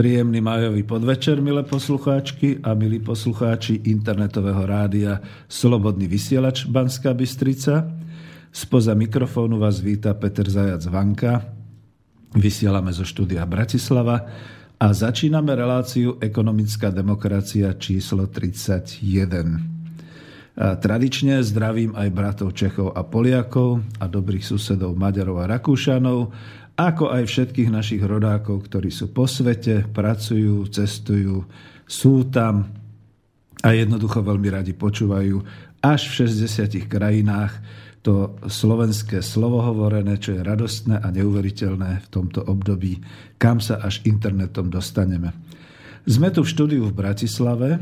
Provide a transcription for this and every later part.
Príjemný majový podvečer, milé poslucháčky a milí poslucháči internetového rádia Slobodný vysielač Banská Bystrica. Spoza mikrofónu vás víta Peter Zajac Vanka. Vysielame zo štúdia Bratislava a začíname reláciu Ekonomická demokracia číslo 31. A tradične zdravím aj bratov Čechov a Poliakov a dobrých susedov Maďarov a Rakúšanov, ako aj všetkých našich rodákov, ktorí sú po svete, pracujú, cestujú, sú tam a jednoducho veľmi radi počúvajú až v 60 krajinách to slovenské slovo hovorené, čo je radostné a neuveriteľné v tomto období, kam sa až internetom dostaneme. Sme tu v štúdiu v Bratislave,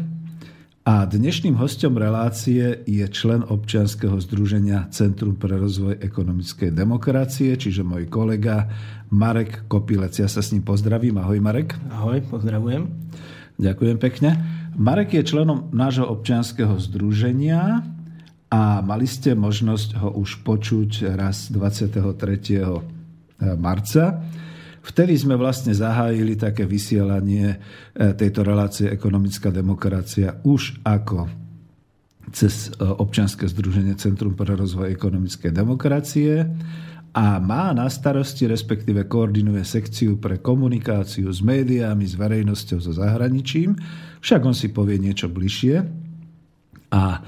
a dnešným hostom relácie je člen občianskeho združenia Centrum pre rozvoj ekonomickej demokracie, čiže môj kolega Marek Kopilec. Ja sa s ním pozdravím. Ahoj Marek. Ahoj, pozdravujem. Ďakujem pekne. Marek je členom nášho občianskeho združenia a mali ste možnosť ho už počuť raz 23. marca. Vtedy sme vlastne zahájili také vysielanie e, tejto relácie Ekonomická demokracia už ako cez e, občianske združenie Centrum pre rozvoj ekonomickej demokracie a má na starosti, respektíve koordinuje sekciu pre komunikáciu s médiami, s verejnosťou, so zahraničím. Však on si povie niečo bližšie. A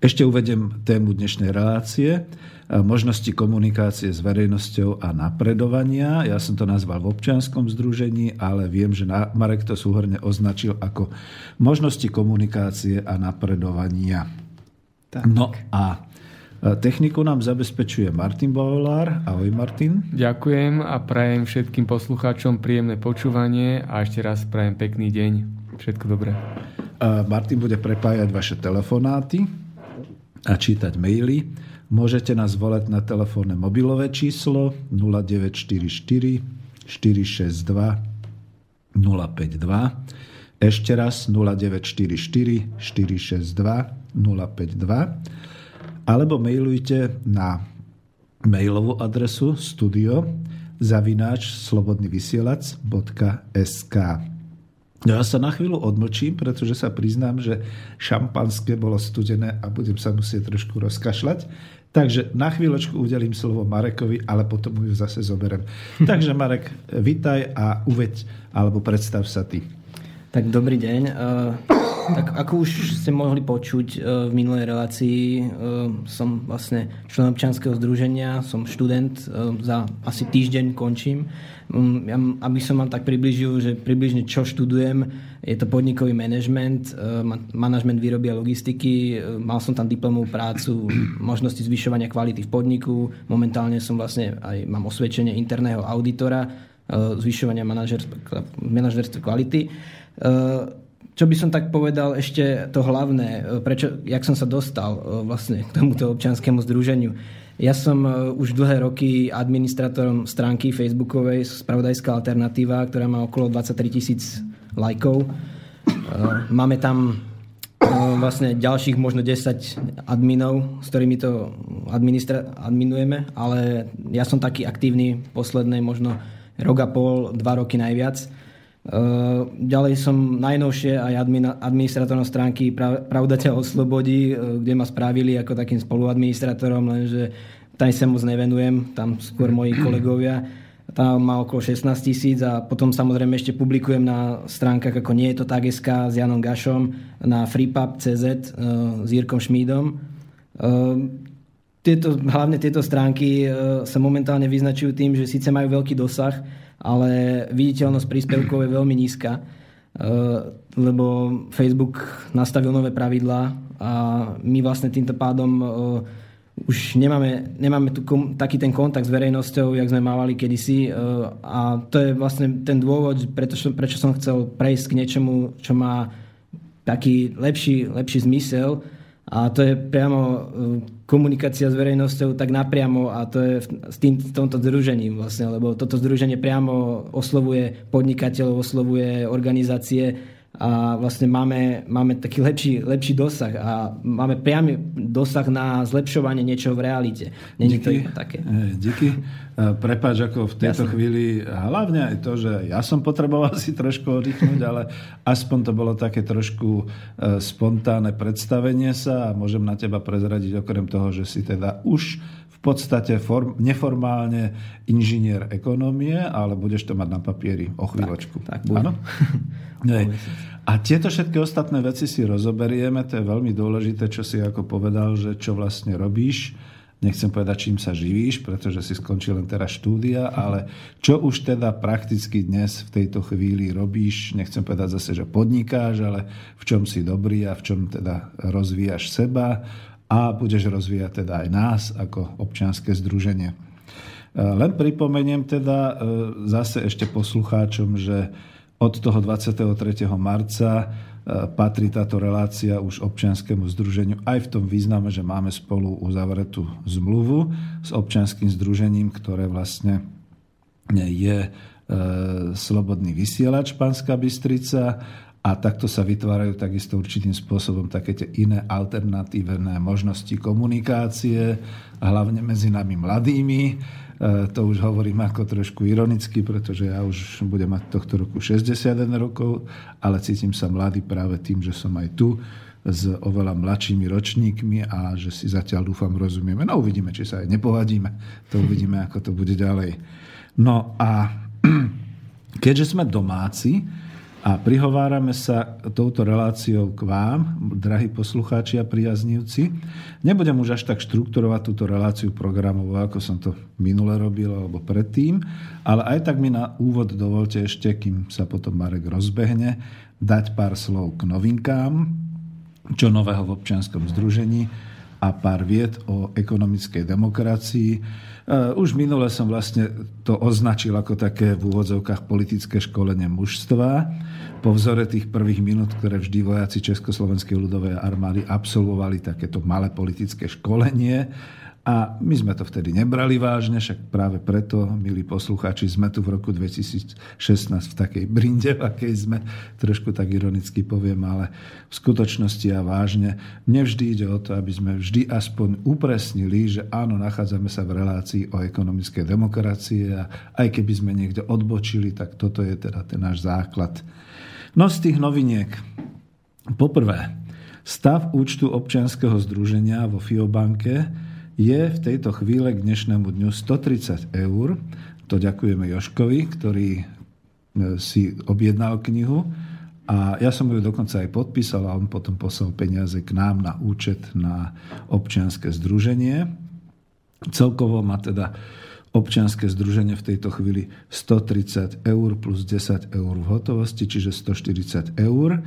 ešte uvedem tému dnešnej relácie možnosti komunikácie s verejnosťou a napredovania. Ja som to nazval v občianskom združení, ale viem, že Marek to súhrne označil ako možnosti komunikácie a napredovania. Tak. No a e, Techniku nám zabezpečuje Martin Bavolár. Ahoj Martin. Ďakujem a prajem všetkým poslucháčom príjemné počúvanie a ešte raz prajem pekný deň. Všetko dobré. E, Martin bude prepájať vaše telefonáty a čítať maily. Môžete nás volať na telefónne mobilové číslo 0944 462 052. Ešte raz 0944 462 052. Alebo mailujte na mailovú adresu studio zavináč slobodnyvysielac.sk ja sa na chvíľu odmlčím, pretože sa priznám, že šampanské bolo studené a budem sa musieť trošku rozkašľať. Takže na chvíľočku udelím slovo Marekovi, ale potom ju zase zoberem. Takže Marek, vitaj a uveď, alebo predstav sa ty. Tak dobrý deň. Uh, tak ako už ste mohli počuť uh, v minulej relácii, uh, som vlastne člen občianského združenia, som študent, za asi týždeň končím. Um, ja, aby som vám tak približil, že približne čo študujem, je to podnikový manažment, manažment výroby a logistiky. Mal som tam diplomovú prácu, možnosti zvyšovania kvality v podniku. Momentálne som vlastne aj mám osvedčenie interného auditora, zvyšovania manažerstva kvality. Čo by som tak povedal ešte to hlavné, prečo, jak som sa dostal vlastne k tomuto občianskému združeniu. Ja som už dlhé roky administrátorom stránky facebookovej Spravodajská alternatíva, ktorá má okolo 23 tisíc lajkov. Máme tam vlastne ďalších možno 10 adminov, s ktorými to administra- adminujeme, ale ja som taký aktívny posledné možno rok a pol, dva roky najviac. Ďalej som najnovšie aj administratorom stránky Pravda ťa oslobodí, kde ma spravili ako takým spoluadministratorom, lenže tam sa moc nevenujem, tam skôr moji kolegovia. Tam má okolo 16 tisíc a potom samozrejme ešte publikujem na stránkach ako Nie je to tak SK s Janom Gašom, na freepub.cz s Jirkom Šmídom. Tieto, hlavne tieto stránky sa momentálne vyznačujú tým, že síce majú veľký dosah, ale viditeľnosť príspevkov je veľmi nízka, eh, lebo Facebook nastavil nové pravidlá a my vlastne týmto pádom eh, už nemáme, nemáme tu kom, taký ten kontakt s verejnosťou, jak sme mávali kedysi eh, a to je vlastne ten dôvod, prečo, prečo som chcel prejsť k niečomu, čo má taký lepší, lepší zmysel a to je priamo e, komunikácia s verejnosťou tak napriamo a to je s tým, s tomto združením vlastne, lebo toto združenie priamo oslovuje podnikateľov, oslovuje organizácie a vlastne máme, máme taký lepší, lepší dosah a máme priamy dosah na zlepšovanie niečoho v realite. Není to také. Díky. Prepáč, ako v tejto Jasne. chvíli hlavne aj to, že ja som potreboval si trošku oddychnúť, ale aspoň to bolo také trošku e, spontánne predstavenie sa a môžem na teba prezradiť okrem toho, že si teda už podstate form, neformálne inžinier ekonomie, ale budeš to mať na papieri o chvíľočku. Tak, tak Áno? A tieto všetky ostatné veci si rozoberieme, to je veľmi dôležité, čo si ako povedal, že čo vlastne robíš. Nechcem povedať, čím sa živíš, pretože si skončil len teraz štúdia, ale čo už teda prakticky dnes v tejto chvíli robíš, nechcem povedať zase, že podnikáš, ale v čom si dobrý a v čom teda rozvíjaš seba a budeš rozvíjať teda aj nás ako občianske združenie. Len pripomeniem teda e, zase ešte poslucháčom, že od toho 23. marca e, patrí táto relácia už občianskému združeniu aj v tom význame, že máme spolu uzavretú zmluvu s občianským združením, ktoré vlastne je e, Slobodný vysielač Panská Bystrica a takto sa vytvárajú takisto určitým spôsobom také tie iné alternatívne možnosti komunikácie, hlavne medzi nami mladými E, to už hovorím ako trošku ironicky, pretože ja už budem mať tohto roku 61 rokov, ale cítim sa mladý práve tým, že som aj tu s oveľa mladšími ročníkmi a že si zatiaľ dúfam rozumieme. No uvidíme, či sa aj nepovadíme. To uvidíme, ako to bude ďalej. No a keďže sme domáci, a prihovárame sa touto reláciou k vám, drahí poslucháči a priaznivci. Nebudem už až tak štrukturovať túto reláciu programovo, ako som to minule robil alebo predtým, ale aj tak mi na úvod dovolte ešte, kým sa potom Marek rozbehne, dať pár slov k novinkám, čo nového v občianskom združení a pár vied o ekonomickej demokracii. Už minule som vlastne to označil ako také v úvodzovkách politické školenie mužstva po vzore tých prvých minút, ktoré vždy vojaci Československej ľudovej armády absolvovali takéto malé politické školenie. A my sme to vtedy nebrali vážne, však práve preto, milí poslucháči, sme tu v roku 2016 v takej brinde, v akej sme, trošku tak ironicky poviem, ale v skutočnosti a vážne. Mne vždy ide o to, aby sme vždy aspoň upresnili, že áno, nachádzame sa v relácii o ekonomickej demokracie a aj keby sme niekde odbočili, tak toto je teda ten náš základ No z tých noviniek. Poprvé, stav účtu občianského združenia vo Fiobanke je v tejto chvíle k dnešnému dňu 130 eur. To ďakujeme Joškovi, ktorý e, si objednal knihu a ja som ju dokonca aj podpísal a on potom poslal peniaze k nám na účet na občianske združenie. Celkovo má teda občianske združenie v tejto chvíli 130 eur plus 10 eur v hotovosti, čiže 140 eur.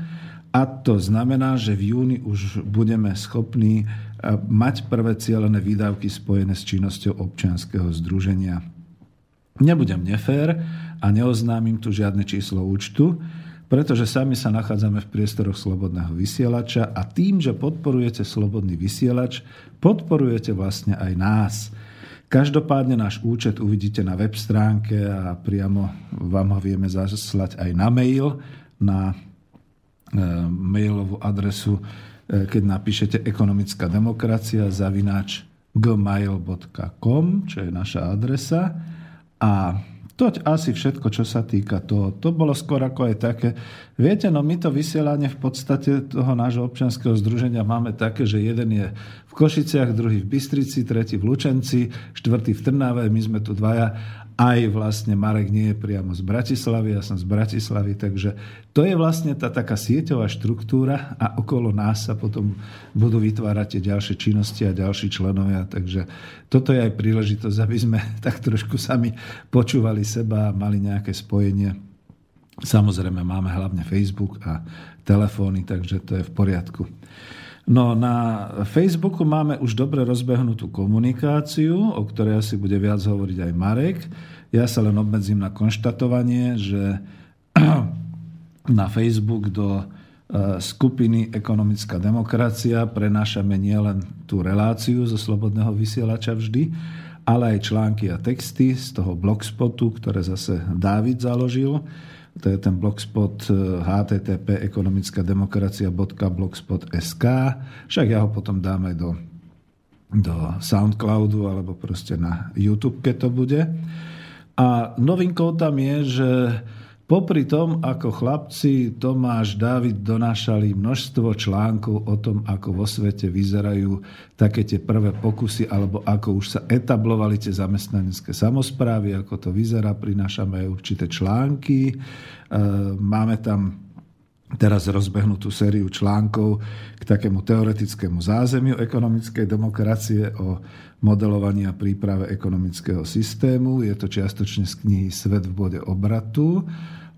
A to znamená, že v júni už budeme schopní eh, mať prvé cieľené výdavky spojené s činnosťou občianskeho združenia. Nebudem nefér a neoznámim tu žiadne číslo účtu, pretože sami sa nachádzame v priestoroch Slobodného vysielača a tým, že podporujete Slobodný vysielač, podporujete vlastne aj nás – Každopádne náš účet uvidíte na web stránke a priamo vám ho vieme zaslať aj na mail, na e, mailovú adresu, e, keď napíšete ekonomická demokracia zavináč gmail.com, čo je naša adresa. A toť asi všetko, čo sa týka toho. To bolo skôr ako aj také. Viete, no my to vysielanie v podstate toho nášho občianského združenia máme také, že jeden je v Košiciach, druhý v Bystrici, tretí v Lučenci, štvrtý v Trnave, my sme tu dvaja aj vlastne Marek nie je priamo z Bratislavy, ja som z Bratislavy, takže to je vlastne tá taká sieťová štruktúra a okolo nás sa potom budú vytvárať tie ďalšie činnosti a ďalší členovia, takže toto je aj príležitosť, aby sme tak trošku sami počúvali seba mali nejaké spojenie. Samozrejme máme hlavne Facebook a telefóny, takže to je v poriadku. No na Facebooku máme už dobre rozbehnutú komunikáciu, o ktorej asi bude viac hovoriť aj Marek. Ja sa len obmedzím na konštatovanie, že na Facebook do e, skupiny Ekonomická demokracia prenášame nielen tú reláciu zo Slobodného vysielača vždy, ale aj články a texty z toho blogspotu, ktoré zase Dávid založil to je ten blogspot http eh, ekonomickademokracia.blogspot.sk však ja ho potom dám aj do, do Soundcloudu alebo proste na YouTube, keď to bude. A novinkou tam je, že Popri tom, ako chlapci Tomáš, Dávid donášali množstvo článkov o tom, ako vo svete vyzerajú také tie prvé pokusy, alebo ako už sa etablovali tie zamestnanecké samozprávy, ako to vyzerá, prinášame aj určité články. E, máme tam teraz rozbehnutú sériu článkov k takému teoretickému zázemiu ekonomickej demokracie o modelovaní a príprave ekonomického systému. Je to čiastočne z knihy Svet v bode obratu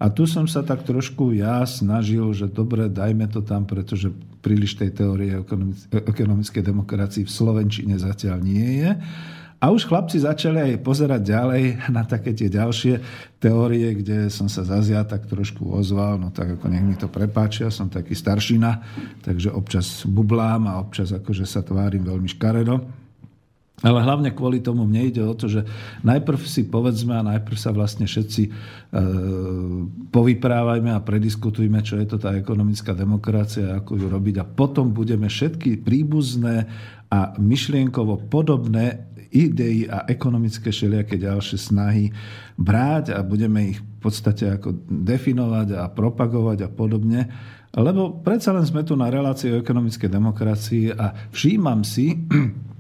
a tu som sa tak trošku ja snažil, že dobre, dajme to tam, pretože príliš tej teórie ekonomickej demokracii v Slovenčine zatiaľ nie je. A už chlapci začali aj pozerať ďalej na také tie ďalšie teórie, kde som sa zazia tak trošku ozval, no tak ako nech mi to prepáčia, som taký staršina, takže občas bublám a občas akože sa tvárim veľmi škaredo. Ale hlavne kvôli tomu mne ide o to, že najprv si povedzme a najprv sa vlastne všetci e, povyprávajme a prediskutujme, čo je to tá ekonomická demokracia, ako ju robiť a potom budeme všetky príbuzné a myšlienkovo podobné idei a ekonomické všelijaké ďalšie snahy brať a budeme ich v podstate ako definovať a propagovať a podobne. Lebo predsa len sme tu na relácii o ekonomickej demokracii a všímam si,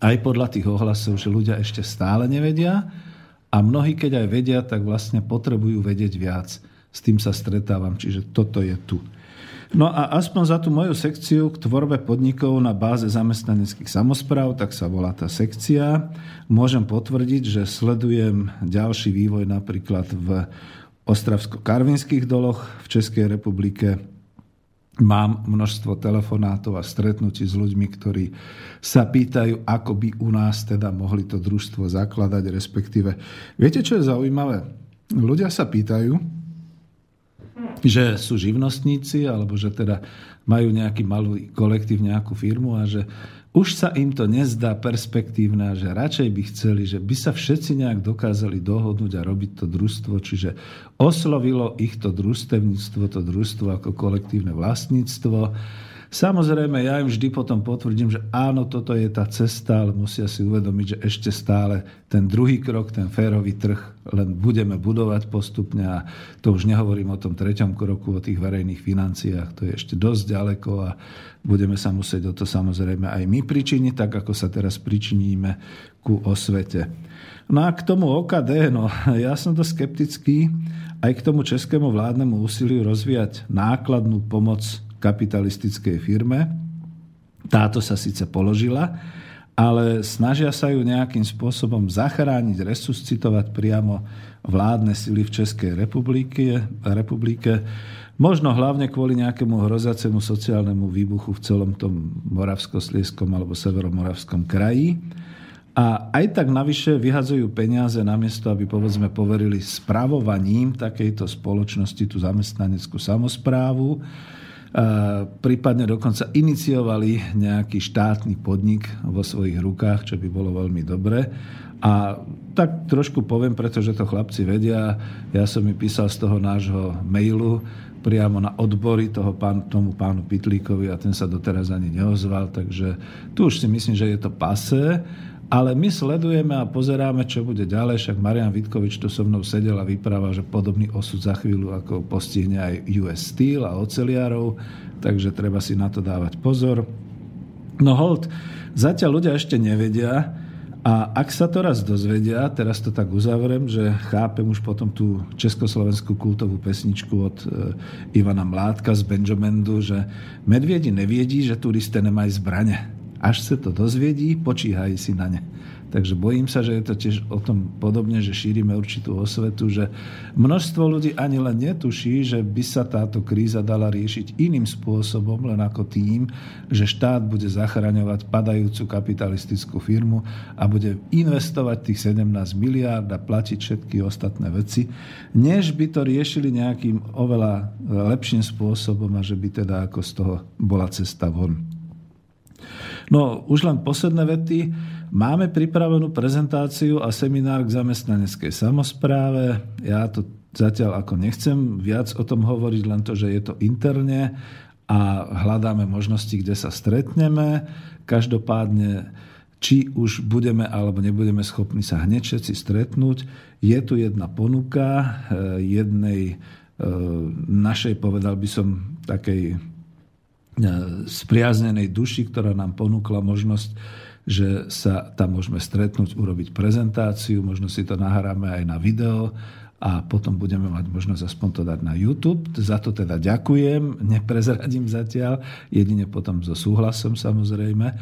aj podľa tých ohlasov, že ľudia ešte stále nevedia a mnohí, keď aj vedia, tak vlastne potrebujú vedieť viac. S tým sa stretávam, čiže toto je tu. No a aspoň za tú moju sekciu k tvorbe podnikov na báze zamestnaneckých samozpráv, tak sa volá tá sekcia, môžem potvrdiť, že sledujem ďalší vývoj napríklad v Ostravsko-Karvinských doloch v Českej republike, Mám množstvo telefonátov a stretnutí s ľuďmi, ktorí sa pýtajú, ako by u nás teda mohli to družstvo zakladať, respektíve. Viete, čo je zaujímavé? Ľudia sa pýtajú, že sú živnostníci, alebo že teda majú nejaký malý kolektív, nejakú firmu a že už sa im to nezdá perspektívne, že radšej by chceli, že by sa všetci nejak dokázali dohodnúť a robiť to družstvo, čiže oslovilo ich to družstevníctvo, to družstvo ako kolektívne vlastníctvo Samozrejme, ja im vždy potom potvrdím, že áno, toto je tá cesta, ale musia si uvedomiť, že ešte stále ten druhý krok, ten férový trh, len budeme budovať postupne a to už nehovorím o tom treťom kroku, o tých verejných financiách, to je ešte dosť ďaleko a budeme sa musieť o to samozrejme aj my pričiniť, tak ako sa teraz pričiníme ku osvete. No a k tomu OKD, no ja som to skeptický aj k tomu českému vládnemu úsiliu rozvíjať nákladnú pomoc kapitalistickej firme. Táto sa síce položila, ale snažia sa ju nejakým spôsobom zachrániť, resuscitovať priamo vládne sily v Českej republike, republike možno hlavne kvôli nejakému hrozacemu sociálnemu výbuchu v celom tom moravskoslieskom alebo severomoravskom kraji. A aj tak navyše vyhazujú peniaze namiesto, aby povedzme poverili spravovaním takejto spoločnosti, tú zamestnaneckú samozprávu, prípadne dokonca iniciovali nejaký štátny podnik vo svojich rukách, čo by bolo veľmi dobré. A tak trošku poviem, pretože to chlapci vedia. Ja som mi písal z toho nášho mailu priamo na odbory toho pán, tomu pánu Pitlíkovi a ten sa doteraz ani neozval, takže tu už si myslím, že je to pase. Ale my sledujeme a pozeráme, čo bude ďalej. Však Marian Vitkovič tu so mnou sedel a vypráva, že podobný osud za chvíľu ako postihne aj US Steel a oceliarov, takže treba si na to dávať pozor. No hold, zatiaľ ľudia ešte nevedia, a ak sa to raz dozvedia, teraz to tak uzavrem, že chápem už potom tú československú kultovú pesničku od e, Ivana Mládka z Benjamendu, že medviedi neviedí, že turisté nemajú zbrane. Až sa to dozviedí, počíhaj si na ne. Takže bojím sa, že je to tiež o tom podobne, že šírime určitú osvetu, že množstvo ľudí ani len netuší, že by sa táto kríza dala riešiť iným spôsobom, len ako tým, že štát bude zachraňovať padajúcu kapitalistickú firmu a bude investovať tých 17 miliárd a platiť všetky ostatné veci, než by to riešili nejakým oveľa lepším spôsobom a že by teda ako z toho bola cesta von. No, už len posledné vety. Máme pripravenú prezentáciu a seminár k zamestnaneckej samozpráve. Ja to zatiaľ ako nechcem viac o tom hovoriť, len to, že je to interne a hľadáme možnosti, kde sa stretneme. Každopádne, či už budeme alebo nebudeme schopní sa hneď všetci stretnúť, je tu jedna ponuka eh, jednej eh, našej, povedal by som, takej spriaznenej duši, ktorá nám ponúkla možnosť že sa tam môžeme stretnúť, urobiť prezentáciu, možno si to nahráme aj na video a potom budeme mať možnosť aspoň to dať na YouTube. Za to teda ďakujem, neprezradím zatiaľ, jedine potom so súhlasom samozrejme.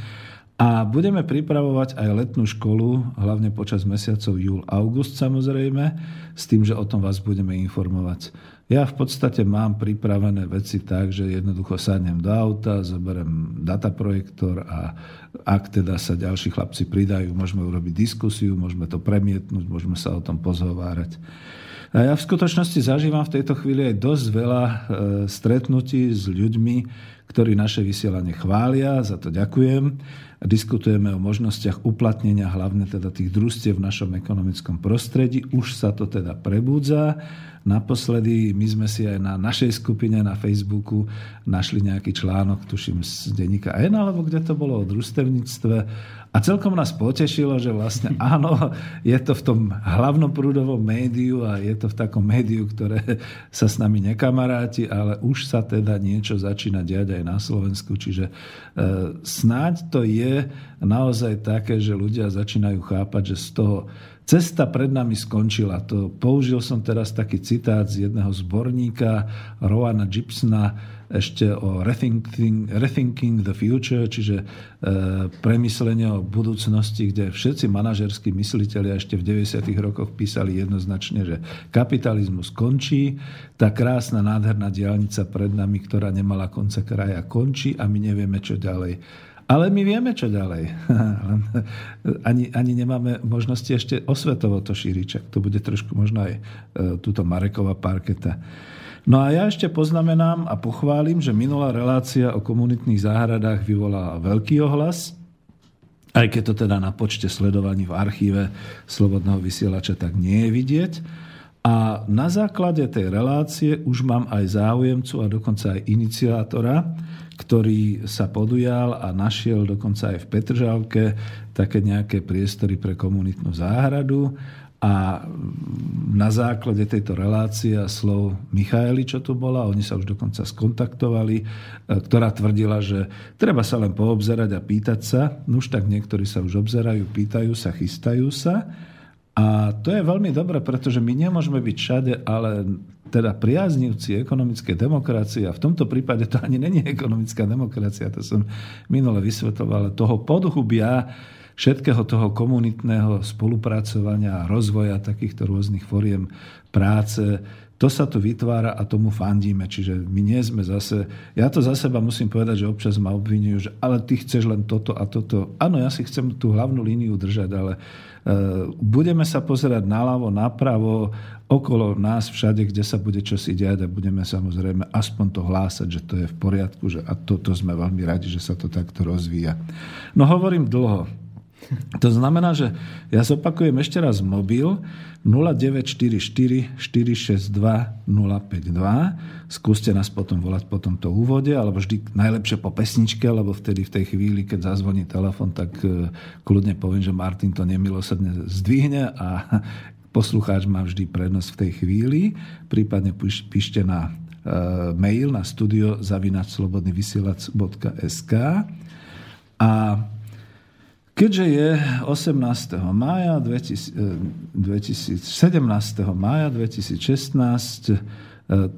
A budeme pripravovať aj letnú školu, hlavne počas mesiacov júl, august samozrejme, s tým, že o tom vás budeme informovať. Ja v podstate mám pripravené veci tak, že jednoducho sadnem do auta, zoberiem dataprojektor a ak teda sa ďalší chlapci pridajú, môžeme urobiť diskusiu, môžeme to premietnúť, môžeme sa o tom pozhovárať. A ja v skutočnosti zažívam v tejto chvíli aj dosť veľa e, stretnutí s ľuďmi, ktorí naše vysielanie chvália, za to ďakujem. Diskutujeme o možnostiach uplatnenia hlavne teda tých družstiev v našom ekonomickom prostredí. Už sa to teda prebúdza Naposledy my sme si aj na našej skupine na Facebooku našli nejaký článok, tuším z denníka N, alebo kde to bolo o družstevníctve. A celkom nás potešilo, že vlastne áno, je to v tom hlavnom prúdovom médiu a je to v takom médiu, ktoré sa s nami nekamaráti, ale už sa teda niečo začína diať aj na Slovensku. Čiže e, snáď to je naozaj také, že ľudia začínajú chápať, že z toho Cesta pred nami skončila. To použil som teraz taký citát z jedného zborníka Rowana Gibsona ešte o rethinking, rethinking the future, čiže e, premyslenie o budúcnosti, kde všetci manažerskí mysliteľi ešte v 90. rokoch písali jednoznačne, že kapitalizmus končí, tá krásna, nádherná diálnica pred nami, ktorá nemala konca kraja, končí a my nevieme, čo ďalej. Ale my vieme, čo ďalej. ani, ani nemáme možnosti ešte osvetovo to šíriť, to bude trošku možno aj e, túto Mareková parketa. No a ja ešte poznamenám a pochválim, že minulá relácia o komunitných záhradách vyvolala veľký ohlas, aj keď to teda na počte sledovaní v archíve Slobodného vysielača tak nie je vidieť. A na základe tej relácie už mám aj záujemcu a dokonca aj iniciátora, ktorý sa podujal a našiel dokonca aj v Petržalke také nejaké priestory pre komunitnú záhradu a na základe tejto relácie a slov Michaeli, čo tu bola, oni sa už dokonca skontaktovali, e, ktorá tvrdila, že treba sa len poobzerať a pýtať sa. No už tak niektorí sa už obzerajú, pýtajú sa, chystajú sa. A to je veľmi dobré, pretože my nemôžeme byť všade, ale teda priaznivci ekonomickej demokracie, a v tomto prípade to ani není ekonomická demokracia, to som minule vysvetoval, toho podhubia všetkého toho komunitného spolupracovania a rozvoja takýchto rôznych foriem práce, to sa tu vytvára a tomu fandíme. Čiže my nie sme zase... Ja to za seba musím povedať, že občas ma obvinujú, že ale ty chceš len toto a toto. Áno, ja si chcem tú hlavnú líniu držať, ale uh, budeme sa pozerať naľavo, napravo, okolo nás všade, kde sa bude čosi diať a budeme samozrejme aspoň to hlásať, že to je v poriadku že a toto sme veľmi radi, že sa to takto rozvíja. No hovorím dlho. To znamená, že ja zopakujem ešte raz mobil 0944 462 052. Skúste nás potom volať po tomto úvode, alebo vždy najlepšie po pesničke, lebo vtedy v tej chvíli, keď zazvoní telefon, tak e, kľudne poviem, že Martin to nemilosrdne zdvihne a poslucháč má vždy prednosť v tej chvíli. Prípadne píšte na e, mail na studio zavinačslobodnyvysielac.sk a Keďže je 18. mája 2017. mája 2016,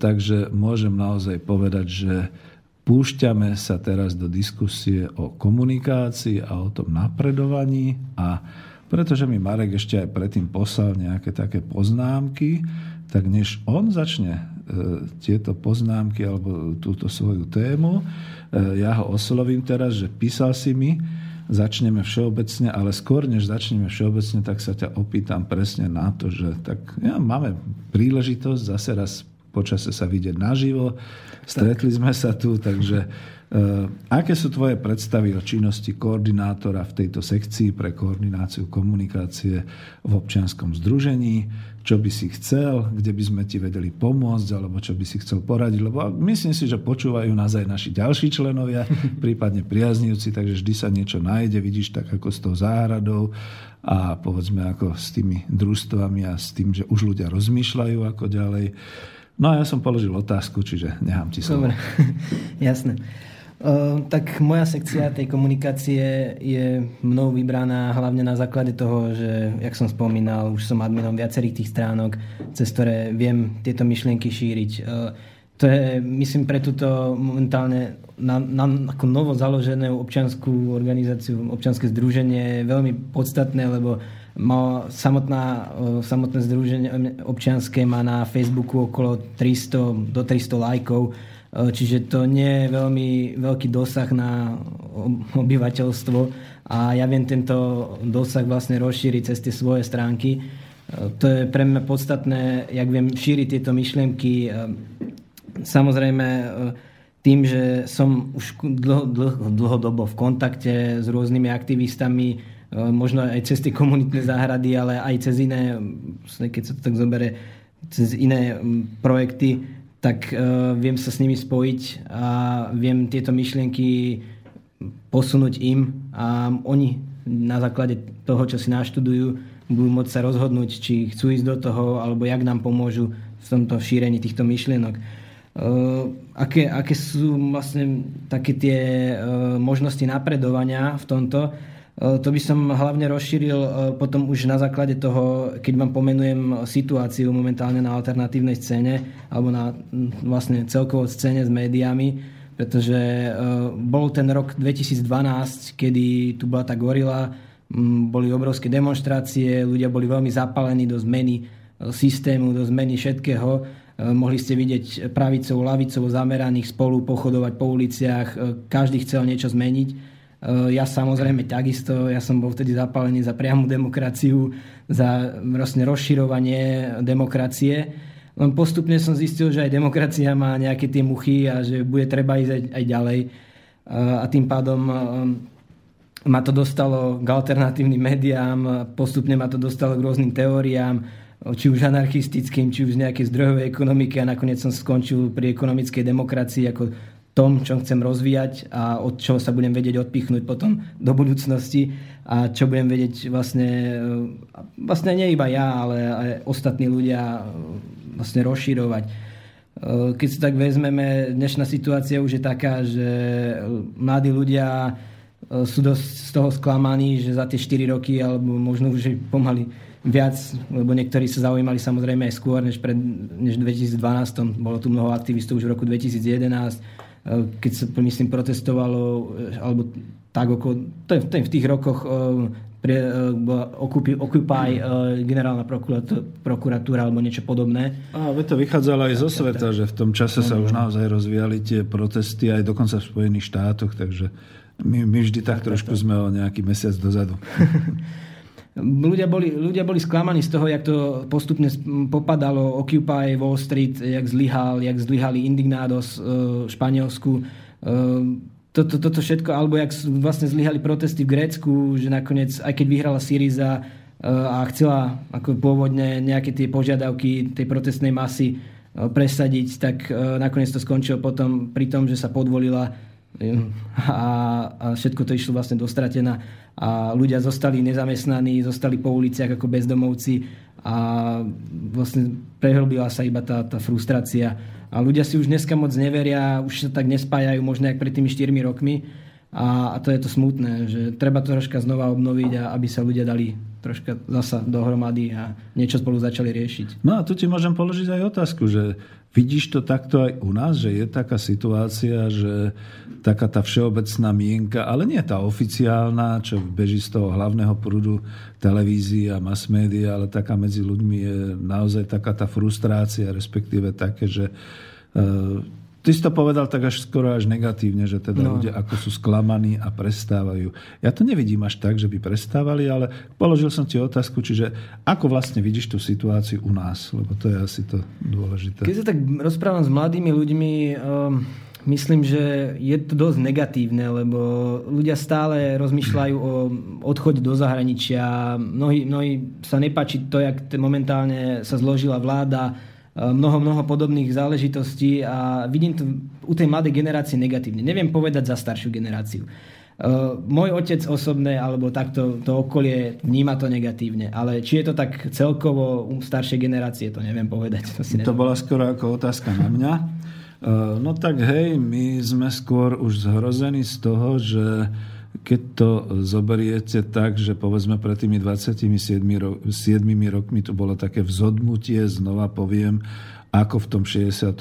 takže môžem naozaj povedať, že púšťame sa teraz do diskusie o komunikácii a o tom napredovaní a pretože mi Marek ešte aj predtým poslal nejaké také poznámky, tak než on začne e, tieto poznámky alebo túto svoju tému, ja ho oslovím teraz, že písal si mi, začneme všeobecne, ale skôr než začneme všeobecne, tak sa ťa opýtam presne na to, že tak ja, máme príležitosť zase raz počase sa vidieť naživo. Stretli sme sa tu, takže uh, aké sú tvoje predstavy o činnosti koordinátora v tejto sekcii pre koordináciu komunikácie v občianskom združení? Čo by si chcel, kde by sme ti vedeli pomôcť, alebo čo by si chcel poradiť, lebo myslím si, že počúvajú nás aj naši ďalší členovia, prípadne priaznivci, takže vždy sa niečo nájde, vidíš, tak ako s tou záhradou a povedzme ako s tými družstvami a s tým, že už ľudia rozmýšľajú ako ďalej. No a ja som položil otázku, čiže nechám ti slovo. Dobre, jasné. Uh, tak moja sekcia tej komunikácie je mnou vybraná hlavne na základe toho, že, jak som spomínal, už som adminom viacerých tých stránok, cez ktoré viem tieto myšlienky šíriť. Uh, to je, myslím, pre túto momentálne na, na ako novo založenú občianskú organizáciu, občianske združenie veľmi podstatné, lebo má samotná, samotné združenie občianské má na Facebooku okolo 300 do 300 lajkov, čiže to nie je veľmi veľký dosah na obyvateľstvo a ja viem tento dosah vlastne rozšíriť cez tie svoje stránky. E, to je pre mňa podstatné, jak viem šíriť tieto myšlienky. E, samozrejme, tým, že som už dlho, dlho, dlhodobo v kontakte s rôznymi aktivistami, možno aj cez tie komunitné záhrady, ale aj cez iné, keď sa to tak zobere, cez iné projekty, tak uh, viem sa s nimi spojiť a viem tieto myšlienky posunúť im a oni na základe toho, čo si naštudujú, budú môcť sa rozhodnúť, či chcú ísť do toho, alebo jak nám pomôžu v tomto šírení týchto myšlienok. Uh, aké, aké sú vlastne také tie uh, možnosti napredovania v tomto? E, to by som hlavne rozšíril e, potom už na základe toho, keď vám pomenujem situáciu momentálne na alternatívnej scéne alebo na vlastne celkovo scéne s médiami, pretože e, bol ten rok 2012, kedy tu bola tá gorila, boli obrovské demonstrácie, ľudia boli veľmi zapálení do zmeny systému, do zmeny všetkého. Mohli ste vidieť pravicou, lavicou zameraných spolu pochodovať po uliciach, každý chcel niečo zmeniť Eh, ja samozrejme takisto, ja som bol vtedy zapálený za priamu demokraciu, za vlastne rozširovanie demokracie. Len postupne som zistil, že aj demokracia má nejaké tie muchy a že bude treba ísť aj, aj ďalej. Eh, a tým pádom eh, ma to dostalo k alternatívnym médiám, postupne ma to dostalo k rôznym teóriám, či už anarchistickým, či už z nejakej zdrojovej ekonomiky a nakoniec som skončil pri ekonomickej demokracii ako tom, čo chcem rozvíjať a od čoho sa budem vedieť odpichnúť potom do budúcnosti a čo budem vedieť vlastne, e, vlastne nie iba ja, ale aj ostatní ľudia e, vlastne rozširovať. E, keď si tak vezmeme, dnešná situácia už je taká, že mladí ľudia sú dosť z toho sklamaní, že za tie 4 roky, alebo možno už pomaly viac, lebo niektorí sa zaujímali samozrejme aj skôr, než, pred, než v 2012. Bolo tu mnoho aktivistov už v roku 2011 Eh, keď sa, myslím, protestovalo, eh, alebo tak okolo, v tých rokoch eh, pre, Occupy, Occupy generálna prokuratúra alebo niečo podobné. A to vychádzalo aj zo sveta, že v tom čase sa už naozaj rozvíjali tie protesty aj dokonca v Spojených štátoch, takže my, my vždy tak trošku sme o nejaký mesiac dozadu. ľudia boli, ľudia boli sklamaní z toho, jak to postupne popadalo Occupy Wall Street, jak zlyhal, jak zlyhali Indignados v Španielsku. To toto, toto všetko, alebo jak vlastne zlyhali protesty v Grécku, že nakoniec, aj keď vyhrala Syriza a chcela ako pôvodne nejaké tie požiadavky tej protestnej masy presadiť, tak nakoniec to skončilo potom pri tom, že sa podvolila a, a všetko to išlo vlastne dostratená. A ľudia zostali nezamestnaní, zostali po uliciach ako bezdomovci a vlastne prehlbila sa iba tá, tá frustrácia. A ľudia si už dneska moc neveria, už sa tak nespájajú možno jak pred tými 4 rokmi. A, a to je to smutné, že treba to troška znova obnoviť a aby sa ľudia dali troška zasa dohromady a niečo spolu začali riešiť. No a tu ti môžem položiť aj otázku, že vidíš to takto aj u nás, že je taká situácia, že taká tá všeobecná mienka, ale nie tá oficiálna, čo beží z toho hlavného prúdu televízii a mass media, ale taká medzi ľuďmi je naozaj taká tá frustrácia, respektíve také, že e, Ty si to povedal tak až skoro až negatívne, že teda no. ľudia ako sú sklamaní a prestávajú. Ja to nevidím až tak, že by prestávali, ale položil som ti otázku, čiže ako vlastne vidíš tú situáciu u nás, lebo to je asi to dôležité. Keď sa tak rozprávam s mladými ľuďmi, um, myslím, že je to dosť negatívne, lebo ľudia stále rozmýšľajú o odchode do zahraničia. Mnohí, mnohí sa nepáči to, jak momentálne sa zložila vláda, mnoho, mnoho podobných záležitostí a vidím to u tej mladej generácie negatívne. Neviem povedať za staršiu generáciu. Uh, môj otec osobné, alebo takto to okolie vníma to negatívne, ale či je to tak celkovo u staršej generácie, to neviem povedať. To, si to bola skoro ako otázka na mňa. Uh, no tak hej, my sme skôr už zhrození z toho, že keď to zoberiete tak, že povedzme pred tými 27 ro- 7 rokmi tu bolo také vzodmutie, znova poviem, ako v tom 68.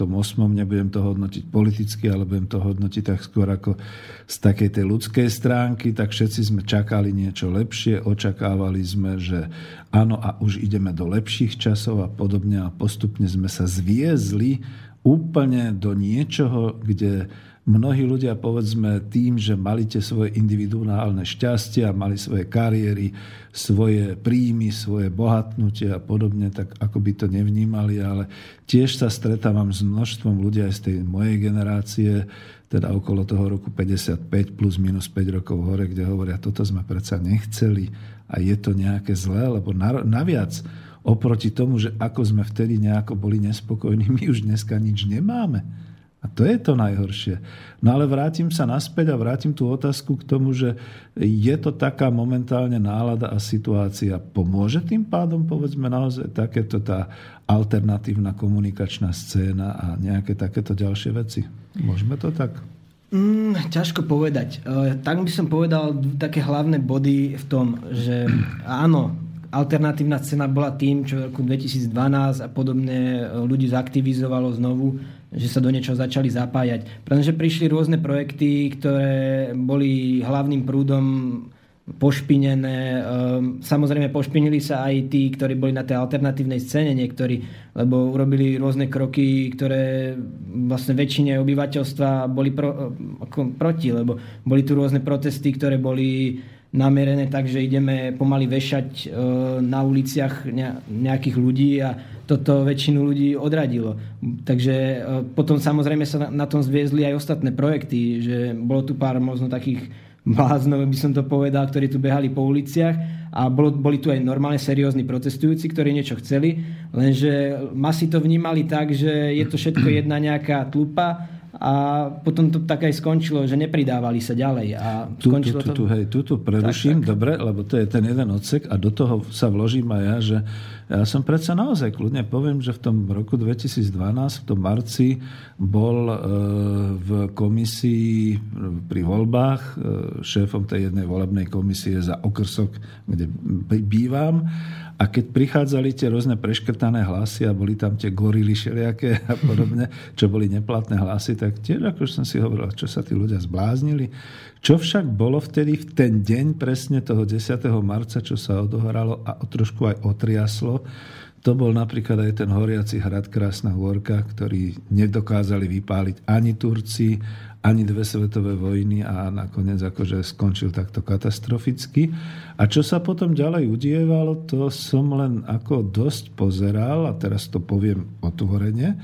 Nebudem to hodnotiť politicky, ale budem to hodnotiť tak skôr ako z takej tej ľudskej stránky, tak všetci sme čakali niečo lepšie, očakávali sme, že áno a už ideme do lepších časov a podobne a postupne sme sa zviezli úplne do niečoho, kde mnohí ľudia, povedzme, tým, že mali tie svoje individuálne šťastia, mali svoje kariéry, svoje príjmy, svoje bohatnutie a podobne, tak ako by to nevnímali, ale tiež sa stretávam s množstvom ľudí aj z tej mojej generácie, teda okolo toho roku 55 plus minus 5 rokov hore, kde hovoria, toto sme predsa nechceli a je to nejaké zlé, lebo naviac oproti tomu, že ako sme vtedy nejako boli nespokojní, my už dneska nič nemáme. A to je to najhoršie. No ale vrátim sa naspäť a vrátim tú otázku k tomu, že je to taká momentálne nálada a situácia. Pomôže tým pádom, povedzme, naozaj takéto tá alternatívna komunikačná scéna a nejaké takéto ďalšie veci? Môžeme to tak? Mm, ťažko povedať. E, tak by som povedal také hlavné body v tom, že áno, alternatívna scéna bola tým, čo v roku 2012 a podobne ľudí zaktivizovalo znovu že sa do niečoho začali zapájať. Pretože prišli rôzne projekty, ktoré boli hlavným prúdom pošpinené. Ehm, samozrejme pošpinili sa aj tí, ktorí boli na tej alternatívnej scéne niektorí, lebo urobili rôzne kroky, ktoré vlastne väčšine obyvateľstva boli pro, ako proti, lebo boli tu rôzne protesty, ktoré boli namerené tak, ideme pomaly vešať ehm, na uliciach nejakých ľudí a toto väčšinu ľudí odradilo. Takže e, potom samozrejme sa na tom zviezli aj ostatné projekty, že bolo tu pár možno takých bláznov, by som to povedal, ktorí tu behali po uliciach a bolo, boli tu aj normálne seriózni protestujúci, ktorí niečo chceli, lenže masi to vnímali tak, že je to všetko jedna nejaká tlupa a potom to tak aj skončilo, že nepridávali sa ďalej. A tu, skončilo tu, tu, to... hej, tuto preruším, tak, tak. dobre, lebo to je ten jeden odsek a do toho sa vložím aj ja, že ja som predsa naozaj kľudne poviem, že v tom roku 2012, v tom marci, bol e, v komisii pri voľbách e, šéfom tej jednej volebnej komisie za okrsok, kde bývam a keď prichádzali tie rôzne preškrtané hlasy a boli tam tie gorily všelijaké a podobne, čo boli neplatné hlasy, tak tiež ako som si hovoril, čo sa tí ľudia zbláznili. Čo však bolo vtedy v ten deň presne toho 10. marca, čo sa odohralo a trošku aj otriaslo, to bol napríklad aj ten horiaci hrad Krásna Hôrka, ktorý nedokázali vypáliť ani Turci, ani dve svetové vojny a nakoniec akože skončil takto katastroficky. A čo sa potom ďalej udievalo, to som len ako dosť pozeral, a teraz to poviem otvorene,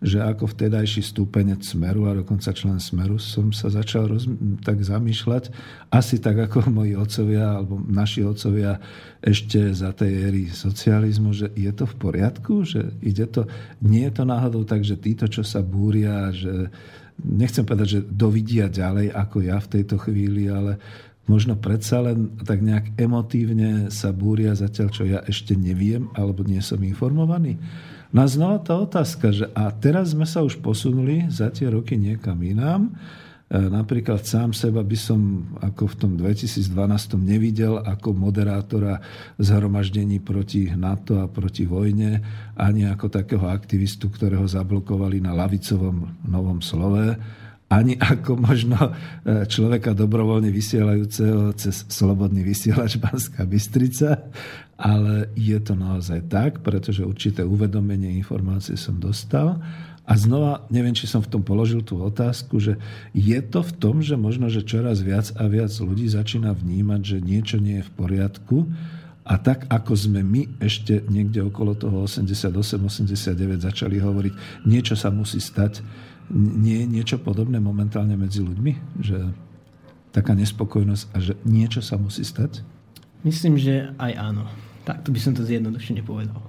že ako vtedajší stúpenec Smeru a dokonca člen Smeru som sa začal roz, tak zamýšľať, asi tak ako moji otcovia alebo naši otcovia ešte za tej éry socializmu, že je to v poriadku, že ide to, nie je to náhodou tak, že títo, čo sa búria, že nechcem povedať, že dovidia ďalej ako ja v tejto chvíli, ale možno predsa len tak nejak emotívne sa búria zatiaľ, čo ja ešte neviem alebo nie som informovaný. No a znova tá otázka, že a teraz sme sa už posunuli za tie roky niekam inám. E, napríklad sám seba by som ako v tom 2012 nevidel ako moderátora zhromaždení proti NATO a proti vojne, ani ako takého aktivistu, ktorého zablokovali na lavicovom Novom slove, ani ako možno e, človeka dobrovoľne vysielajúceho cez slobodný vysielač Banská Bystrica, ale je to naozaj tak, pretože určité uvedomenie informácie som dostal. A znova, neviem, či som v tom položil tú otázku, že je to v tom, že možno, že čoraz viac a viac ľudí začína vnímať, že niečo nie je v poriadku a tak, ako sme my ešte niekde okolo toho 88-89 začali hovoriť, niečo sa musí stať, nie je niečo podobné momentálne medzi ľuďmi? Že taká nespokojnosť a že niečo sa musí stať? Myslím, že aj áno. Tak to by som to zjednodušene povedal.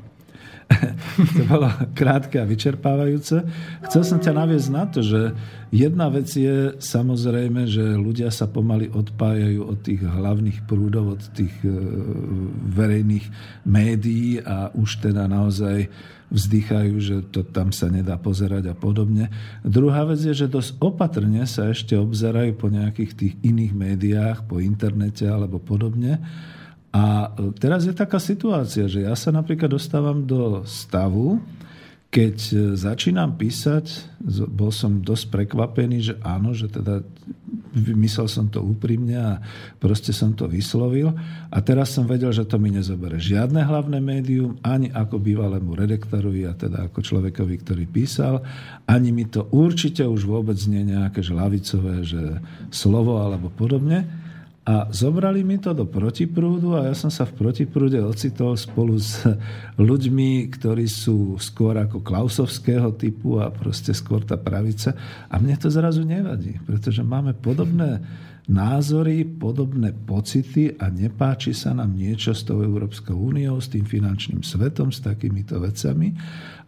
to bolo krátke a vyčerpávajúce. Chcel som ťa naviesť na to, že jedna vec je samozrejme, že ľudia sa pomaly odpájajú od tých hlavných prúdov, od tých e, verejných médií a už teda naozaj vzdychajú, že to tam sa nedá pozerať a podobne. Druhá vec je, že dosť opatrne sa ešte obzerajú po nejakých tých iných médiách, po internete alebo podobne a e, teraz je taká situácia, že ja sa napríklad dostávam do stavu, keď e, začínam písať, bol som dosť prekvapený, že áno, že teda myslel som to úprimne a proste som to vyslovil. A teraz som vedel, že to mi nezobere žiadne hlavné médium, ani ako bývalému redaktorovi a teda ako človekovi, ktorý písal, ani mi to určite už vôbec nie nejaké žlavicové, že slovo alebo podobne. A zobrali mi to do protiprúdu a ja som sa v protiprúde ocitol spolu s ľuďmi, ktorí sú skôr ako klausovského typu a proste skôr tá pravica. A mne to zrazu nevadí, pretože máme podobné názory, podobné pocity a nepáči sa nám niečo s tou Európskou úniou, s tým finančným svetom, s takýmito vecami.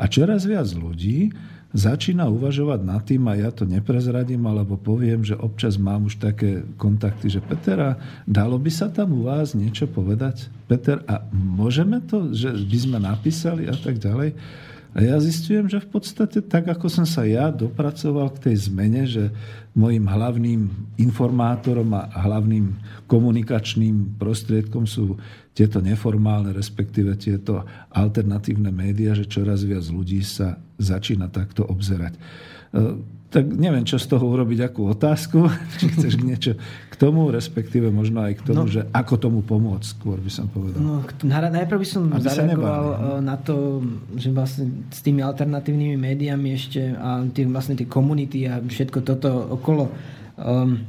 A čoraz viac ľudí začína uvažovať nad tým, a ja to neprezradím, alebo poviem, že občas mám už také kontakty, že Peter, a dalo by sa tam u vás niečo povedať? Peter, a môžeme to, že by sme napísali a tak ďalej? A ja zistujem, že v podstate tak, ako som sa ja dopracoval k tej zmene, že môjim hlavným informátorom a hlavným komunikačným prostriedkom sú tieto neformálne, respektíve tieto alternatívne médiá, že čoraz viac ľudí sa začína takto obzerať tak neviem, čo z toho urobiť, akú otázku, či chceš niečo k tomu, respektíve možno aj k tomu, no, že ako tomu pomôcť, skôr by som povedal. No, najprv by som Aby zareagoval no. Eh, na to, že vlastne s tými alternatívnymi médiami ešte a tým, vlastne tie komunity a všetko toto okolo. Um,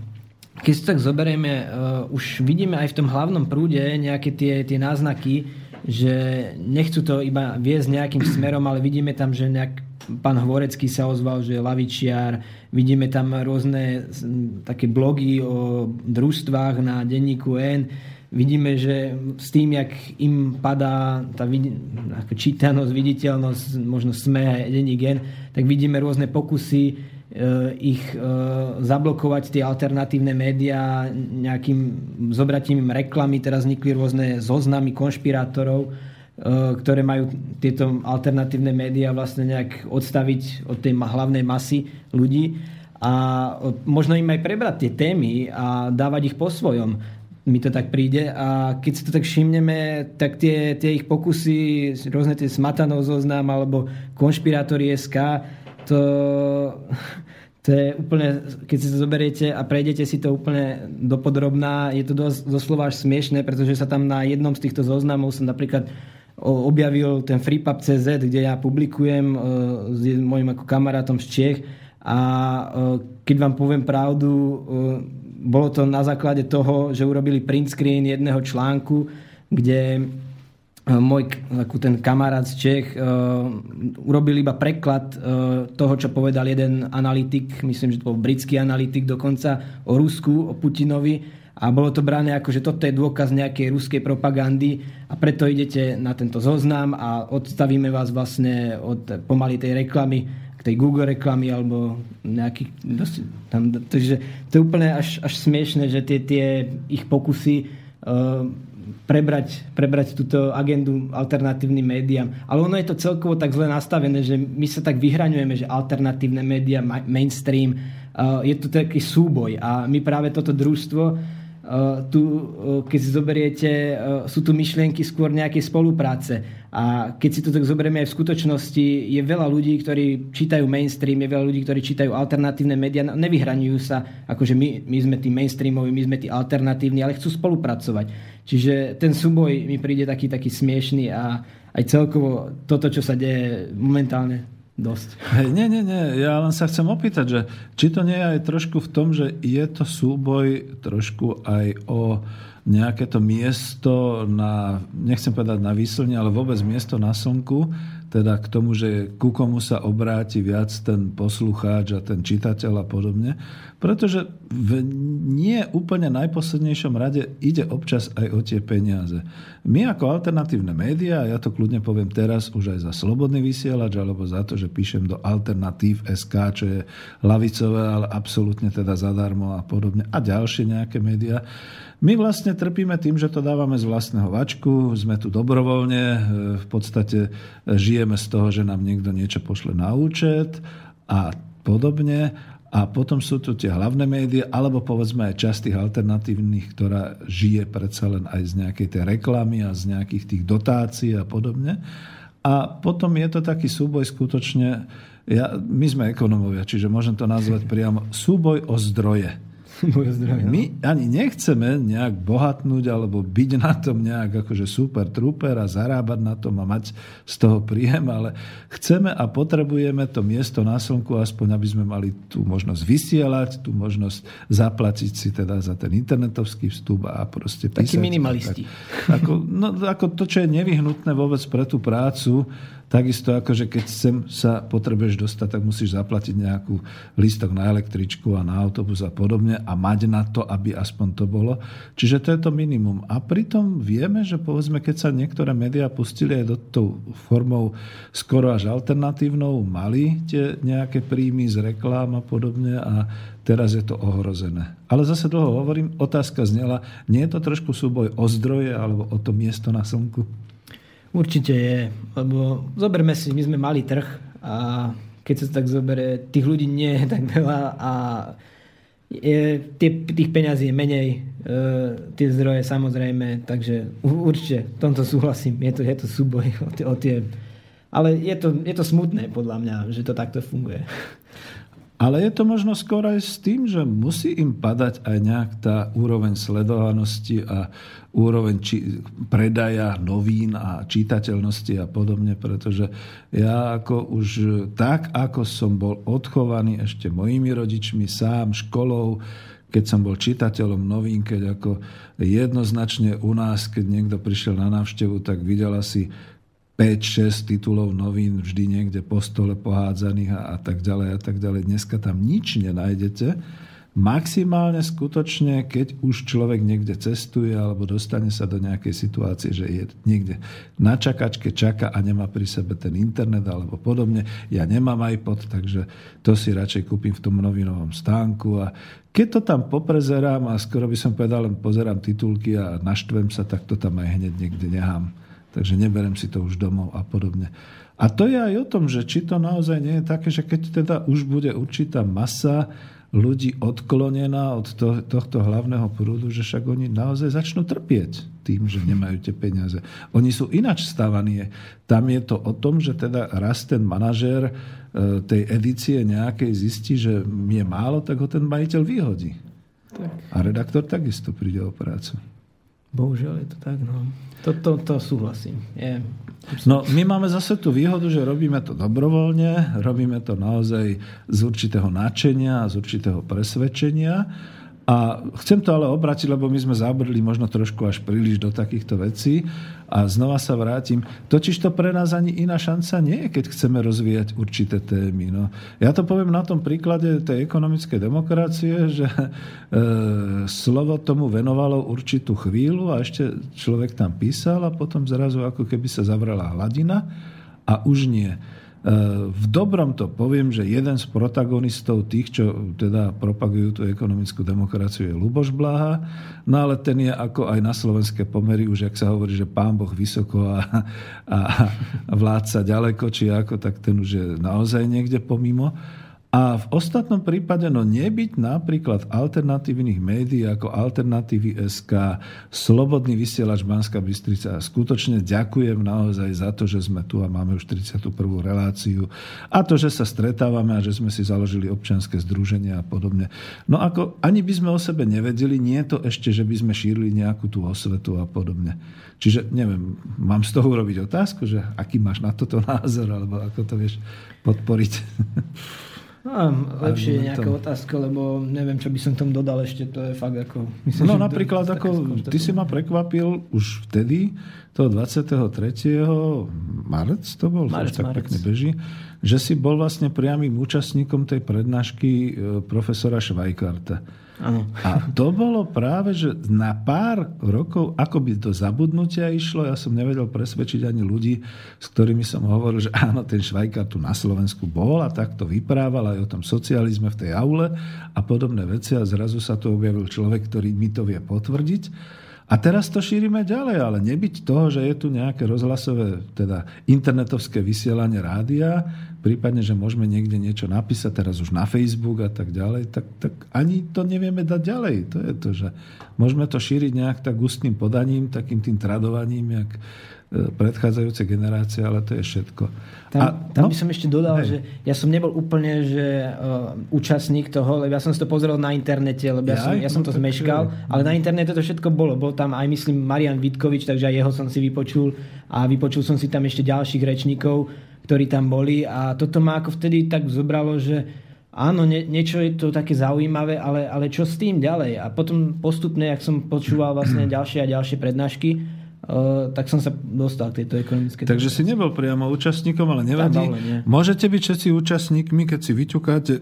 keď si tak zoberieme, uh, už vidíme aj v tom hlavnom prúde nejaké tie, tie náznaky, že nechcú to iba viesť nejakým smerom, ale vidíme tam, že nejak pán Hvorecký sa ozval, že je lavičiar. Vidíme tam rôzne také blogy o družstvách na denníku N. Vidíme, že s tým, jak im padá tá ako čítanosť, viditeľnosť, možno sme aj denník N, tak vidíme rôzne pokusy ich e, zablokovať tie alternatívne médiá nejakým zobratím reklamy. Teraz vznikli rôzne zoznamy konšpirátorov, Eh, ktoré majú tieto alternatívne médiá vlastne nejak odstaviť od tej hlavnej masy ľudí a možno im aj prebrať tie témy a dávať ich po svojom. Mi to tak príde a keď si to tak všimneme, tak tie, tie ich pokusy, rôzne tie smatanov zoznam alebo konšpirátory SK, to, to je úplne, keď si to zoberiete a prejdete si to úplne dopodrobná, je to dosť, doslova až smiešné, pretože sa tam na jednom z týchto zoznamov som napríklad objavil ten FreePub.cz, kde ja publikujem e, s mojim ako kamarátom z Čech a e, keď vám poviem pravdu, e, bolo to na základe toho, že urobili print screen jedného článku, kde môj takú ten kamarát z Čech uh, urobil iba preklad uh, toho, čo povedal jeden analytik, myslím, že to bol britský analytik dokonca, o Rusku, o Putinovi. A bolo to brané ako, že toto je dôkaz nejakej ruskej propagandy a preto idete na tento zoznam a odstavíme vás vlastne od pomaly tej reklamy k tej Google reklamy alebo nejakých... Tam, takže to je úplne až, až smiešne, že tie, tie ich pokusy uh, prebrať, prebrať túto agendu alternatívnym médiám. Ale ono je to celkovo tak zle nastavené, že my sa tak vyhraňujeme, že alternatívne médiá, mainstream, uh, je to taký súboj. A my práve toto družstvo Uh, tu, uh, keď si zoberiete, sú tu myšlienky skôr nejakej spolupráce. A keď si to tak zoberieme aj v skutočnosti, je veľa ľudí, ktorí čítajú mainstream, je veľa ľudí, ktorí čítajú alternatívne médiá, no, nevyhraňujú sa, akože my, my sme tí mainstreamoví, my sme tí alternatívni, ale chcú spolupracovať. Čiže ten súboj mi príde taký, taký smiešný a aj celkovo toto, čo sa deje momentálne dosť. Hej, nie, nie, nie. Ja len sa chcem opýtať, že či to nie je aj trošku v tom, že je to súboj trošku aj o nejaké to miesto na, nechcem povedať na výslne, ale vôbec miesto na slnku, teda k tomu, že ku komu sa obráti viac ten poslucháč a ten čitateľ a podobne. Pretože v nie úplne najposlednejšom rade ide občas aj o tie peniaze. My ako alternatívne médiá, ja to kľudne poviem teraz už aj za slobodný vysielač, alebo za to, že píšem do Alternatív SK, čo je lavicové, ale absolútne teda zadarmo a podobne, a ďalšie nejaké médiá, my vlastne trpíme tým, že to dávame z vlastného vačku, sme tu dobrovoľne, e, v podstate žijeme z toho, že nám niekto niečo pošle na účet a podobne. A potom sú tu tie hlavné médiá, alebo povedzme aj časť tých alternatívnych, ktorá žije predsa len aj z nejakej tej reklamy a z nejakých tých dotácií a podobne. A potom je to taký súboj skutočne, ja, my sme ekonomovia, čiže môžem to nazvať priamo súboj o zdroje. zdravie, no? My ani nechceme nejak bohatnúť alebo byť na tom nejak akože super trúper a zarábať na tom a mať z toho príjem, ale chceme a potrebujeme to miesto na slnku aspoň, aby sme mali tú možnosť vysielať, tú možnosť zaplatiť si teda za ten internetovský vstup a proste písať. Takí minimalisti. Tak, ako, no, ako to, čo je nevyhnutné vôbec pre tú prácu, Takisto ako, že keď sem sa potrebuješ dostať, tak musíš zaplatiť nejakú listok na električku a na autobus a podobne a mať na to, aby aspoň to bolo. Čiže to je to minimum. A pritom vieme, že povedzme, keď sa niektoré médiá pustili aj do tou formou skoro až alternatívnou, mali tie nejaké príjmy z reklám a podobne a teraz je to ohrozené. Ale zase dlho hovorím, otázka znela, nie je to trošku súboj o zdroje alebo o to miesto na slnku? Určite je, lebo zoberme si, my sme mali trh a keď sa tak zoberie, tých ľudí nie je tak veľa a je, tie, tých peňazí je menej, e, tie zdroje samozrejme, takže určite v tomto súhlasím, je to, je to súboj o tie, o tie ale je to, je to smutné podľa mňa, že to takto funguje. Ale je to možno skôr aj s tým, že musí im padať aj nejak tá úroveň sledovanosti a úroveň či, predaja novín a čitateľnosti a podobne, pretože ja ako už tak, ako som bol odchovaný ešte mojimi rodičmi, sám, školou, keď som bol čitateľom novín, keď ako jednoznačne u nás, keď niekto prišiel na návštevu, tak videl asi 5-6 titulov novín vždy niekde po stole pohádzaných a, a tak ďalej a tak ďalej. Dneska tam nič nenájdete. Maximálne skutočne, keď už človek niekde cestuje alebo dostane sa do nejakej situácie, že je niekde na čakačke, čaka a nemá pri sebe ten internet alebo podobne. Ja nemám iPod, takže to si radšej kúpim v tom novinovom stánku a keď to tam poprezerám a skoro by som povedal, len pozerám titulky a naštvem sa, tak to tam aj hneď niekde nechám takže neberem si to už domov a podobne. A to je aj o tom, že či to naozaj nie je také, že keď teda už bude určitá masa ľudí odklonená od to, tohto hlavného prúdu, že však oni naozaj začnú trpieť tým, že nemajú tie peniaze. Oni sú inač stávaní. Tam je to o tom, že teda raz ten manažér e, tej edície nejakej zistí, že je málo, tak ho ten majiteľ vyhodí. Tak. A redaktor takisto príde o prácu. Bohužiaľ je to tak, no. To, to, to súhlasím. Je. No, my máme zase tú výhodu, že robíme to dobrovoľne, robíme to naozaj z určitého náčenia a z určitého presvedčenia A chcem to ale obrátiť, lebo my sme zabrli možno trošku až príliš do takýchto vecí a znova sa vrátim. Totiž to pre nás ani iná šanca nie je, keď chceme rozvíjať určité témy. No. Ja to poviem na tom príklade tej ekonomickej demokracie, že e, slovo tomu venovalo určitú chvíľu a ešte človek tam písal a potom zrazu ako keby sa zavrela hladina a už nie. V dobrom to poviem, že jeden z protagonistov tých, čo teda propagujú tú ekonomickú demokraciu, je Luboš Blaha, no ale ten je ako aj na slovenské pomery, už ak sa hovorí, že pán Boh vysoko a, a, a vládca ďaleko, či ako, tak ten už je naozaj niekde pomimo. A v ostatnom prípade, no nebyť napríklad alternatívnych médií ako Alternatívy SK, Slobodný vysielač Banská Bystrica. Skutočne ďakujem naozaj za to, že sme tu a máme už 31. reláciu a to, že sa stretávame a že sme si založili občianske združenia a podobne. No ako ani by sme o sebe nevedeli, nie je to ešte, že by sme šírili nejakú tú osvetu a podobne. Čiže neviem, mám z toho urobiť otázku, že aký máš na toto názor, alebo ako to vieš podporiť. No, lepšie je nejaká otázka, lebo neviem, čo by som tomu dodal ešte, to je fakt ako... Myslím, no napríklad, ako, ty si ma prekvapil už vtedy, toho 23. marec to bol, marec, tak marec. pekne beží, že si bol vlastne priamým účastníkom tej prednášky e, profesora Švajkarta. Ano. A to bolo práve, že na pár rokov akoby do zabudnutia išlo. Ja som nevedel presvedčiť ani ľudí, s ktorými som hovoril, že áno, ten Švajkár tu na Slovensku bol a takto vyprával aj o tom socializme v tej aule a podobné veci a zrazu sa tu objavil človek, ktorý mi to vie potvrdiť. A teraz to šírime ďalej, ale nebyť toho, že je tu nejaké rozhlasové, teda internetovské vysielanie rádia, prípadne, že môžeme niekde niečo napísať, teraz už na Facebook a tak ďalej, tak, tak ani to nevieme dať ďalej. To je to, že môžeme to šíriť nejak tak ústnym podaním, takým tým tradovaním, jak predchádzajúce generácie, ale to je všetko. Tam, a, tam no, by som ešte dodal, hej. že ja som nebol úplne že uh, účastník toho, lebo ja som si to pozrel na internete, lebo ja, ja, som, ja som no, to zmeškal, je. ale na internete to všetko bolo. Bol tam aj, myslím, Marian Vitkovič, takže aj jeho som si vypočul a vypočul som si tam ešte ďalších rečníkov ktorí tam boli a toto ma ako vtedy tak zobralo, že áno, nie, niečo je to také zaujímavé, ale, ale čo s tým ďalej? A potom postupne, ak som počúval vlastne ďalšie a ďalšie prednášky, tak som sa dostal k tejto ekonomickej... Takže si nebol priamo účastníkom, ale nevadí. Môžete byť všetci účastníkmi, keď si vyťukáte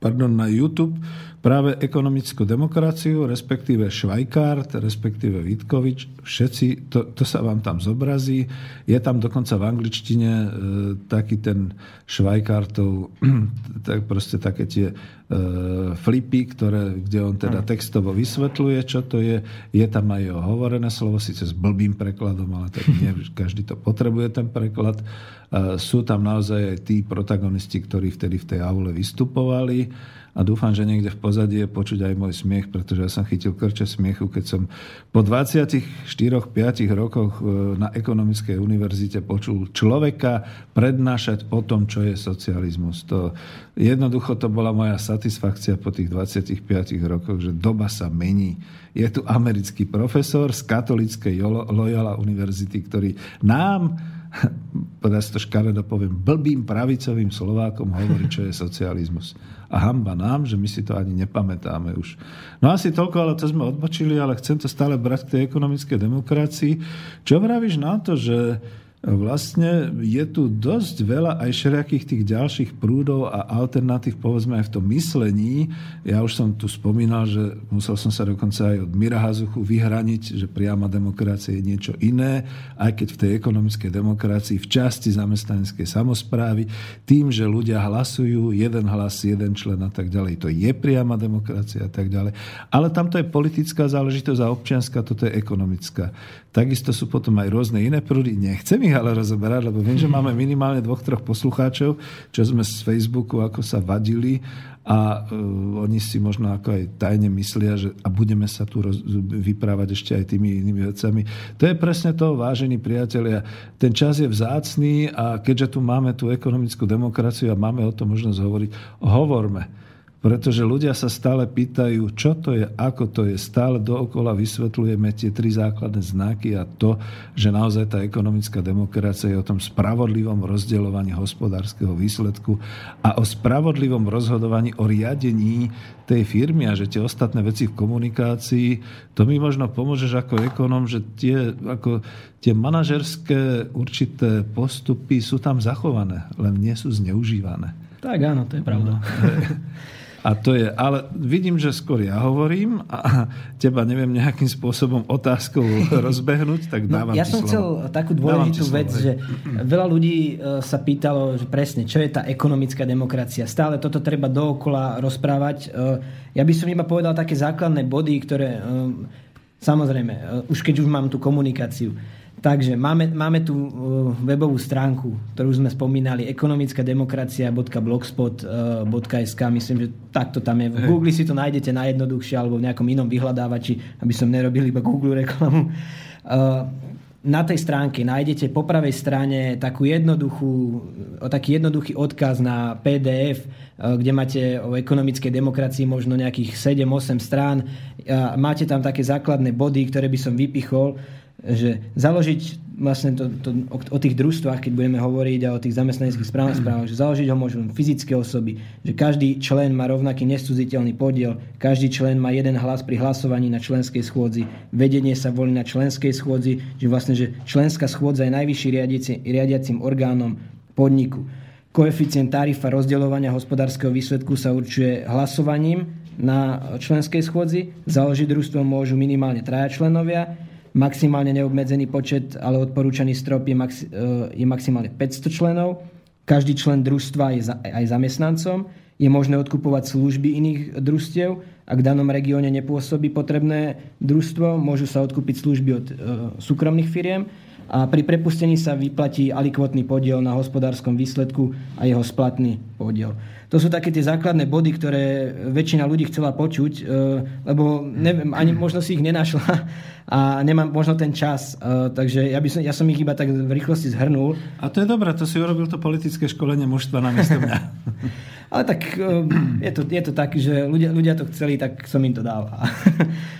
pardon, na YouTube práve ekonomickú demokraciu, respektíve Švajkárt, respektíve Vitkovič, všetci, to, to sa vám tam zobrazí. Je tam dokonca v angličtine e, taký ten Švajkártov, tak proste také tie e, flipy, ktoré, kde on teda textovo vysvetľuje, čo to je. Je tam aj jeho hovorené slovo, síce s blbým prekladom, ale tak nie každý to potrebuje, ten preklad. E, sú tam naozaj aj tí protagonisti, ktorí vtedy v tej aule vystupovali a dúfam, že niekde v pozadí je počuť aj môj smiech, pretože ja som chytil krče smiechu, keď som po 24-5 rokoch e, na ekonomickej univerzite počul človeka prednášať o tom, čo je socializmus. To, jednoducho to bola moja satisfakcia po tých 25 rokoch, že doba sa mení. Je tu americký profesor z katolíckej Loyola univerzity, ktorý nám povedať to škaredo poviem, blbým pravicovým Slovákom hovorí, čo je socializmus. A hamba nám, že my si to ani nepamätáme už. No asi toľko, ale to sme odbočili, ale chcem to stále brať k tej ekonomickej demokracii. Čo vravíš na to, že vlastne je tu dosť veľa aj všelijakých tých ďalších prúdov a alternatív, povedzme aj v tom myslení. Ja už som tu spomínal, že musel som sa dokonca aj od Mira Hazuchu vyhraniť, že priama demokracia je niečo iné, aj keď v tej ekonomickej demokracii v časti zamestnaneckej samozprávy, tým, že ľudia hlasujú, jeden hlas, jeden člen a tak ďalej, to je priama demokracia a tak ďalej. Ale tamto je politická záležitosť a občianská, toto je ekonomická. Takisto sú potom aj rôzne iné prúdy. Nechcem ich ale rozoberať, lebo viem, že máme minimálne dvoch, troch poslucháčov, čo sme z Facebooku ako sa vadili a uh, oni si možno ako aj tajne myslia, že a budeme sa tu roz, vyprávať ešte aj tými inými vecami. To je presne to, vážení priatelia. Ten čas je vzácný a keďže tu máme tú ekonomickú demokraciu a máme o tom možnosť hovoriť, hovorme pretože ľudia sa stále pýtajú, čo to je, ako to je. Stále dookola vysvetľujeme tie tri základné znaky a to, že naozaj tá ekonomická demokracia je o tom spravodlivom rozdeľovaní hospodárskeho výsledku a o spravodlivom rozhodovaní o riadení tej firmy a že tie ostatné veci v komunikácii, to mi možno pomôžeš ako ekonom, že tie, ako, tie manažerské určité postupy sú tam zachované, len nie sú zneužívané. Tak áno, to je pravda. No. A to je, ale vidím, že skôr ja hovorím a teba neviem nejakým spôsobom otázkou rozbehnúť, tak no, dávam no, Ja som slovo. chcel takú dôležitú vec, slovo, že veľa ľudí e, sa pýtalo, že presne, čo je tá ekonomická demokracia. Stále toto treba dookola rozprávať. E, ja by som iba povedal také základné body, ktoré e, samozrejme, už keď už mám tú komunikáciu, Takže máme, máme tu uh, webovú stránku, ktorú sme spomínali, ekonomická demokracia.blogspot.sk. Myslím, že takto tam je. V Google si to nájdete najjednoduchšie alebo v nejakom inom vyhľadávači, aby som nerobil iba Google reklamu. Uh, na tej stránke nájdete po pravej strane takú jednoduchú, taký jednoduchý odkaz na PDF, uh, kde máte o ekonomickej demokracii možno nejakých 7-8 strán. Máte tam také základné body, ktoré by som vypichol že založiť vlastne to, to, o, o tých družstvách, keď budeme hovoriť a o tých zamestnaneckých správach, správach, že založiť ho môžu fyzické osoby, že každý člen má rovnaký nescuziteľný podiel, každý člen má jeden hlas pri hlasovaní na členskej schôdzi, vedenie sa volí na členskej schôdzi, že vlastne, že členská schôdza je najvyšší riadiaci, riadiacim orgánom podniku. Koeficient tarifa rozdeľovania hospodárskeho výsledku sa určuje hlasovaním na členskej schôdzi. Založiť družstvo môžu minimálne traja členovia Maximálne neobmedzený počet, ale odporúčaný strop je, maxi- e, je maximálne 500 členov. Každý člen družstva je za, aj zamestnancom. Je možné odkupovať služby iných družstiev. Ak v danom regióne nepôsobí potrebné družstvo, môžu sa odkúpiť služby od e, súkromných firiem a pri prepustení sa vyplatí alikvotný podiel na hospodárskom výsledku a jeho splatný podiel. To sú také tie základné body, ktoré väčšina ľudí chcela počuť, e, lebo neviem, ani možno si ich nenašla a nemám možno ten čas, e, takže ja, by som, ja som ich iba tak v rýchlosti zhrnul. A to je dobré, to si urobil to politické školenie mužstva na miesto mňa. Ale tak e, je to, je to tak, že ľudia, ľudia to chceli, tak som im to dal.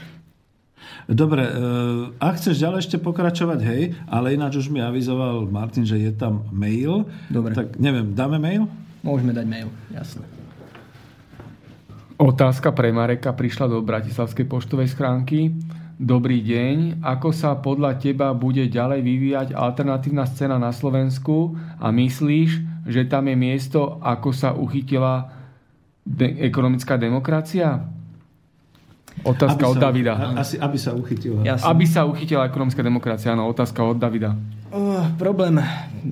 Dobre, ak chceš ďalej ešte pokračovať, hej, ale ináč už mi avizoval Martin, že je tam mail. Dobre. Tak neviem, dáme mail? Môžeme dať mail, jasne. Otázka pre Mareka prišla do Bratislavskej poštovej schránky. Dobrý deň. Ako sa podľa teba bude ďalej vyvíjať alternatívna scéna na Slovensku a myslíš, že tam je miesto, ako sa uchytila de- ekonomická demokracia? Otázka aby od sa, Davida. Asi, aby sa uchytila. Jasne. Aby sa uchytila ekonomická demokracia, áno, otázka od Davida. Oh, problém,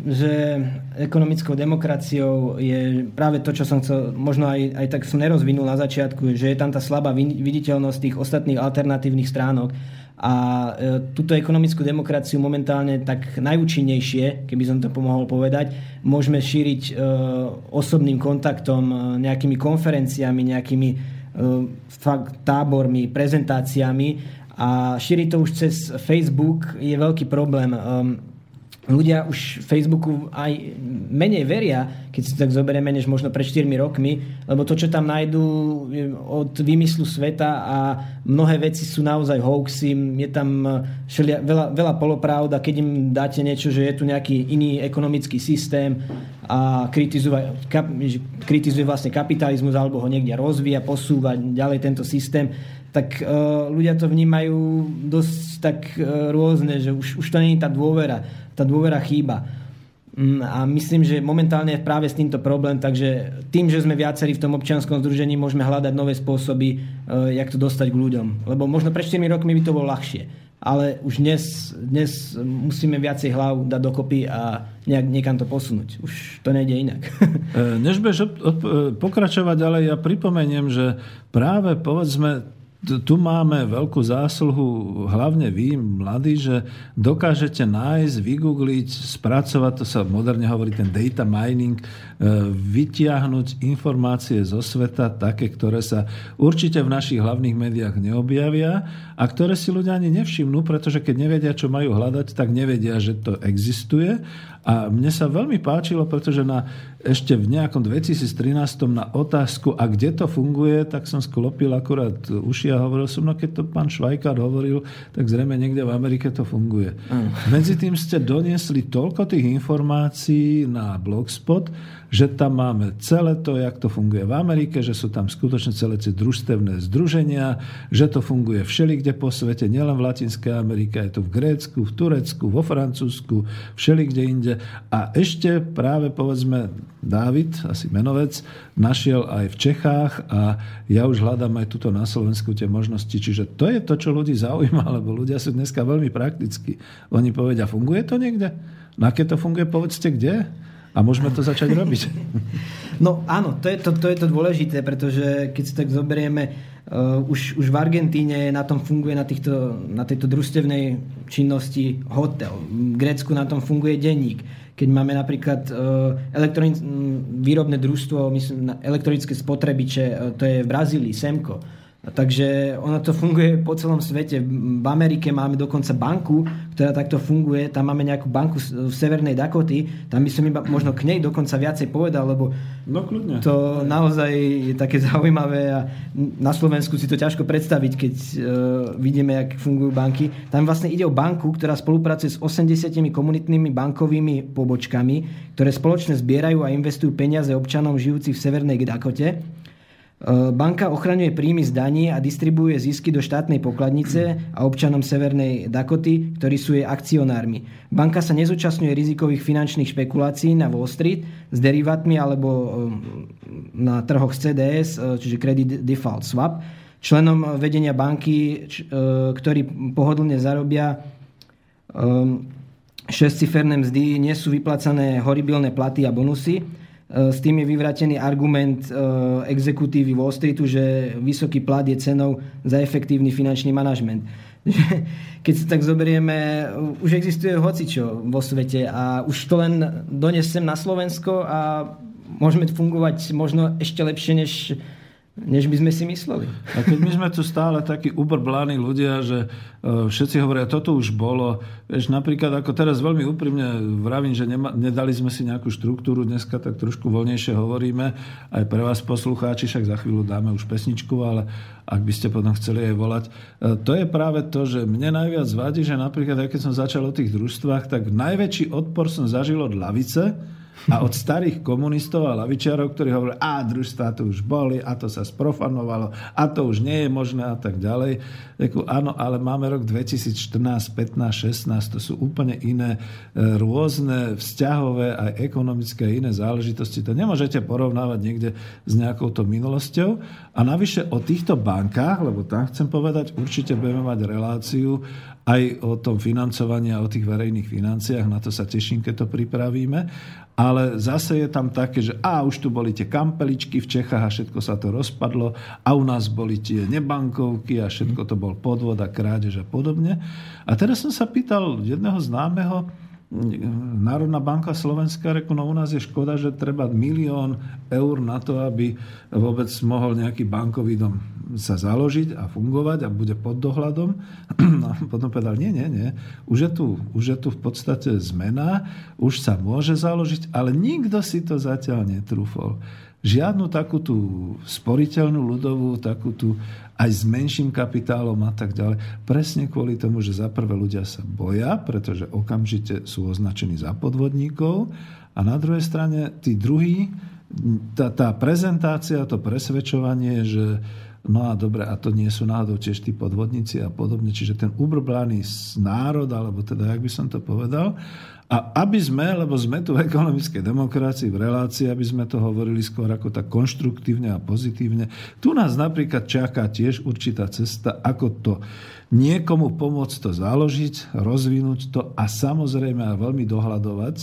že ekonomickou demokraciou je práve to, čo som chcel, možno aj, aj tak som nerozvinul na začiatku, že je tam tá slabá viditeľnosť tých ostatných alternatívnych stránok. A e, túto ekonomickú demokraciu momentálne tak najúčinnejšie, keby som to pomohol povedať, môžeme šíriť e, osobným kontaktom, e, nejakými konferenciami, nejakými fakt, tábormi, prezentáciami a šíriť to už cez Facebook je veľký problém. Ľudia už Facebooku aj menej veria, keď si to tak zoberieme, než možno pred 4 rokmi, lebo to, čo tam nájdú od vymyslu sveta a mnohé veci sú naozaj hoaxy, je tam šelia, veľa, veľa polopravd a keď im dáte niečo, že je tu nejaký iný ekonomický systém a kritizuje, kritizuje vlastne kapitalizmus alebo ho niekde rozvíja, posúva ďalej tento systém, tak uh, ľudia to vnímajú dosť tak uh, rôzne, že už, už to nie je tá dôvera. Tá dôvera chýba. Um, a myslím, že momentálne je práve s týmto problém, takže tým, že sme viacerí v tom občianskom združení, môžeme hľadať nové spôsoby, uh, jak to dostať k ľuďom. Lebo možno pred 4 rokmi by to bolo ľahšie. Ale už dnes, dnes musíme viacej hlav dať dokopy a nejak, niekam to posunúť. Už to nejde inak. Než od, pokračovať, ale ja pripomeniem, že práve povedzme tu máme veľkú zásluhu, hlavne vy, mladí, že dokážete nájsť, vygoogliť, spracovať, to sa moderne hovorí ten data mining, e, vytiahnuť informácie zo sveta, také, ktoré sa určite v našich hlavných médiách neobjavia a ktoré si ľudia ani nevšimnú, pretože keď nevedia, čo majú hľadať, tak nevedia, že to existuje. A mne sa veľmi páčilo, pretože na, ešte v nejakom 2013 na otázku, a kde to funguje, tak som sklopil akurát uši a hovoril som, no keď to pán Švajkár hovoril, tak zrejme niekde v Amerike to funguje. Mm. Medzi tým ste doniesli toľko tých informácií na Blogspot, že tam máme celé to, jak to funguje v Amerike, že sú tam skutočne celé tie družstevné združenia, že to funguje všelikde po svete, nielen v Latinskej Amerike, je to v Grécku, v Turecku, vo Francúzsku, všelikde inde. A ešte práve povedzme Dávid, asi menovec, našiel aj v Čechách a ja už hľadám aj tuto na Slovensku tie možnosti. Čiže to je to, čo ľudí zaujíma, lebo ľudia sú dneska veľmi praktickí. Oni povedia, funguje to niekde? Na keď to funguje, povedzte kde? A môžeme to začať robiť. No áno, to je to, to, je to dôležité, pretože keď si tak zoberieme, uh, už, už v Argentíne na tom funguje na, týchto, na tejto družstevnej činnosti hotel. V Grécku na tom funguje denník. Keď máme napríklad uh, výrobné družstvo, myslím, elektronické spotrebiče, uh, to je v Brazílii, Semko Takže ono to funguje po celom svete. V Amerike máme dokonca banku, ktorá takto funguje. Tam máme nejakú banku v Severnej Dakoty. Tam by som iba možno k nej dokonca viacej povedal, lebo no, kľudne. to naozaj je také zaujímavé a na Slovensku si to ťažko predstaviť, keď uh, vidíme, jak fungujú banky. Tam vlastne ide o banku, ktorá spolupracuje s 80 komunitnými bankovými pobočkami, ktoré spoločne zbierajú a investujú peniaze občanom žijúcich v Severnej Dakote banka ochraňuje príjmy z daní a distribuuje zisky do štátnej pokladnice a občanom Severnej Dakoty, ktorí sú jej akcionármi. Banka sa nezúčastňuje rizikových finančných špekulácií na Wall Street s derivátmi alebo e, na trhoch CDS, e, čiže Credit Default Swap. Členom vedenia banky, ktorí pohodlne zarobia šestciferné mzdy, nie sú vyplacané horibilné platy a bonusy s tým je vyvratený argument e, exekutívy Wall Streetu, že vysoký plat je cenou za efektívny finančný manažment. Keď sa tak zoberieme, už existuje hocičo vo svete a už to len donesem na Slovensko a môžeme fungovať možno ešte lepšie, než než by sme si mysleli. A keď my sme tu stále takí ubrbláni ľudia, že e, všetci hovoria, toto už bolo. Vieš, napríklad, ako teraz veľmi úprimne vravím, že nema, nedali sme si nejakú štruktúru, dneska tak trošku voľnejšie hovoríme. Aj pre vás poslucháči, však za chvíľu dáme už pesničku, ale ak by ste potom chceli aj volať. E, to je práve to, že mne najviac vadí, že napríklad, keď som začal o tých družstvách, tak najväčší odpor som zažil od lavice, a od starých komunistov a lavičiarov, ktorí hovorili, a družstva tu už boli, a to sa sprofanovalo, a to už nie je možné a tak ďalej. Reku, áno, ale máme rok 2014, 15, 16, to sú úplne iné e, rôzne vzťahové aj ekonomické a iné záležitosti. To nemôžete porovnávať niekde s nejakou to minulosťou. A navyše o týchto bankách, lebo tam chcem povedať, určite budeme mať reláciu aj o tom financovaní a o tých verejných financiách. Na to sa teším, keď to pripravíme ale zase je tam také, že a už tu boli tie kampeličky v Čechách a všetko sa to rozpadlo a u nás boli tie nebankovky a všetko to bol podvod a krádež a podobne. A teraz som sa pýtal jedného známeho, Národná banka Slovenska reku, no u nás je škoda, že treba milión eur na to, aby vôbec mohol nejaký bankový dom sa založiť a fungovať a bude pod dohľadom. No, potom povedal, nie, nie, nie, už je, tu, už je tu v podstate zmena, už sa môže založiť, ale nikto si to zatiaľ netrúfol žiadnu takú tú sporiteľnú ľudovú, takú tú aj s menším kapitálom a tak ďalej. Presne kvôli tomu, že za prvé ľudia sa boja, pretože okamžite sú označení za podvodníkov a na druhej strane tí druhí, tá, tá prezentácia, to presvedčovanie, že no a dobre, a to nie sú náhodou tiež tí podvodníci a podobne, čiže ten ubrblánny národ, alebo teda, jak by som to povedal, a aby sme, lebo sme tu v ekonomickej demokracii, v relácii, aby sme to hovorili skôr ako tak konštruktívne a pozitívne, tu nás napríklad čaká tiež určitá cesta, ako to niekomu pomôcť to založiť, rozvinúť to a samozrejme a veľmi dohľadovať,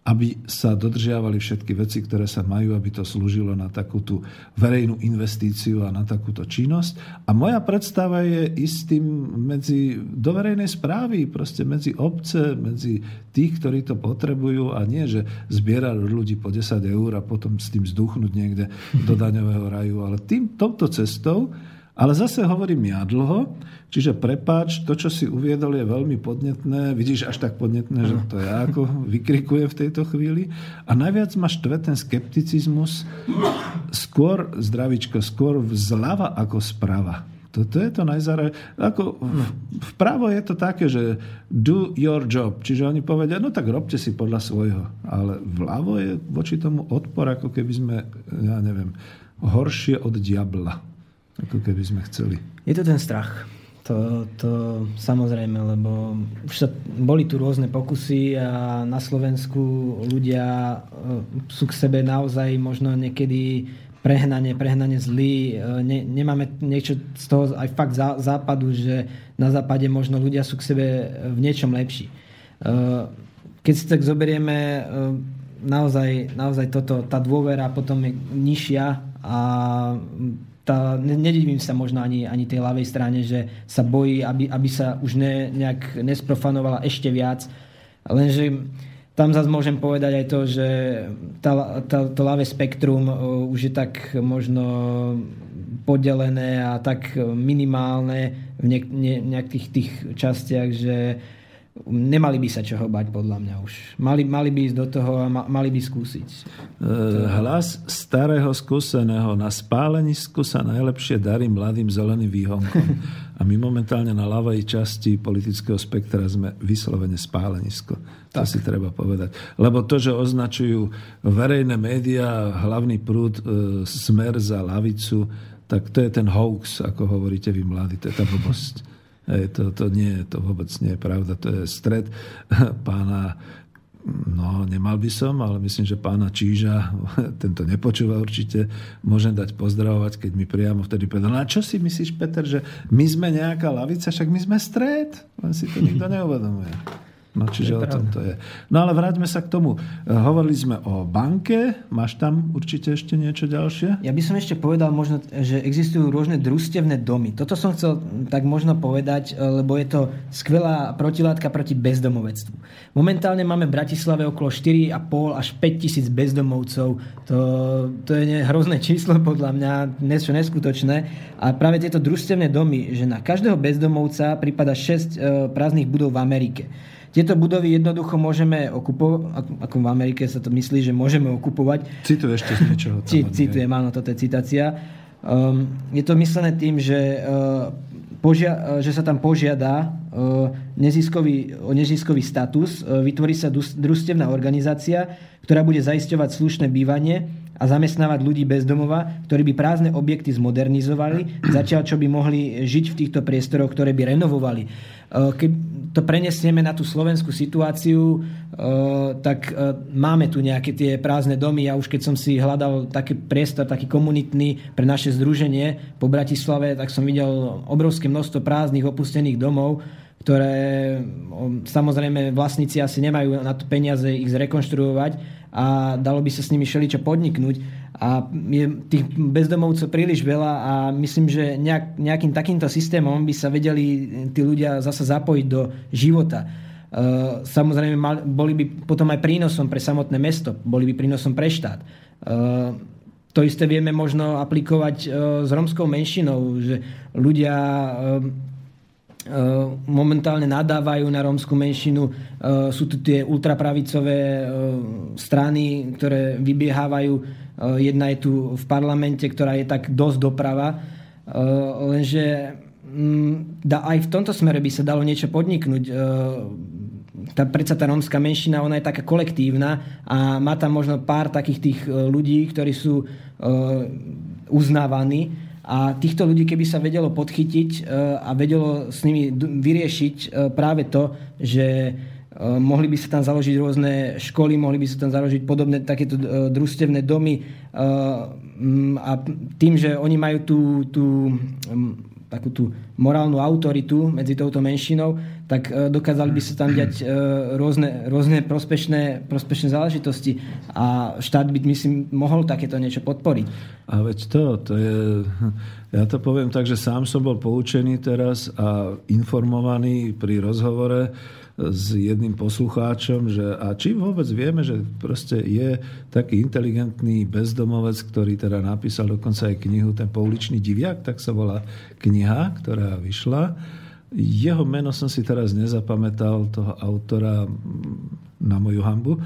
aby sa dodržiavali všetky veci, ktoré sa majú, aby to slúžilo na takúto verejnú investíciu a na takúto činnosť. A moja predstava je istým medzi, do verejnej správy, proste medzi obce, medzi tých, ktorí to potrebujú a nie, že zbierať ľudí po 10 eur a potom s tým zduchnúť niekde do daňového raju, ale tým, touto cestou Ale zase hovorím ja dlho, čiže prepáč, to, čo si uviedol, je veľmi podnetné. Vidíš, až tak podnetné, že to ja ako vykrikujem v tejto chvíli. A najviac ma štve ten skepticizmus skôr, zdravičko, skôr zľava ako sprava. Toto je to najzara... Ako vpravo je to také, že do your job. Čiže oni povedia, no tak robte si podľa svojho. Ale vľavo je voči tomu odpor, ako keby sme, ja neviem, horšie od diabla. Ako keby sme chceli. Je to ten strach. To, to samozrejme, lebo už sa, boli tu rôzne pokusy a na Slovensku ľudia e, sú k sebe naozaj možno niekedy prehnane, prehnane zlý. E, ne, nemáme niečo z toho aj fakt zá, západu, že na západe možno ľudia sú k sebe v niečom lepší. E, keď si tak zoberieme, naozaj, naozaj toto, tá dôvera potom je nižšia a tá, nedivím sa možno ani, ani tej ľavej strane, že sa bojí, aby, aby sa už ne, nejak nesprofanovala ešte viac. Lenže tam zase môžem povedať aj to, že tá, tá, to ľavé spektrum uh, už je tak možno poddelené a tak minimálne v nejakých tých častiach, že nemali by sa čoho bať podľa mňa už. Mali, mali by ísť do toho a ma, mali by skúsiť. E, hlas starého skúseného na spálenisku sa najlepšie darí mladým zeleným výhonkom. A my momentálne na ľavej časti politického spektra sme vyslovene spálenisko. To tak. si treba povedať. Lebo to, že označujú verejné médiá, hlavný prúd, e, smer za lavicu, tak to je ten hoax, ako hovoríte vy mladí. To je tá blbosť. To, to, nie, to vôbec nie je pravda. To je stred pána No, nemal by som, ale myslím, že pána Číža, tento nepočúva určite, môžem dať pozdravovať, keď mi priamo vtedy povedal, no a čo si myslíš, Peter, že my sme nejaká lavica, však my sme stred, len si to nikto neuvedomuje. No čiže o tom to je. No ale vráťme sa k tomu. E, hovorili sme o banke. Máš tam určite ešte niečo ďalšie? Ja by som ešte povedal možno, že existujú rôzne družstevné domy. Toto som chcel tak možno povedať, e, lebo je to skvelá protilátka proti bezdomovectvu. Momentálne máme v Bratislave okolo 4,5 až 5 tisíc bezdomovcov. To, to je hrozné číslo podľa mňa, niečo neskutočné. A práve tieto družstevné domy, že na každého bezdomovca prípada 6 e, prázdnych budov v Amerike. Tieto budovy jednoducho môžeme okupovať, ako v Amerike sa to myslí, že môžeme okupovať. Cituj ešte z niečoho. Citujem, áno, toto je citácia. Um, je to myslené tým, že, uh, požia- že sa tam požiada uh, neziskový, o neziskový status, uh, vytvorí sa družstevná organizácia, ktorá bude zaisťovať slušné bývanie a zamestnávať ľudí bez domova, ktorí by prázdne objekty zmodernizovali, zatiaľ čo by mohli žiť v týchto priestoroch, ktoré by renovovali. Keď to prenesieme na tú slovenskú situáciu, tak máme tu nejaké tie prázdne domy. Ja už keď som si hľadal taký priestor, taký komunitný pre naše združenie po Bratislave, tak som videl obrovské množstvo prázdnych opustených domov, ktoré samozrejme vlastníci asi nemajú na to peniaze ich zrekonštruovať a dalo by sa s nimi šeličo podniknúť. A je tých bezdomovcov príliš veľa a myslím, že nejak, nejakým takýmto systémom by sa vedeli tí ľudia zasa zapojiť do života. Uh, samozrejme, boli by potom aj prínosom pre samotné mesto, boli by prínosom pre štát. Uh, to isté vieme možno aplikovať uh, s romskou menšinou, že ľudia momentálne nadávajú na rómsku menšinu. Sú tu tie ultrapravicové strany, ktoré vybiehávajú. Jedna je tu v parlamente, ktorá je tak dosť doprava. Lenže mm, aj v tomto smere by sa dalo niečo podniknúť. Tá, predsa tá rómska menšina, ona je taká kolektívna a má tam možno pár takých tých ľudí, ktorí sú uznávaní a týchto ľudí, keby sa vedelo podchytiť a vedelo s nimi vyriešiť práve to, že mohli by sa tam založiť rôzne školy, mohli by sa tam založiť podobné takéto družstevné domy a tým, že oni majú tú, tú takú tú morálnu autoritu medzi touto menšinou, tak dokázali by sa tam diať rôzne, rôzne prospešné, prospešné záležitosti a štát by, myslím, mohol takéto niečo podporiť. A veď to, to je... Ja to poviem tak, že sám som bol poučený teraz a informovaný pri rozhovore s jedným poslucháčom, že a či vôbec vieme, že proste je taký inteligentný bezdomovec, ktorý teda napísal dokonca aj knihu, ten pouličný diviak, tak sa volá kniha, ktorá vyšla. Jeho meno som si teraz nezapamätal, toho autora na moju hambu,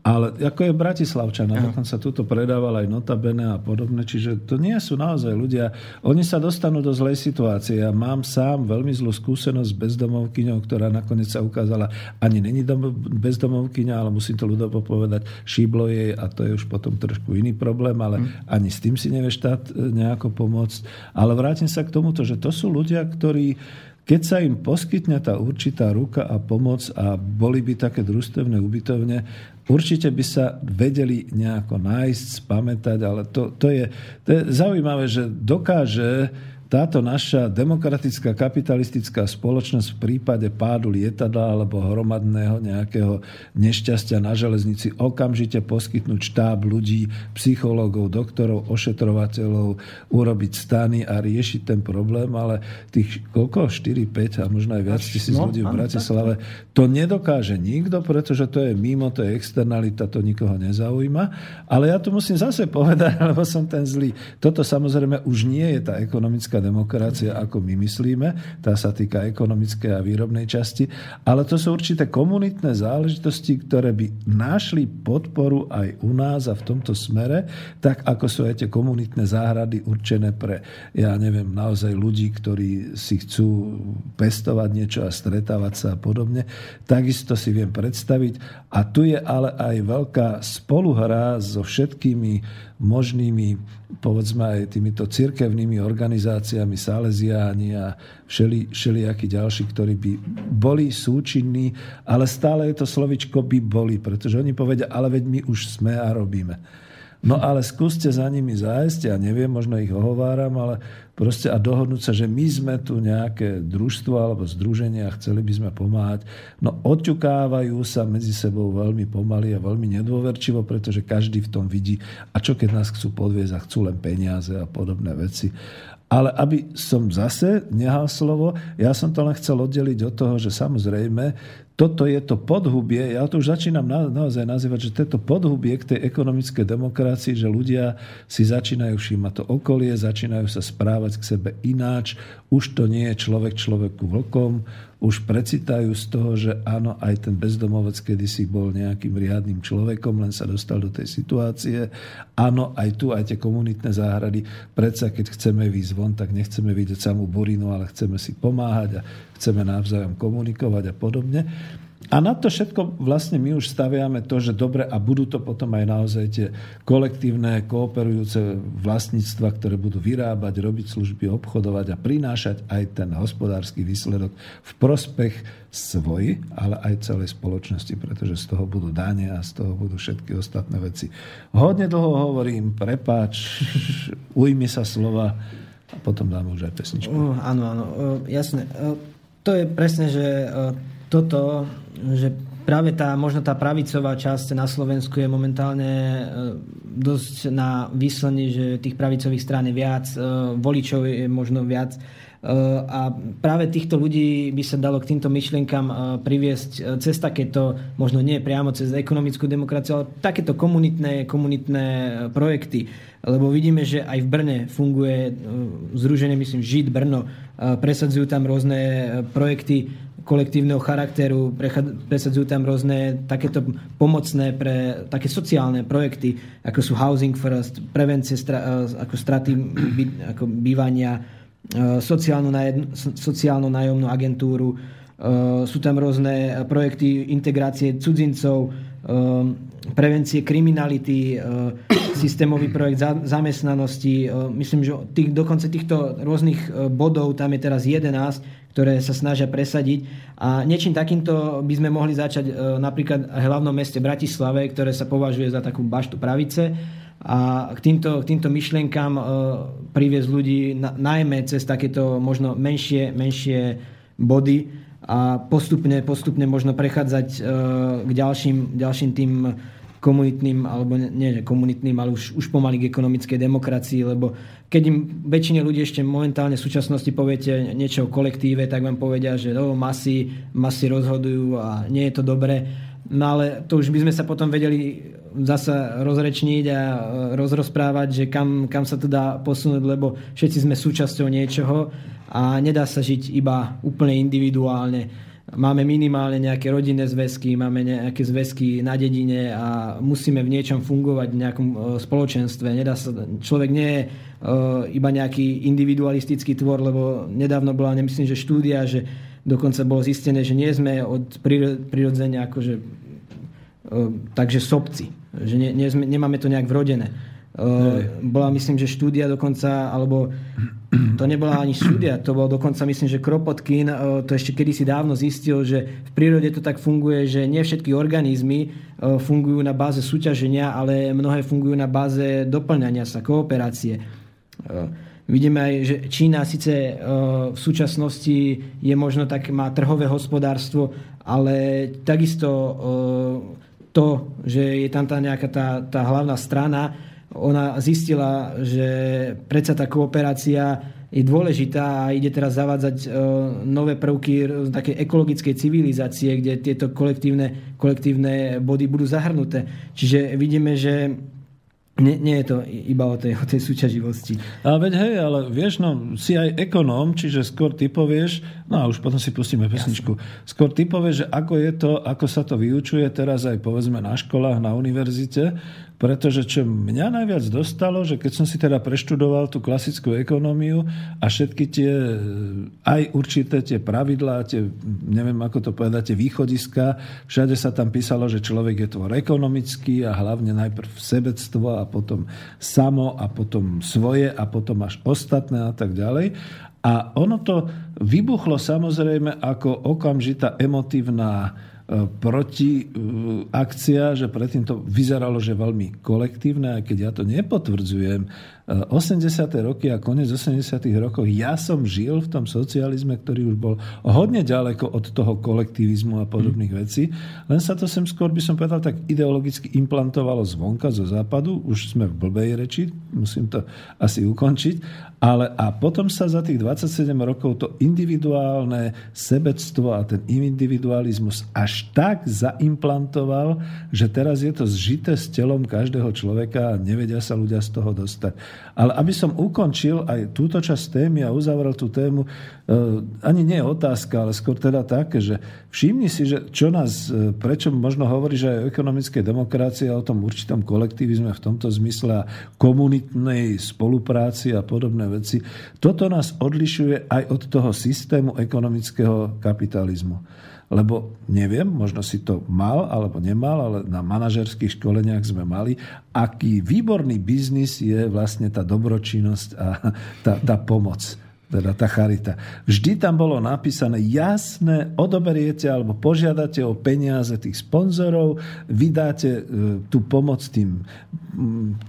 ale ako je Bratislavčan, a dokonca túto predával aj notabene a podobne, čiže to nie sú naozaj ľudia. Oni sa dostanú do zlej situácie. Ja mám sám veľmi zlú skúsenosť s bezdomovkyňou, ktorá nakoniec sa ukázala ani není bezdomovkyňa, ale musím to ľudovo povedať, šíblo jej a to je už potom trošku iný problém, ale hmm. ani s tým si nevie štát e, nejako pomôcť. Ale vrátim sa k tomuto, že to sú ľudia, ktorí keď sa im poskytne tá určitá ruka a pomoc a boli by také družstevné ubytovne, určite by sa vedeli nejako nájsť, spamätať, ale to, to, je, to je zaujímavé, že dokáže táto naša demokratická kapitalistická spoločnosť v prípade pádu lietadla alebo hromadného nejakého nešťastia na železnici okamžite poskytnúť štáb ľudí, psychológov, doktorov, ošetrovateľov, urobiť stany a riešiť ten problém, ale tých koľko? 4, 5 a možno aj viac tisíc no, ľudí v Bratislave to nedokáže nikto, pretože to je mimo, to je externalita, to nikoho nezaujíma. Ale ja to musím zase povedať, lebo som ten zlý. Toto samozrejme už nie je tá ekonomická demokracia, ako my myslíme. Tá sa týka ekonomickej a výrobnej časti. Ale to sú určité komunitné záležitosti, ktoré by našli podporu aj u nás a v tomto smere, tak ako sú aj tie komunitné záhrady určené pre, ja neviem, naozaj ľudí, ktorí si chcú pestovať niečo a stretávať sa a podobne. Takisto si viem predstaviť. A tu je ale aj veľká spoluhra so všetkými možnými, povedzme aj týmito cirkevnými organizáciami, Salesiáni a všeli, všelijakí ďalší, ktorí by boli súčinní, ale stále je to slovičko by boli, pretože oni povedia, ale veď my už sme a robíme. No ale skúste za nimi zájsť, ja neviem, možno ich ohováram, ale proste a dohodnúť sa, že my sme tu nejaké družstvo alebo združenie a chceli by sme pomáhať. No odťukávajú sa medzi sebou veľmi pomaly a veľmi nedôverčivo, pretože každý v tom vidí, a čo keď nás chcú podviezť a chcú len peniaze a podobné veci. Ale aby som zase nehal slovo, ja som to len chcel oddeliť od toho, že samozrejme toto je to podhubie, ja to už začínam na, naozaj nazývať, že to je to podhubie k tej ekonomickej demokracii, že ľudia si začínajú všímať to okolie, začínajú sa správať k sebe ináč, už to nie je človek človeku vlkom, už precitajú z toho, že áno, aj ten bezdomovec kedysi bol nejakým riadnym človekom, len sa dostal do tej situácie. Áno, aj tu, aj tie komunitné záhrady, predsa keď chceme výjsť von, tak nechceme vidieť samú burinu, ale chceme si pomáhať a chceme navzájom komunikovať a podobne. A na to všetko vlastne my už staviame to, že dobre a budú to potom aj naozaj tie kolektívne, kooperujúce vlastníctva, ktoré budú vyrábať, robiť služby, obchodovať a prinášať aj ten hospodársky výsledok v prospech svoj, ale aj celej spoločnosti, pretože z toho budú dane a z toho budú všetky ostatné veci. Hodne dlho hovorím, prepáč, ujmi sa slova a potom dáme už aj pesničku. Uh, áno, áno, uh, jasné. Uh, to je presne, že uh, toto, že práve tá, možno tá pravicová časť na Slovensku je momentálne e, dosť na výslení, že tých pravicových strán je viac, e, voličov je možno viac. E, a práve týchto ľudí by sa dalo k týmto myšlienkam priviesť cez takéto, možno nie priamo cez ekonomickú demokraciu, ale takéto komunitné, komunitné projekty. Lebo vidíme, že aj v Brne funguje združenie, myslím, Žid Brno. Presadzujú tam rôzne projekty kolektívneho charakteru, presadzujú tam rôzne takéto pomocné pre také sociálne projekty, ako sú Housing First, prevencie stra, e, ako straty by, ako bývania, e, sociálnu, nájomnú agentúru, e, sú tam rôzne projekty integrácie cudzincov, prevencie kriminality, systémový projekt zamestnanosti. Myslím, že tých, dokonca týchto rôznych bodov tam je teraz 11, ktoré sa snažia presadiť. A niečím takýmto by sme mohli začať e, napríklad v hlavnom meste Bratislave, ktoré sa považuje za takú baštu pravice. A k týmto, k týmto myšlienkám e, priviesť ľudí na, najmä cez takéto možno menšie, menšie body a postupne, postupne možno prechádzať e, k ďalším, ďalším tým komunitným, alebo nie komunitným, ale už, už pomaly k ekonomickej demokracii, lebo keď im väčšine ľudí ešte momentálne v súčasnosti poviete niečo o kolektíve, tak vám povedia, že no, masy, masy rozhodujú a nie je to dobré. No ale to už by sme sa potom vedeli zasa rozrečniť a e, rozrozprávať, že kam, kam sa to dá posunúť, lebo všetci sme súčasťou niečoho a nedá sa žiť iba úplne individuálne máme minimálne nejaké rodinné zväzky, máme nejaké zväzky na dedine a musíme v niečom fungovať v nejakom e, spoločenstve. Nedá sa, človek nie je e, iba nejaký individualistický tvor, lebo nedávno bola, nemyslím, že štúdia, že dokonca bolo zistené, že nie sme od prirodzenia akože e, takže sobci. Že nie sme, nemáme to nejak vrodené. Hej. Bola myslím, že štúdia dokonca, alebo to nebola ani štúdia, to bol dokonca myslím, že Kropotkin to ešte kedysi dávno zistil, že v prírode to tak funguje, že nie všetky organizmy fungujú na báze súťaženia, ale mnohé fungujú na báze doplňania sa, kooperácie. Vidíme aj, že Čína síce v súčasnosti je možno tak, má trhové hospodárstvo, ale takisto to, že je tam tá nejaká tá, tá hlavná strana, ona zistila, že predsa tá kooperácia je dôležitá a ide teraz zavádzať e, nové prvky také ekologickej civilizácie, kde tieto kolektívne, kolektívne body budú zahrnuté. Čiže vidíme, že nie, nie je to iba o tej, o tej súťaživosti. Ale veď hej, ale vieš, no, si aj ekonóm, čiže skôr ty povieš, no a už potom si pustíme pesničku, Jasne. skôr ty povieš, že ako je to, ako sa to vyučuje teraz aj povedzme na školách, na univerzite, pretože čo mňa najviac dostalo, že keď som si teda preštudoval tú klasickú ekonómiu a všetky tie, aj určité tie pravidlá, tie, neviem ako to povedať, tie východiska, všade sa tam písalo, že človek je tvor ekonomický a hlavne najprv sebectvo a potom samo a potom svoje a potom až ostatné a tak ďalej. A ono to vybuchlo samozrejme ako okamžitá emotívna proti akcia, že predtým to vyzeralo, že veľmi kolektívne, aj keď ja to nepotvrdzujem, 80. roky a koniec 80. rokov ja som žil v tom socializme, ktorý už bol hodne ďaleko od toho kolektivizmu a podobných mm. vecí. Len sa to sem skôr, by som povedal, tak ideologicky implantovalo zvonka, zo západu. Už sme v blbej reči, musím to asi ukončiť. Ale a potom sa za tých 27 rokov to individuálne sebectvo a ten individualizmus až tak zaimplantoval, že teraz je to zžité s telom každého človeka a nevedia sa ľudia z toho dostať. Ale aby som ukončil aj túto časť témy a uzavrel tú tému, eh, ani nie je otázka, ale skôr teda také, že všimni si, že čo nás, eh, prečo možno hovorí, že aj o ekonomickej demokracii a o tom určitom kolektivizme v tomto zmysle a komunitnej spolupráci a podobné veci, toto nás odlišuje aj od toho systému ekonomického kapitalizmu. Lebo neviem, možno si to mal alebo nemal, ale na manažerských školeniach sme mali, aký výborný biznis je vlastne tá dobročinnosť a tá, tá pomoc teda tá charita. Vždy tam bolo napísané jasné, odoberiete alebo požiadate o peniaze tých sponzorov, vydáte e, tú pomoc tým,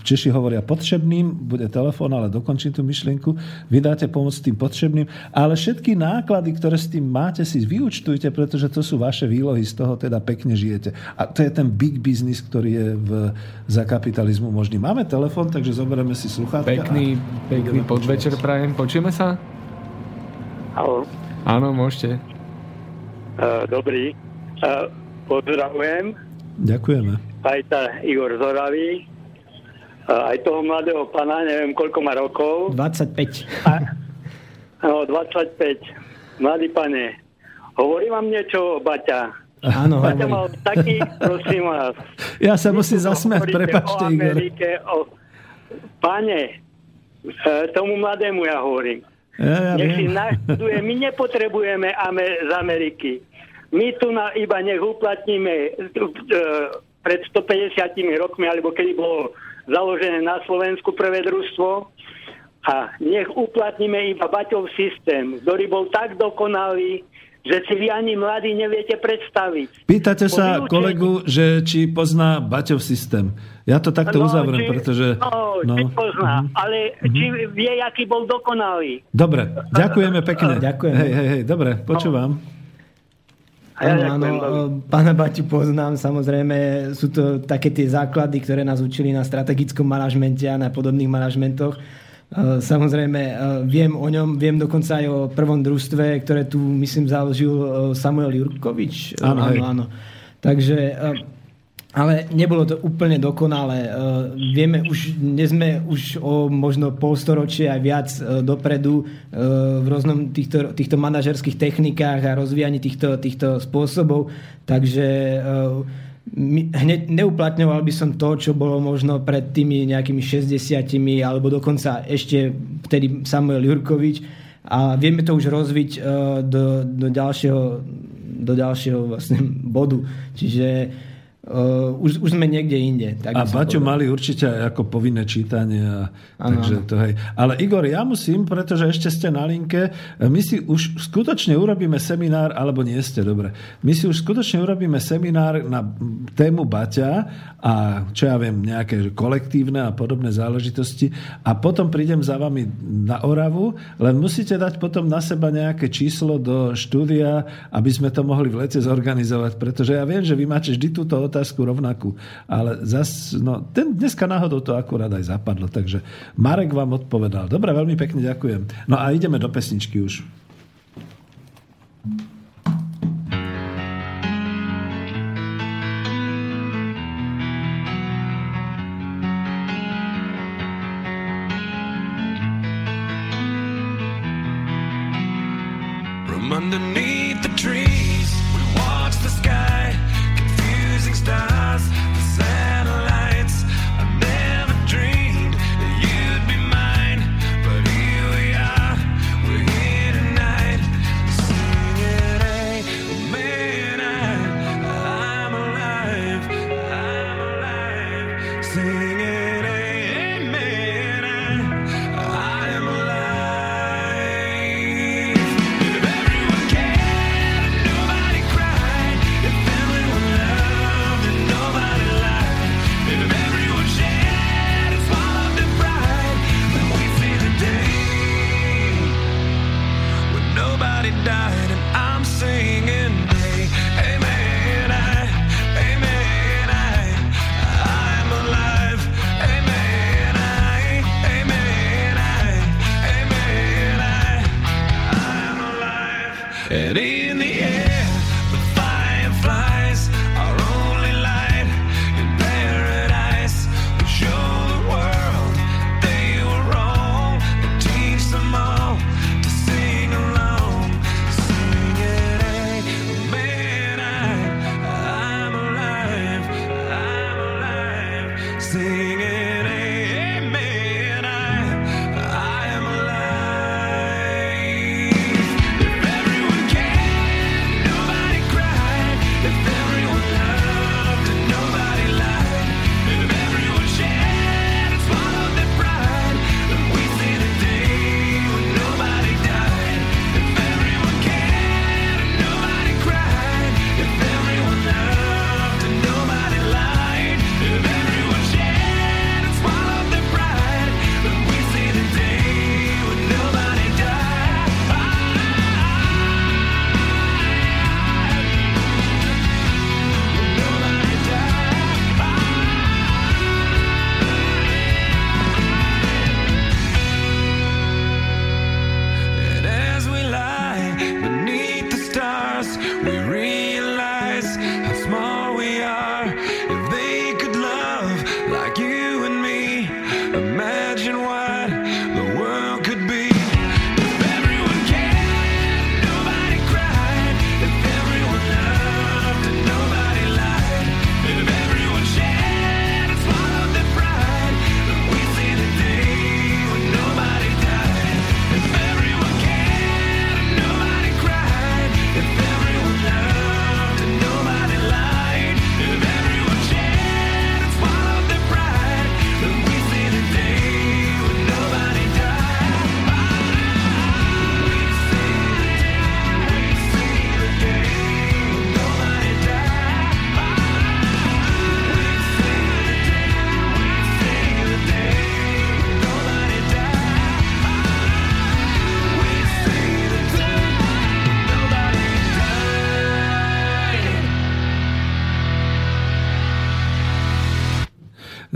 Češi hovoria potrebným, bude telefón, ale dokončím tú myšlienku, vydáte pomoc tým potrebným, ale všetky náklady, ktoré s tým máte, si vyučtujte, pretože to sú vaše výlohy, z toho teda pekne žijete. A to je ten big business, ktorý je v, za kapitalizmu možný. Máme telefón, takže zoberieme si sluchátka. Pekný, pekný podvečer prajem. Počujeme sa? Halo. Áno, môžete. Uh, dobrý. Uh, pozdravujem. Ďakujeme. Aj tá Igor Zoravý. Uh, aj toho mladého pana, neviem koľko má rokov. 25. A, no, 25. Mladý pane, hovorí vám niečo o Baťa? Áno, Baťa mal taký, prosím vás. Ja sa musím zasmiať, prepačte, Igor. Amerike, o... Pane, tomu mladému ja hovorím. Ja, ja nech si naštuduje. My nepotrebujeme Amer- z Ameriky. My tu na, iba nech uplatníme e, pred 150 rokmi, alebo kedy bolo založené na Slovensku prvé družstvo, a nech uplatníme iba Baťov systém, ktorý bol tak dokonalý, že si vy ani mladí neviete predstaviť. Pýtate Po sa vyučení- kolegu, že či pozná Baťov systém. Ja to takto uzavriem, či, pretože... No, no. pozná, Mhm. ale či vie, aký bol dokonalý. Dobre, ďakujeme pekne. Ďakujeme. Hej, hej, hej, dobre, počúvam. A ja Áno, áno, ďakujem pána Baťu poznám, samozrejme sú to také tie základy, ktoré nás učili na strategickom manažmente a na podobných manažmentoch. Samozrejme, viem o ňom, viem dokonca aj o prvom družstve, ktoré tu, myslím, založil Samuel Jurkovič. Áno, áno, áno. Takže, ale nebolo to úplne dokonalé. E, Vieme, už, dnes sme už o možno polstoročie aj viac e, dopredu e, v rôznom týchto, týchto manažerských technikách a rozvíjaní týchto, týchto spôsobov. Takže hneď neuplatňoval by som to, čo bolo možno pred tými nejakými 60 alebo dokonca ešte vtedy Samuel Jurkovič a vieme to už rozviť do, do ďalšieho do ďalšieho vlastne bodu. Čiže uh, už, už sme niekde inde. Tak A Baťo mali určite aj ako povinné čítanie. A, Áno, takže áno. to hej. Ale Igor, ja musím, pretože ešte ste na linke, my si už skutočne urobíme seminár, alebo nie ste, dobre. My si už skutočne urobíme seminár na tému Baťa a čo ja viem, nejaké kolektívne a podobné záležitosti a potom prídem za vami na Oravu, len musíte dať potom na seba nejaké číslo do štúdia, aby sme to mohli v lete zorganizovať, pretože ja viem, že vy máte vždy túto otázku rovnakú, ale zas, no, ten, dneska náhodou to akurát aj zapadlo, takže Marek vám odpovedal. Dobre, veľmi pekne ďakujem. No a ideme do pesničky už. see.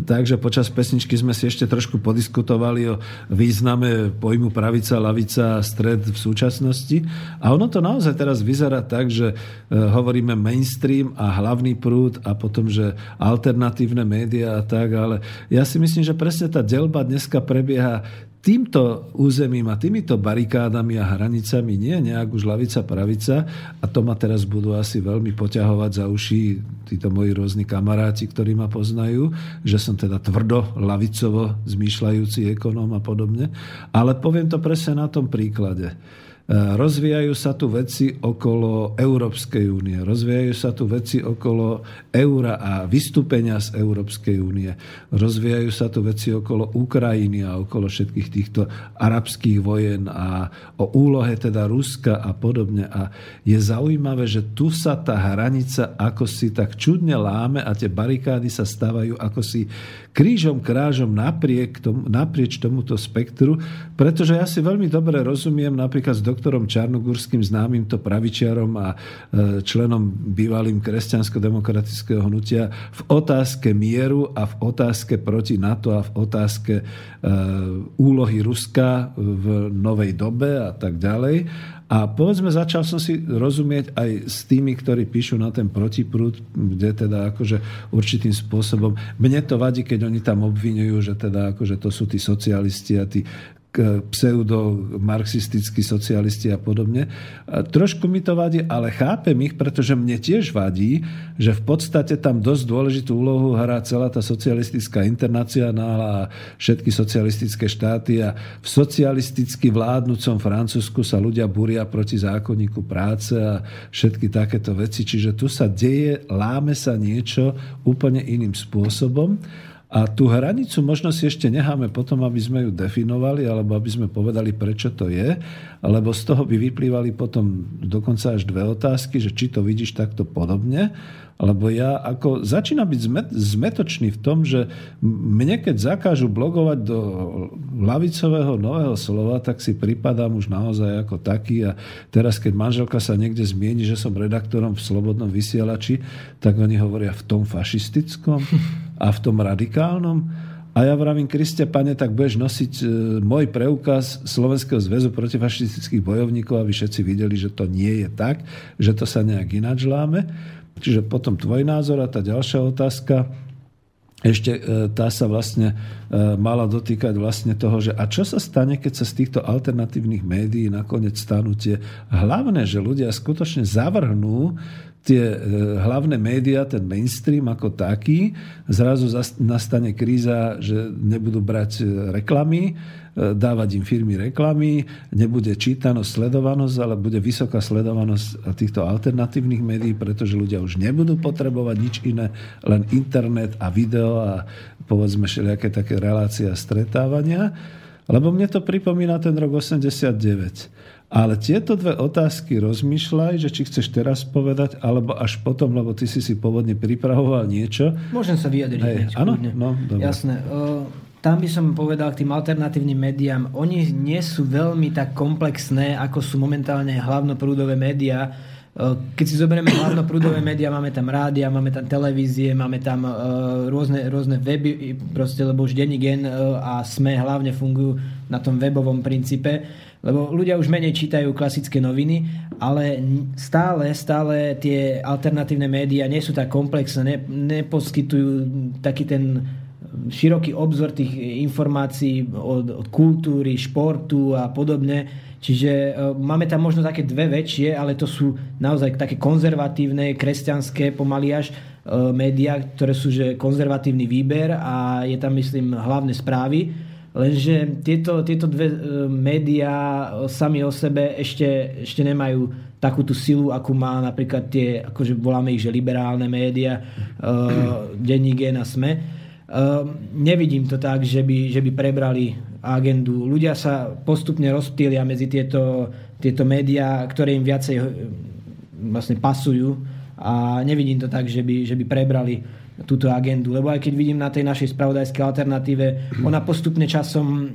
Takže počas pesničky sme si ešte trošku podiskutovali o význame pojmu pravica, lavica stred v súčasnosti. A ono to naozaj teraz vyzerá tak, že e, hovoríme mainstream a hlavný prúd a potom, že alternatívne médiá a tak, ale ja si myslím, že presne tá delba dneska prebieha týmto územím a týmito barikádami a hranicami nie nejak už lavica, pravica a to ma teraz budú asi veľmi poťahovať za uši títo moji rôzni kamaráti, ktorí ma poznajú, že som teda tvrdo lavicovo zmýšľajúci ekonóm a podobne. Ale poviem to presne na tom príklade. Rozvíjajú sa tu veci okolo Európskej únie, rozvíjajú sa tu veci okolo eura a vystúpenia z Európskej únie, rozvíjajú sa tu veci okolo Ukrajiny a okolo všetkých týchto arabských vojen a o úlohe teda Ruska a podobne. A je zaujímavé, že tu sa tá hranica ako si tak čudne láme a tie barikády sa stávajú ako si krížom krážom napriek tomu, naprieč tomuto spektru, pretože ja si veľmi dobre rozumiem napríklad s doktorom Čarnogurským známym to pravičiarom a e, členom bývalým kresťansko-demokratického hnutia v otázke mieru a v otázke proti NATO a v otázke e, úlohy Ruska v novej dobe a tak ďalej. A povedzme, začal som si rozumieť aj s tými, ktorí píšu na ten protiprúd, kde teda akože určitým spôsobom, mne to vadí, keď oni tam obvinujú, že teda akože to sú tí socialisti a tí pseudo-marxistickí socialisti a podobne. Trošku mi to vadí, ale chápem ich, pretože mne tiež vadí, že v podstate tam dosť dôležitú úlohu hrá celá tá socialistická internacionála a všetky socialistické štáty a v socialisticky vládnúcom Francúzsku sa ľudia búria proti zákonníku práce a všetky takéto veci. Čiže tu sa deje, láme sa niečo úplne iným spôsobom. A tú hranicu možno si ešte necháme potom, aby sme ju definovali, alebo aby sme povedali, prečo to je, lebo z toho by vyplývali potom dokonca až dve otázky, že či to vidíš takto podobne, lebo ja ako začínam byť zmet, zmetočný v tom, že mne keď zakážu blogovať do lavicového nového slova, tak si pripadám už naozaj ako taký. A teraz keď manželka sa niekde zmieni, že som redaktorom v Slobodnom vysielači, tak oni hovoria v tom fašistickom a v tom radikálnom. A ja vravím, Kriste, pane, tak budeš nosiť e, môj preukaz Slovenského zväzu protifašistických bojovníkov, aby všetci videli, že to nie je tak, že to sa nejak ináč láme. Čiže potom tvoj názor a tá ďalšia otázka, ešte e, tá sa vlastne e, mala dotýkať vlastne toho, že a čo sa stane, keď sa z týchto alternatívnych médií nakoniec stanú tie hlavné, že ľudia skutočne zavrhnú tie e, hlavné médiá, ten mainstream ako taký, zrazu nastane kríza, že nebudú brať reklamy, dávať im firmy reklamy, nebude čítanosť, sledovanosť, ale bude vysoká sledovanosť týchto alternatívnych médií, pretože ľudia už nebudú potrebovať nič iné, len internet a video a povedzme všelijaké také relácie a stretávania. Lebo mne to pripomína ten rok 89. Ale tieto dve otázky rozmýšľaj, že či chceš teraz povedať, alebo až potom, lebo ty si si pôvodne pripravoval niečo. Môžem sa vyjadriť. Hej, áno? No, dobre. Jasné. Uh, tam by som povedal k tým alternatívnym médiám, oni nie sú veľmi tak komplexné, ako sú momentálne hlavnoprúdové médiá. E, Keď si zoberieme hlavnoprúdové médiá, máme tam rádia, máme tam televízie, máme tam e, rôzne, rôzne weby, proste, lebo už denní gen e, a SME hlavne fungujú na tom webovom princípe, lebo ľudia už menej čítajú klasické noviny, ale stále, stále tie alternatívne médiá nie sú tak komplexné, ne, neposkytujú taký ten široký obzor tých informácií od, od kultúry, športu a podobne. Čiže e, máme tam možno také dve väčšie, ale to sú naozaj také konzervatívne, kresťanské, pomaly až e, médiá, ktoré sú že konzervatívny výber a je tam, myslím, hlavné správy. Lenže tieto, tieto dve e, médiá sami o sebe ešte, ešte nemajú takú tú silu, akú má napríklad tie, akože voláme ich, že liberálne médiá, denní gen a sme. Nevidím to tak, že by, že by prebrali agendu. Ľudia sa postupne rozptýlia medzi tieto, tieto médiá, ktoré im viacej vlastne pasujú a nevidím to tak, že by, že by prebrali túto agendu. Lebo aj keď vidím na tej našej spravodajskej alternatíve, ona postupne časom e,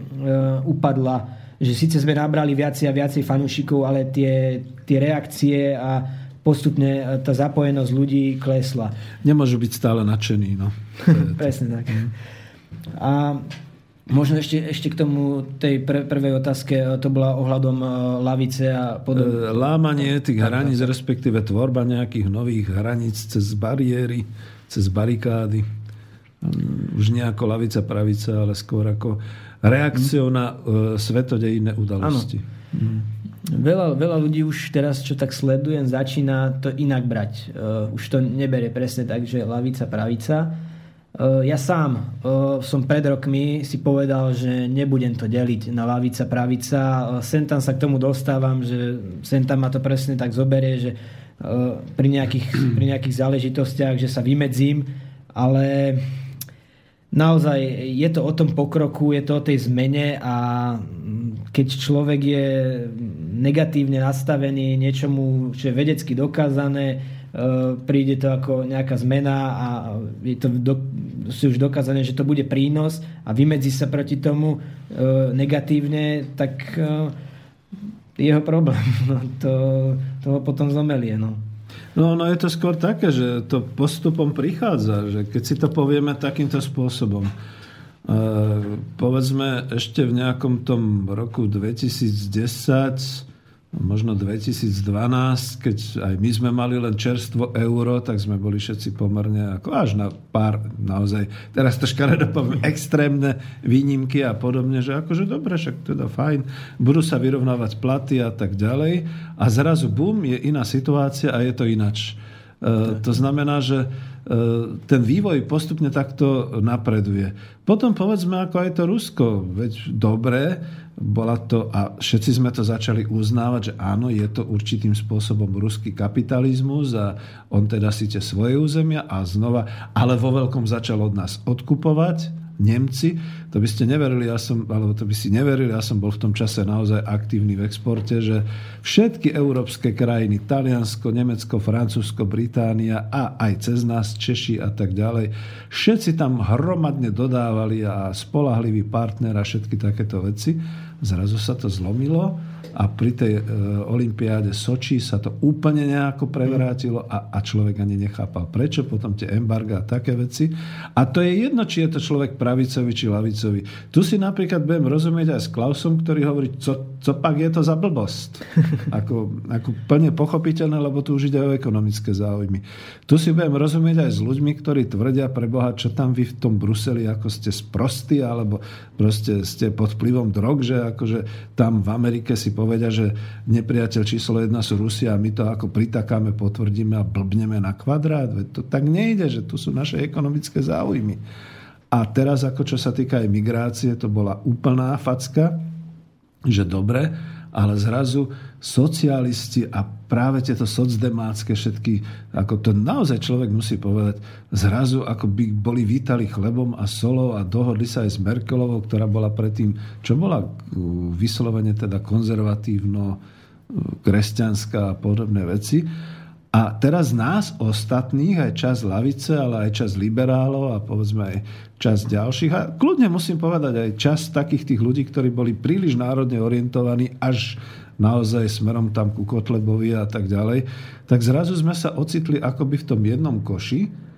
upadla, že síce sme nabrali viacej a viacej fanúšikov, ale tie, tie reakcie a postupne e, tá zapojenosť ľudí klesla. Nemôžu byť stále nadšení. No. Presne tak. A možno ešte, ešte k tomu tej pr- prvej otázke, e, to bola ohľadom e, lavice a podobne. Lámanie tých hraníc, respektíve tvorba nejakých nových hraníc cez bariéry, cez barikády. Už nie ako lavica, pravica, ale skôr ako reakciou na e, svetodejné udalosti. Veľa, veľa ľudí už teraz, čo tak sledujem, začína to inak brať. Uh, už to nebere presne tak, že lavica, pravica. Uh, ja sám uh, som pred rokmi si povedal, že nebudem to deliť na lavica, pravica. Uh, sem tam sa k tomu dostávam, že sem tam ma to presne tak zoberie, že pri, nejakých, pri nejakých záležitostiach, že sa vymedzím, ale naozaj je to o tom pokroku, je to o tej zmene a keď človek je negatívne nastavený niečomu, čo je vedecky dokázané, e, príde to ako nejaká zmena a je to do, si už dokázané, že to bude prínos a vymedzi sa proti tomu e, negatívne, tak jeho problém. No, to, toho potom zomelie. No. No, no je to skôr také, že to postupom prichádza, že keď si to povieme takýmto spôsobom. E, povedzme ešte v nejakom tom roku 2010, možno 2012, keď aj my sme mali len čerstvo euro, tak sme boli všetci pomerne ako až na pár naozaj, teraz to škaredo poviem, extrémne výnimky a podobne, že akože dobre, však teda fajn, budú sa vyrovnávať platy a tak ďalej a zrazu bum, je iná situácia a je to inač. To znamená, že e, ten vývoj postupne takto napreduje. Potom povedzme, ako aj to Rusko. Veď dobre, bola to, a všetci sme to začali uznávať, že áno, je to určitým spôsobom ruský kapitalizmus a on teda síte svoje územia a znova, ale vo veľkom začal od nás odkupovať Nemci. To by ste neverili, ja som, alebo to by si neverili, ja som bol v tom čase naozaj aktívny v exporte, že všetky európske krajiny, Taliansko, Nemecko, Francúzsko, Británia a aj cez nás Češi a tak ďalej, všetci tam hromadne dodávali a spolahlivý partner a všetky takéto veci. Zrazu sa to zlomilo a pri tej e, olympiáde Soči sa to úplne nejako prevrátilo a, a človek ani nechápal prečo, potom tie embarga a také veci. A to je jedno, či je to človek pravicový či lavicový. Tu si napríklad budem rozumieť aj s Klausom, ktorý hovorí, co, co pak je to za blbosť. Ako, ako plne pochopiteľné, lebo tu už ide o ekonomické záujmy. Tu si budem rozumieť aj s ľuďmi, ktorí tvrdia pre Boha, čo tam vy v tom Bruseli, ako ste sprostí, alebo proste ste pod vplyvom drog, že akože tam v Amerike si povedia, že nepriateľ číslo jedna sú Rusia a my to ako pritakáme, potvrdíme a blbneme na kvadrát. Veď to tak nejde, že tu sú naše ekonomické záujmy. A teraz, ako čo sa týka aj migrácie, to bola úplná facka, že dobre, ale zrazu socialisti a práve tieto socdemácké všetky, ako to naozaj človek musí povedať, zrazu ako by boli vítali chlebom a solou a dohodli sa aj s Merkelovou, ktorá bola predtým, čo bola uh, vyslovene teda konzervatívno, uh, kresťanská a podobné veci. A teraz nás ostatných, aj čas lavice, ale aj čas liberálov a povedzme aj čas ďalších, a kľudne musím povedať aj čas takých tých ľudí, ktorí boli príliš národne orientovaní až naozaj smerom tam ku Kotlebovi a tak ďalej, tak zrazu sme sa ocitli akoby v tom jednom koši,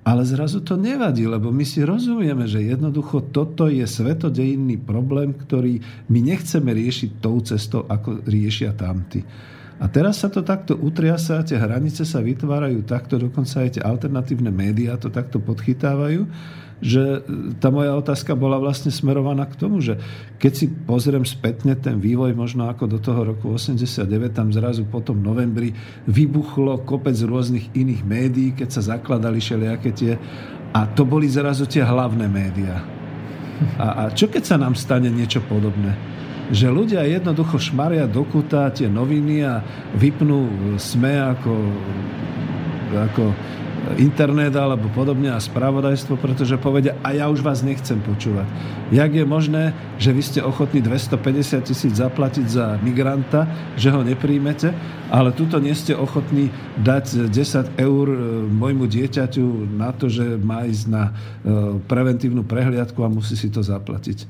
ale zrazu to nevadí, lebo my si rozumieme, že jednoducho toto je svetodejný problém, ktorý my nechceme riešiť tou cestou, ako riešia tamty. A teraz sa to takto utriasa, tie hranice sa vytvárajú takto, dokonca aj tie alternatívne médiá to takto podchytávajú, že tá moja otázka bola vlastne smerovaná k tomu, že keď si pozriem spätne ten vývoj možno ako do toho roku 89, tam zrazu po tom novembri vybuchlo kopec rôznych iných médií, keď sa zakladali všelijaké tie a to boli zrazu tie hlavné médiá. A, a čo keď sa nám stane niečo podobné? Že ľudia jednoducho šmaria do kuta tie noviny a vypnú sme ako, ako internet alebo podobne a spravodajstvo, pretože povedia, a ja už vás nechcem počúvať. Jak je možné, že vy ste ochotní 250 tisíc zaplatiť za migranta, že ho nepríjmete, ale tuto nie ste ochotní dať 10 eur e, môjmu dieťaťu na to, že má ísť na e, preventívnu prehliadku a musí si to zaplatiť.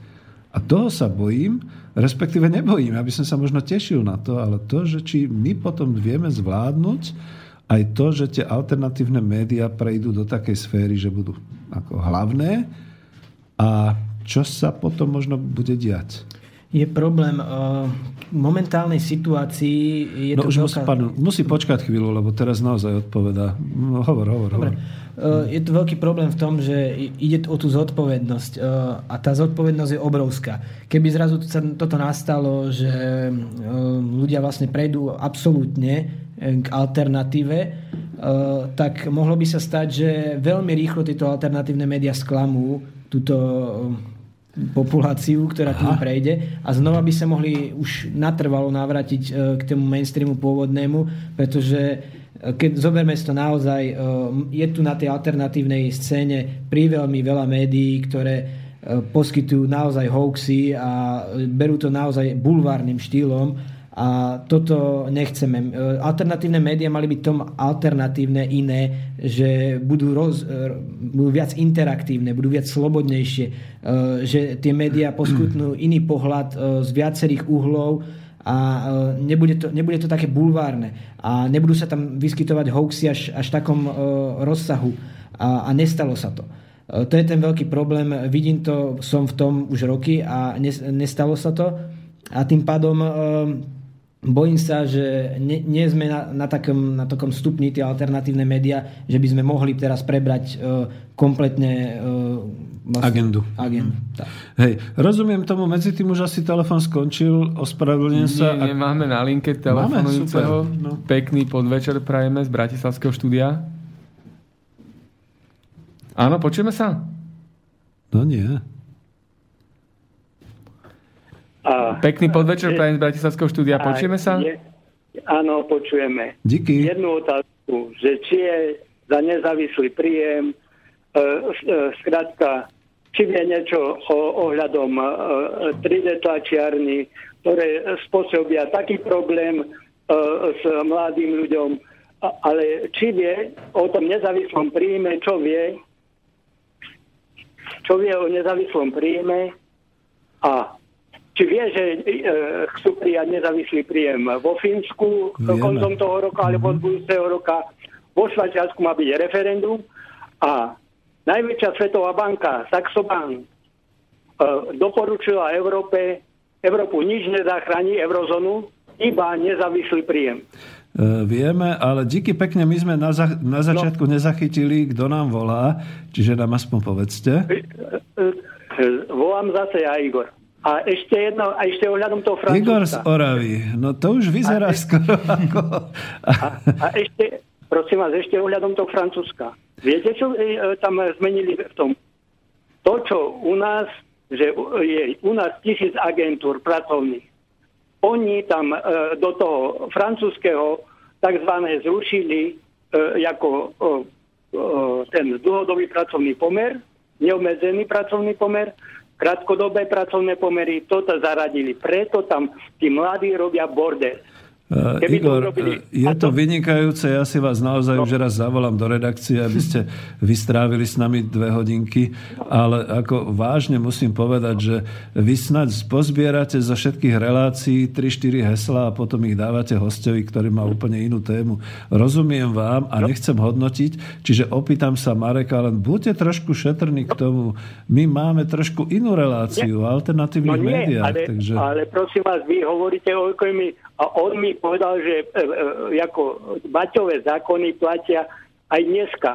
A toho sa bojím, respektíve nebojím, aby som sa možno tešil na to, ale to, že či my potom vieme zvládnuť aj to, že tie alternatívne médiá prejdú do takej sféry, že budú ako hlavné A čo sa potom možno bude diať? Je problém momentálnej situácii je no to už musí, veľká... pardon, musí počkať chvíľu, lebo teraz naozaj odpovedá. No, hovor, hovor, hovor. Eh, Je to veľký problém v tom, že ide o tú zodpovednosť eh, a tá zodpovednosť je obrovská. Keby zrazu sa toto nastalo, že eh, ľudia vlastne prejdú absolútne k alternatíve, tak mohlo by sa stať, že veľmi rýchlo tieto alternatívne médiá sklamú túto populáciu, ktorá tým prejde. A znova by sa mohli už natrvalo navrátiť eh, k tomu mainstreamu pôvodnému, pretože eh, keď zoberme si to naozaj, eh, je tu na tej alternatívnej scéne priveľmi veľa médií, ktoré poskytujú naozaj hoaxy a berú to naozaj bulvárnym štýlom a toto nechceme. E, Alternatívne médiá mali byť tom alternatívne iné, že budú, roz, e, budú viac interaktívne, budú viac slobodnejšie, e, že tie médiá poskytnú iný pohľad z viacerých uhlov a nebude to, nebude to také bulvárne a nebudú sa tam vyskytovať hoaxy až, až v takom rozsahu a, a nestalo sa to. To je ten veľký problém. Vidím to, som v tom už roky a nes- nestalo sa to. A tým pádom bojím sa, že nie, nie sme na, na, takom, na takom stupni tie alternatívne médiá, že by sme mohli teraz prebrať e, kompletne e, Agendu. agendu. Tak. Hej, rozumiem tomu, medzi tým už asi telefon skončil, ospravedlňujem sa. Nie, nie, máme na linke telefonujúceho. super, no. Pekný podvečer prajeme z Bratislavského štúdia. Áno, počujeme sa? No nie. A, Pekný podvečer prajem z Bratislavského štúdia. Počujeme sa? Je, áno, počujeme. Díky. Jednu otázku, že či je za nezávislý príjem, e, e, skrátka, či vie niečo o, ohľadom e, 3D tlačiarny, ktoré spôsobia taký problém e, s mladým ľuďom, a- ale či vie o tom nezávislom príjme, čo vie, čo vie o nezávislom príjme a či vie, že e, chcú prijať nezávislý príjem vo Fínsku Vieme. koncom toho roka alebo od budúceho roka. Vo Švajčiarsku má byť referendum a najväčšia svetová banka Saxo Bank e, doporučila Európe, Európu nič nezachráni, eurozónu, iba nezávislý príjem. E, Vieme, ale díky pekne, my sme na, za, na začiatku nezachytili, kto nám volá, čiže nám aspoň povedzte. E, e, e, Volám zase ja, Igor. A ešte jedno, a ešte ohľadom toho Igor z Francúzska. Oravy, no to už vyzerá skoro ako... A, a ešte, prosím vás, ešte ohľadom toho Francúzska. Viete, čo e, e, tam zmenili v tom? To, čo u nás, že je u nás tisíc agentúr pracovných, oni tam e, do toho francúzského takzvané zrušili e, ako e, e, ten dlhodobý pracovný pomer, neobmedzený pracovný pomer, krátkodobé pracovné pomery, toto zaradili. Preto tam tí mladí robia bordel. Keby to Igor, urobili- eh, je to to- vynikajúce, ja si vás naozaj No. už raz zavolám do redakcie, aby ste vystrávili s nami dve hodinky, ale ako vážne musím povedať, že vy snad pozbierate zo všetkých relácií 3-4 hesla a potom ich dávate hostovi, ktorý má úplne inú tému. Rozumiem vám a No. nechcem hodnotiť, čiže opýtam sa Mareka, len buďte trošku šetrní k tomu. My máme trošku inú reláciu No alternatívnych nie, médiách, ale, takže... ale prosím vás, vy hovoríte o ekonomii a on mi povedal, že e, e, ako Baťové zákony platia aj dneska.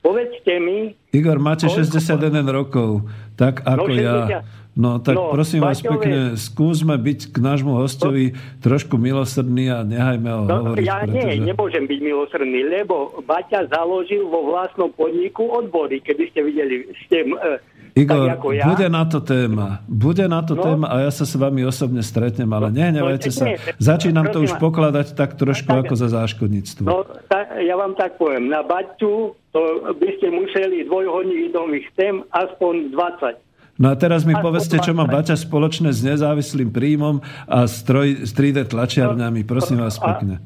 Povedzte mi, Igor, máte Koľko? 61 rokov, tak ako No, ja. 60. No tak No, prosím vás Baťové- pekne, skúsme byť k nášmu hostovi trošku milosrdný a nehajme ho no, hovoriť. ja nie, nemôžem byť milosrdný, lebo Baťa založil vo vlastnom podniku odbory, keby ste videli, ste, e, Igor, tak ako ja. bude na to téma. Bude na to No. téma a ja sa s vami osobne stretnem, ale nehnevajte no, sa. Začínam to už pokladať tak trošku Tak- ako za záškodníctvo. No, ta, ja vám tak poviem, na Baťu to by ste museli dvojhodinových tém aspoň 20. No a teraz mi povedzte, čo má Baťa spoločné s nezávislým príjmom a s, troj, s 3D tlačiarňami, prosím vás pekne.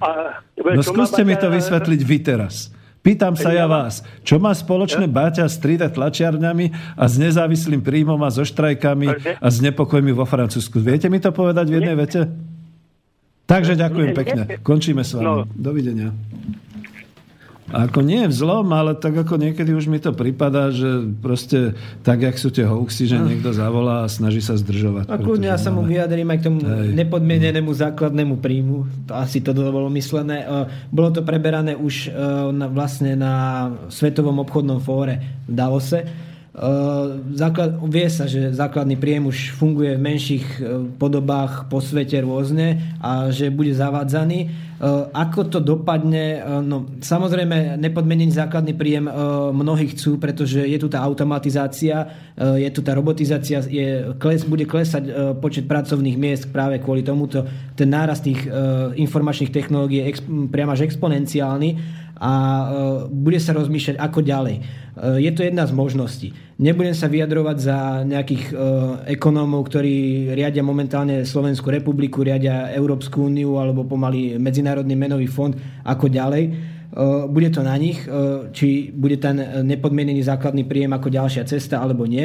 No skúste mi to vysvetliť vy teraz. Pýtam sa ja vás, čo má spoločné Báťa s 3D tlačiarňami a s nezávislým príjmom a so štrajkami a s nepokojmi vo Francúzsku? Viete mi to povedať v jednej vete? Takže ďakujem pekne. Končíme s vami. No. Dovidenia. Ako nie v zlom, ale tak ako niekedy už mi to pripadá, že proste tak, jak sú tie hoaxy, že niekto zavolá a snaží sa zdržovať. A kľudne ja sa mu vyjadrím aj k tomu Hej. nepodmienenému základnému príjmu. To asi to bolo myslené. E, Bolo to preberané už e, vlastne na Svetovom obchodnom fóre v Davose. E, Základ, vie sa, že základný príjem už funguje v menších podobách po svete rôzne a že bude zavádzaný. E, Ako to dopadne? E, No, samozrejme, nepodmienený základný príjem e, mnohí chcú, pretože je tu tá automatizácia, je tu tá robotizácia, je, kles, bude klesať počet pracovných miest práve kvôli tomuto. Ten nárast tých informačných technológií je ex, až exponenciálny a e, bude sa rozmýšľať ako ďalej. E, Je to jedna z možností. Nebudem sa vyjadrovať za nejakých e, ekonómov, ktorí riadia momentálne Slovenskú republiku, riadia Európsku úniu alebo pomaly Medzinárodný menový fond ako ďalej. Bude to na nich, či bude ten nepodmienený základný príjem ako ďalšia cesta alebo nie.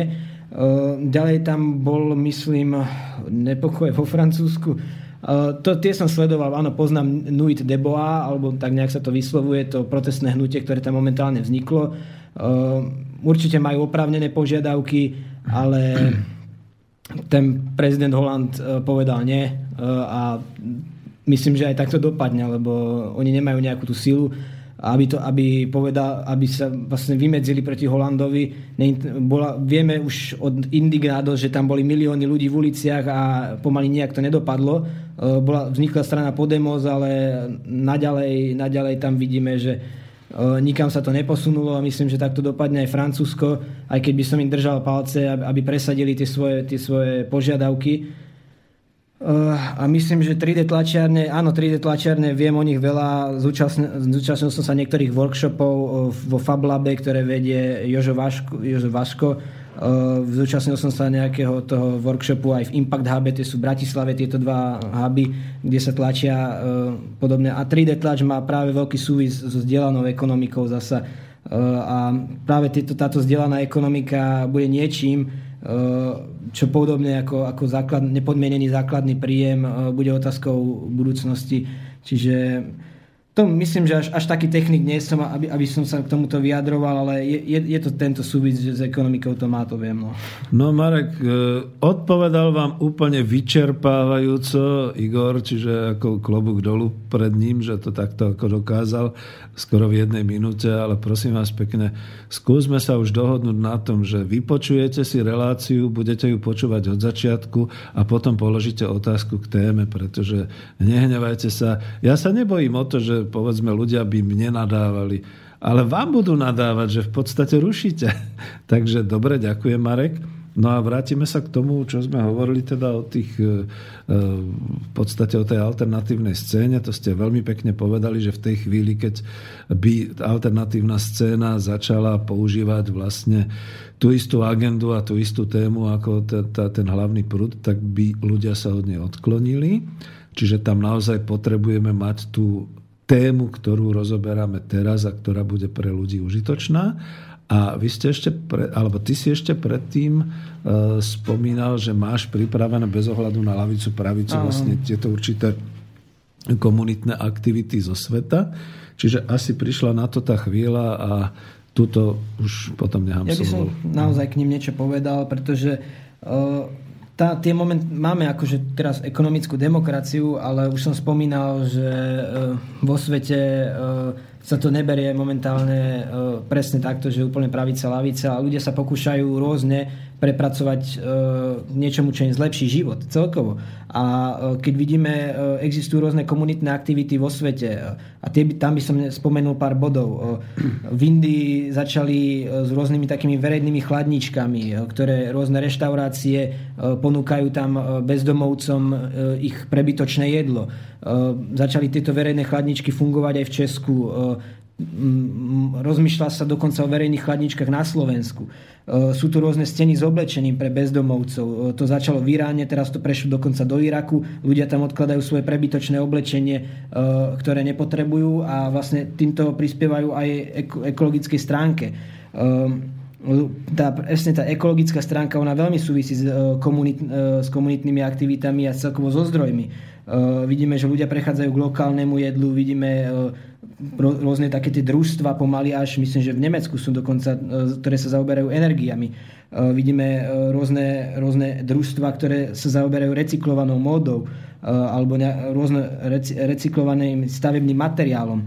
Ďalej tam bol, myslím, nepokoje vo Francúzsku. Uh, to, tie som sledoval, áno, poznám Nuit de Bois, alebo tak nejak sa to vyslovuje, to protestné hnutie, ktoré tam momentálne vzniklo. Uh, určite majú oprávnené požiadavky, ale ten prezident Holland uh, povedal nie a myslím, že aj takto dopadne, lebo oni nemajú nejakú tú silu, aby, to, aby, povedal, aby sa vlastne vymedzili proti Holandovi. Bola, vieme už od Indignádo, že tam boli milióny ľudí v uliciach a pomaly nejak to nedopadlo. E, Bola, vznikla strana Podemos, ale naďalej, naďalej tam vidíme, že e, nikam sa to neposunulo a myslím, že takto dopadne aj Francúzsko, aj keď by som im držal palce, aby presadili tie svoje, tie svoje požiadavky. Uh, a myslím, že 3D tlačiarne, áno, 3D tlačiarne, viem o nich veľa, zúčastnil, zúčastnil som sa niektorých workshopov uh, vo FabLabe, ktoré vedie Jožo Vaško. Jožo Vaško. Uh, zúčastnil som sa nejakého toho workshopu aj v Impact Hube, tie sú v Bratislave, tieto dva huby, kde sa tlačia podobne. A 3D tlač má práve veľký súvis so zdieľanou ekonomikou zasa. A práve tieto, táto zdieľaná ekonomika bude niečím, čo podobne ako, ako základ, nepodmienený základný príjem uh, bude otázkou budúcnosti. Čiže to myslím, že až, až taký technik nie som, aby, aby som sa k tomuto vyjadroval, ale je, je, je to tento súvis, že s ekonomikou to má, to viem. No. No Marek, e, odpovedal vám úplne vyčerpávajúco Igor, čiže ako klobúk dolu pred ním, že to takto ako dokázal skoro v jednej minúte, ale prosím vás pekne, skúsme sa už dohodnúť na tom, že vypočujete si reláciu, budete ju počúvať od začiatku a potom položíte otázku k téme, pretože nehnevajte sa. Ja sa nebojím o to, že povedzme ľudia by mne nadávali, ale vám budú nadávať, že v podstate rušíte. Takže dobre, ďakujem Marek. No a vrátime sa k tomu, čo sme hovorili teda o tých, e, e, v podstate o tej alternatívnej scéne. To ste veľmi pekne povedali, že v tej chvíli, keď by alternatívna scéna začala používať vlastne tú istú agendu a tú istú tému ako ten hlavný prúd, tak by ľudia sa od nej odklonili. Čiže tam naozaj potrebujeme mať tú tému, ktorú rozoberáme teraz a ktorá bude pre ľudí užitočná. A vy ste ešte, pre, alebo ty si ešte predtým e, spomínal, že máš pripravené bez ohľadu na lavicu, pravicu vlastne tieto určité komunitné aktivity zo sveta. Čiže asi prišla na to tá chvíľa a túto už potom nechám Ja by som som naozaj k ním niečo povedal, pretože uh, tá, tie moment, máme akože teraz ekonomickú demokraciu, ale už som spomínal, že uh, vo svete uh, sa to neberie momentálne uh, presne takto, že úplne pravica, lavica a ľudia sa pokúšajú rôzne prepracovať uh, k niečomu, čo im zlepší život celkovo. A uh, keď vidíme, existujú rôzne komunitné aktivity vo svete a tie tam by som spomenul pár bodov. V Indii začali s rôznymi takými verejnými chladničkami, ktoré rôzne reštaurácie ponúkajú tam bezdomovcom ich prebytočné jedlo. Uh, Začali tieto verejné chladničky fungovať aj v Česku. Mm, rozmýšľa sa dokonca o verejných chladničkách na Slovensku. E, Sú tu rôzne steny s oblečením pre bezdomovcov. To začalo v Iráne, teraz to prešlo dokonca do Iraku. Ľudia tam odkladajú svoje prebytočné oblečenie, ktoré nepotrebujú a vlastne týmto prispievajú aj eko- ekologickej stránke. Tá, presne tá ekologická stránka, ona veľmi súvisí s, komunit, s komunitnými aktivitami a celkovo so zdrojmi. E, vidíme, že ľudia prechádzajú k lokálnemu jedlu, vidíme e, ro- rôzne také tie družstva pomaly až, myslím, že v Nemecku sú dokonca, e, ktoré sa zaoberajú energiami. Vidíme rôzne, rôzne družstva, ktoré sa zaoberajú recyklovanou módou alebo ne, rôzne recyklovaným stavebným materiálom.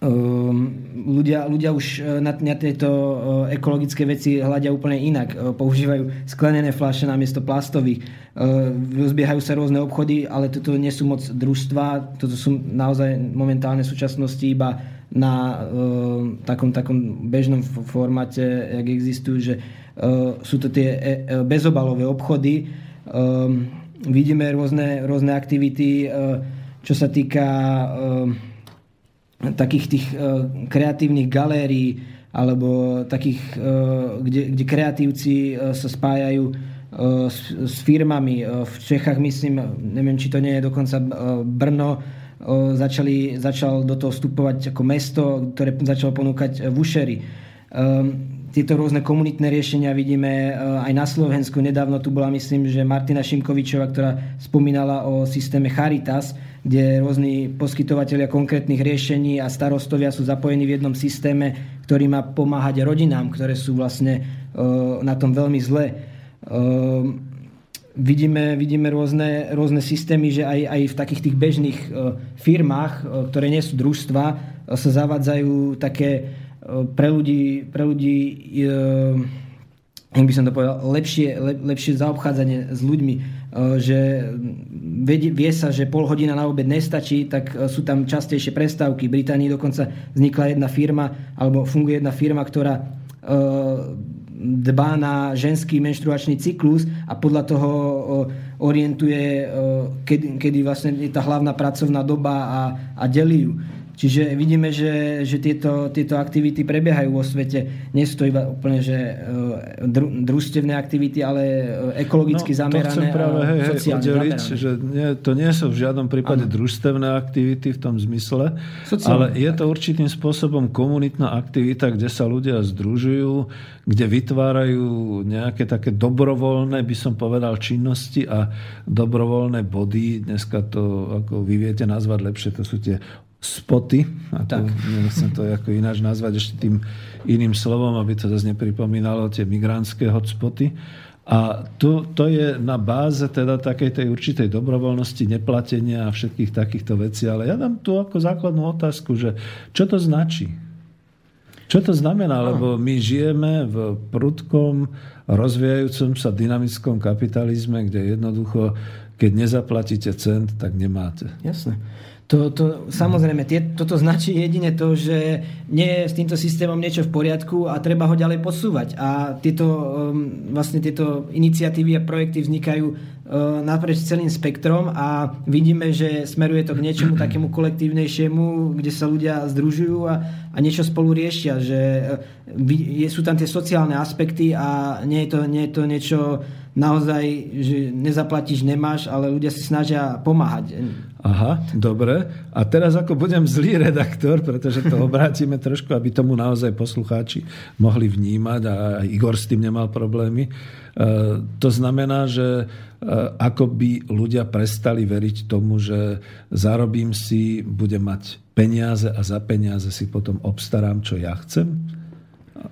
Ehm, ľudia, ľudia už e, na, na tieto e, ekologické veci hľadia úplne inak. E, Používajú sklenené fľaše namiesto plastových. Rozbiehajú sa rôzne obchody, ale toto nie sú moc družstva. Toto sú naozaj momentálne v súčasnosti iba na takom, takom bežnom formáte, jak existujú, že sú to tie bezobalové obchody. Ehm, Vidíme rôzne, rôzne aktivity, čo sa týka takých tých e, kreatívnych galérií alebo takých, e, kde, kde kreatívci e, sa spájajú s, s firmami. V Čechách myslím, neviem, či to nie je dokonca Brno, začali, začal do toho vstupovať ako mesto, ktoré začalo ponúkať vušery. Tieto rôzne komunitné riešenia vidíme aj na Slovensku. Nedávno tu bola, myslím, že Martina Šimkovičová, ktorá spomínala o systéme Charitas, kde rôzni poskytovateľia konkrétnych riešení a starostovia sú zapojení v jednom systéme, ktorý má pomáhať rodinám, ktoré sú vlastne na tom veľmi zle. Vidíme, vidíme rôzne, rôzne systémy, že aj, aj v takých tých bežných firmách, ktoré nie sú družstva, sa zavádzajú také pre ľudí, pre ľudí jak by som to povedal, lepšie, lep, lepšie zaobchádzanie s ľuďmi, že vie, sa, že pol hodina na obed nestačí, tak sú tam častejšie prestávky. V Británii dokonca vznikla jedna firma, alebo funguje jedna firma, ktorá dbá na ženský menštruačný cyklus a podľa toho orientuje, kedy, kedy vlastne je tá hlavná pracovná doba a, a delí ju. Čiže vidíme, že, že tieto, tieto aktivity prebiehajú vo svete. Nie sú to iba úplne že dru, družstevné aktivity, ale ekologicky no, zamerané to chcem práve, a hej, sociálne oddeliť, zamerané. že nie, to nie sú v žiadnom prípade Áno. družstevné aktivity v tom zmysle, Sociálne, ale je to určitým spôsobom komunitná aktivita, kde sa ľudia združujú, kde vytvárajú nejaké také dobrovoľné, by som povedal, činnosti a dobrovoľné body. Dneska to, ako vy viete nazvať lepšie, to sú tie spoty. Ako, Tak. Nechcem to ako ináč nazvať ešte tým iným slovom, aby to zase nepripomínalo tie migrantské hotspoty. A tu, to je na báze teda takej tej určitej dobrovoľnosti, neplatenia a všetkých takýchto vecí. Ale ja dám tu ako základnú otázku, že čo to značí? Čo to znamená? Lebo my žijeme v prudkom, rozvíjajúcom sa dynamickom kapitalizme, kde jednoducho, keď nezaplatíte cent, tak nemáte. Jasné. To, to, samozrejme, tie, toto značí jedine to, že nie je s týmto systémom niečo v poriadku a treba ho ďalej posúvať. A tieto, um, vlastne tieto iniciatívy a projekty vznikajú uh, naprieč celým spektrom a vidíme, že smeruje to k niečomu takému kolektívnejšiemu, kde sa ľudia združujú a, a niečo spolu riešia. Že uh, je, sú tam tie sociálne aspekty a nie je to, nie je to niečo naozaj, že nezaplatíš, nemáš, ale ľudia si snažia pomáhať. Aha, dobre. A teraz ako budem zlý redaktor, pretože to obrátime trošku, aby tomu naozaj poslucháči mohli vnímať a Igor s tým nemal problémy. E, To znamená, že e, ako by ľudia prestali veriť tomu, že zarobím si, budem mať peniaze a za peniaze si potom obstarám, čo ja chcem?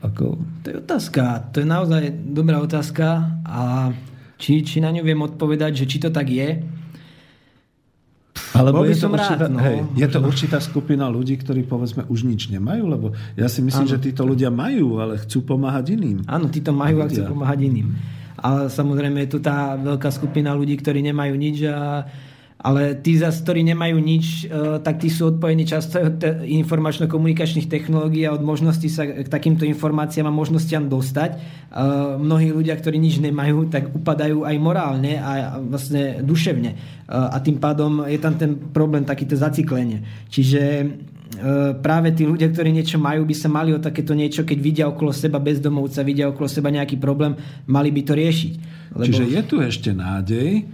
Ako... To je otázka. To je naozaj dobrá otázka a či, či na ňu viem odpovedať, že či to tak je. Alebo je to, som rád, určitá, no. hej, je to určitá skupina ľudí, ktorí povedzme už nič nemajú, lebo ja si myslím, Áno. že títo ľudia majú, ale chcú pomáhať iným. Áno, títo majú a chcú pomáhať iným. Ale samozrejme je tu tá veľká skupina ľudí, ktorí nemajú nič a ale tí zase, ktorí nemajú nič, e, tak tí sú odpojení často od informačno-komunikačných technológií a od možnosti sa k takýmto informáciám a možnostiam dostať. E, Mnohí ľudia, ktorí nič nemajú, tak upadajú aj morálne a vlastne duševne. E, A tým pádom je tam ten problém, takéto zaciklenie. Čiže práve tí ľudia, ktorí niečo majú, by sa mali o takéto niečo, keď vidia okolo seba bezdomovca, vidia okolo seba nejaký problém, mali by to riešiť. Lebo... Čiže je tu ešte nádej,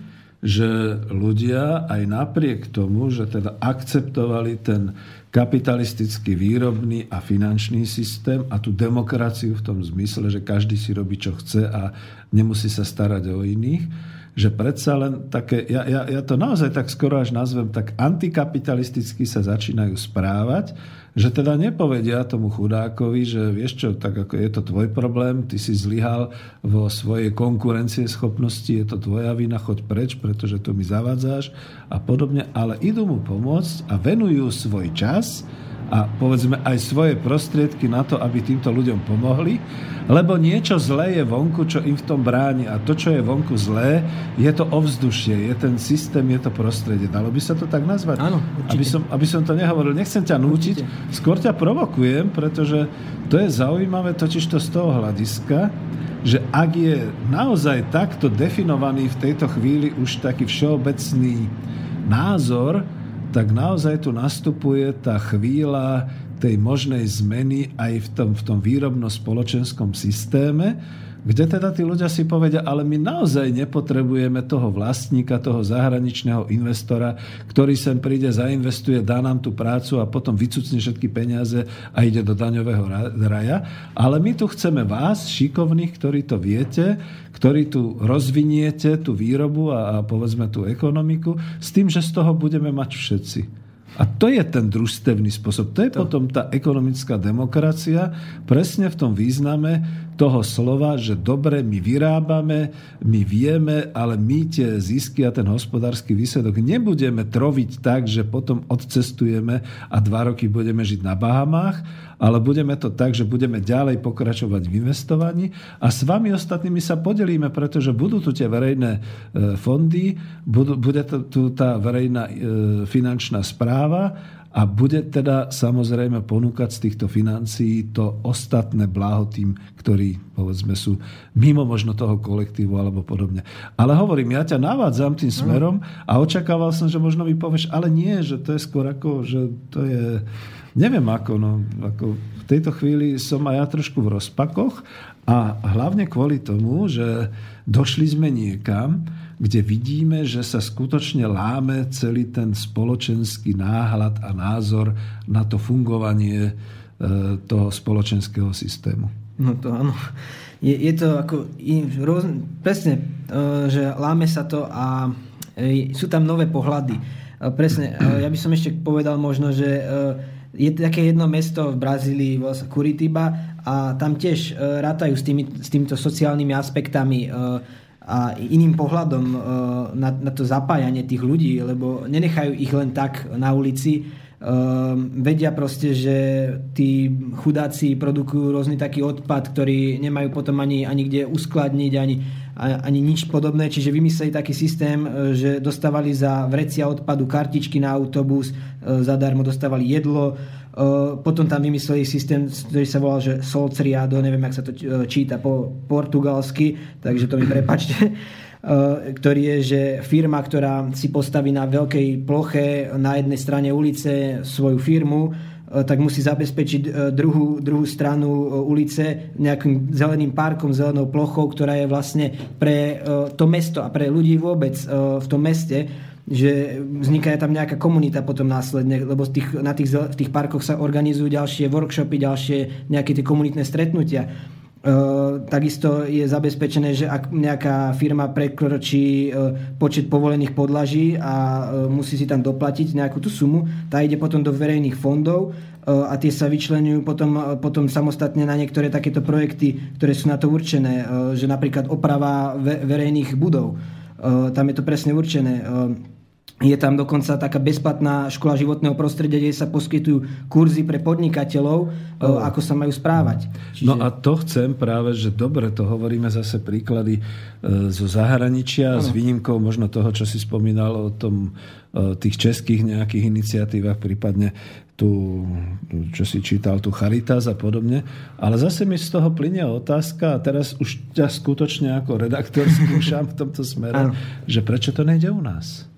že ľudia aj napriek tomu, že teda akceptovali ten kapitalistický výrobný a finančný systém a tú demokraciu v tom zmysle, že každý si robí, čo chce a nemusí sa starať o iných, že predsa len také, ja, ja, ja to naozaj tak skoro až nazvem, tak antikapitalisticky sa začínajú správať, že teda nepovedia tomu chudákovi, že vieš čo, tak ako je to tvoj problém, ty si zlyhal vo svojej konkurencie schopnosti, je to tvoja vina, choď preč, pretože tu mi zavádzáš a podobne, ale idú mu pomôcť a venujú svoj čas a povedzme aj svoje prostriedky na to, aby týmto ľuďom pomohli, lebo niečo zlé je vonku, čo im v tom bráni a to, čo je vonku zlé, je to ovzdušie, je ten systém, je to prostredie. Dalo by sa to tak nazvať? Áno, určite. Aby som, aby som to nehovoril, nechcem ťa nútiť, skôr ťa provokujem, pretože to je zaujímavé totiž to z toho hľadiska, že ak je naozaj takto definovaný v tejto chvíli už taký všeobecný názor, tak naozaj tu nastupuje tá chvíľa tej možnej zmeny aj v tom, v tom výrobno-spoločenskom systéme, kde teda tí ľudia si povedia, ale my naozaj nepotrebujeme toho vlastníka, toho zahraničného investora, ktorý sem príde, zainvestuje, dá nám tú prácu a potom vycucne všetky peniaze a ide do daňového ra- raja. Ale my tu chceme vás, šikovných, ktorí to viete, ktorí tu rozviniete tú výrobu a, a povedzme tú ekonomiku, s tým, že z toho budeme mať všetci. A to je ten družstevný spôsob. To je to. potom tá ekonomická demokracia, presne v tom význame toho slova, že dobre, my vyrábame, my vieme, ale my tie zisky a ten hospodársky výsledok nebudeme troviť tak, že potom odcestujeme a dva roky budeme žiť na Bahamách, ale budeme to tak, že budeme ďalej pokračovať v investovaní. A s vami ostatnými sa podelíme, pretože budú tu tie verejné e, fondy, bude tu tá verejná e, finančná správa a bude teda samozrejme ponúkať z týchto financií to ostatné blaho tým, ktorí povedzme sú mimo možno toho kolektívu alebo podobne. Ale hovorím, ja ťa navádzam tým smerom a očakával som, že možno mi povieš, ale nie, že to je skôr ako, že to je neviem ako, no, ako v tejto chvíli som aj ja trošku v rozpakoch a hlavne kvôli tomu, že došli sme niekam, kde vidíme, že sa skutočne láme celý ten spoločenský náhľad a názor na to fungovanie e, toho spoločenského systému. No to áno. Je, je to ako... presne, e, že láme sa to a e, sú tam nové pohľady. Presne, ja by som ešte povedal možno, že je také jedno mesto v Brazílii, sa Curitiba a tam tiež rátajú s, tými, s týmito sociálnymi aspektami a iným pohľadom e, na, na to zapájanie tých ľudí, lebo nenechajú ich len tak na ulici, Um, vedia proste, že tí chudáci produkujú rôzny taký odpad, ktorý nemajú potom ani, ani kde uskladniť, ani, ani nič podobné. Čiže vymysleli taký systém, e, že dostávali za vrecia odpadu kartičky na autobus, zadarmo dostávali jedlo, potom tam vymysleli systém, ktorý sa volal, že Solcriado, neviem, jak sa to e, číta po portugalsky, takže to mi prepačte. Eh, ktorý je, že firma, ktorá si postaví na veľkej ploche na jednej strane ulice svoju firmu, eh, tak musí zabezpečiť eh, druhú, druhú stranu ulice nejakým zeleným parkom, zelenou plochou, ktorá je vlastne pre to mesto a pre ľudí vôbec v tom meste že vzniká tam nejaká komunita potom následne, lebo tých, na tých, v tých parkoch sa organizujú ďalšie workshopy, ďalšie nejaké tie komunitné stretnutia. Uh, takisto je zabezpečené, že ak nejaká firma prekročí uh, počet povolených podlaží a uh, musí si tam doplatiť nejakú tú sumu, tá ide potom do verejných fondov a tie sa vyčlenujú potom, potom samostatne na niektoré takéto projekty, ktoré sú na to určené, že napríklad oprava ve- verejných budov. Tam je to presne určené. Je tam dokonca taká bezplatná škola životného prostredia, kde sa poskytujú kurzy pre podnikateľov, oh. ako sa majú správať. Čiže... No a to chcem práve, že dobre, to hovoríme zase príklady e, zo zahraničia, ano. s výnimkou možno toho, čo si spomínal o tom, e, tých českých nejakých iniciatívach, prípadne tu, čo si čítal, tu Charitas a podobne. Ale zase mi z toho plinie otázka, a teraz už ťa skutočne ako redaktor skúšam v tomto smere, Áno. že prečo to nejde u nás?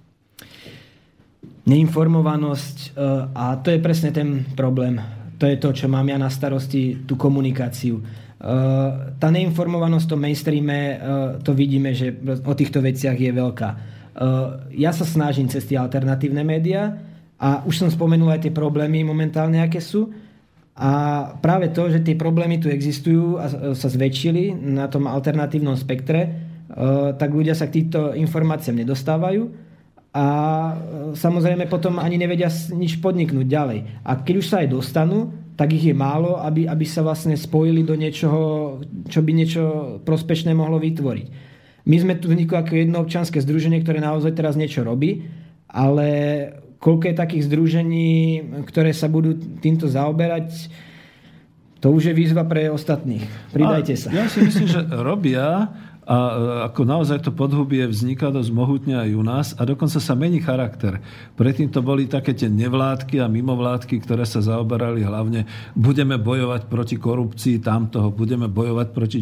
Neinformovanosť e, a to je presne ten problém. To je to, čo mám ja na starosti, tú komunikáciu. E, Tá neinformovanosť v tom mainstreame, e, to vidíme, že o týchto veciach je veľká. Ja sa snažím cez tie alternatívne médiá a už som spomenul aj tie problémy momentálne, aké sú. A práve to, že tie problémy tu existujú a sa zväčšili na tom alternatívnom spektre, tak ľudia sa k týmto informáciám nedostávajú a e, samozrejme potom ani nevedia nič podniknúť ďalej. A keď už sa aj dostanú, tak ich je málo, aby, aby sa vlastne spojili do niečoho, čo by niečo prospešné mohlo vytvoriť. My sme tu vznikli ako jedno občanské združenie, ktoré naozaj teraz niečo robí, ale koľko je takých združení, ktoré sa budú týmto zaoberať, to už je výzva pre ostatných. Pridajte A sa. Ja si myslím, že robia a e, ako naozaj to podhubie vzniká dosť mohutne aj u nás a dokonca sa mení charakter. Predtým to boli také tie nevládky a mimovládky, ktoré sa zaoberali hlavne budeme bojovať proti korupcii tamtoho, budeme bojovať proti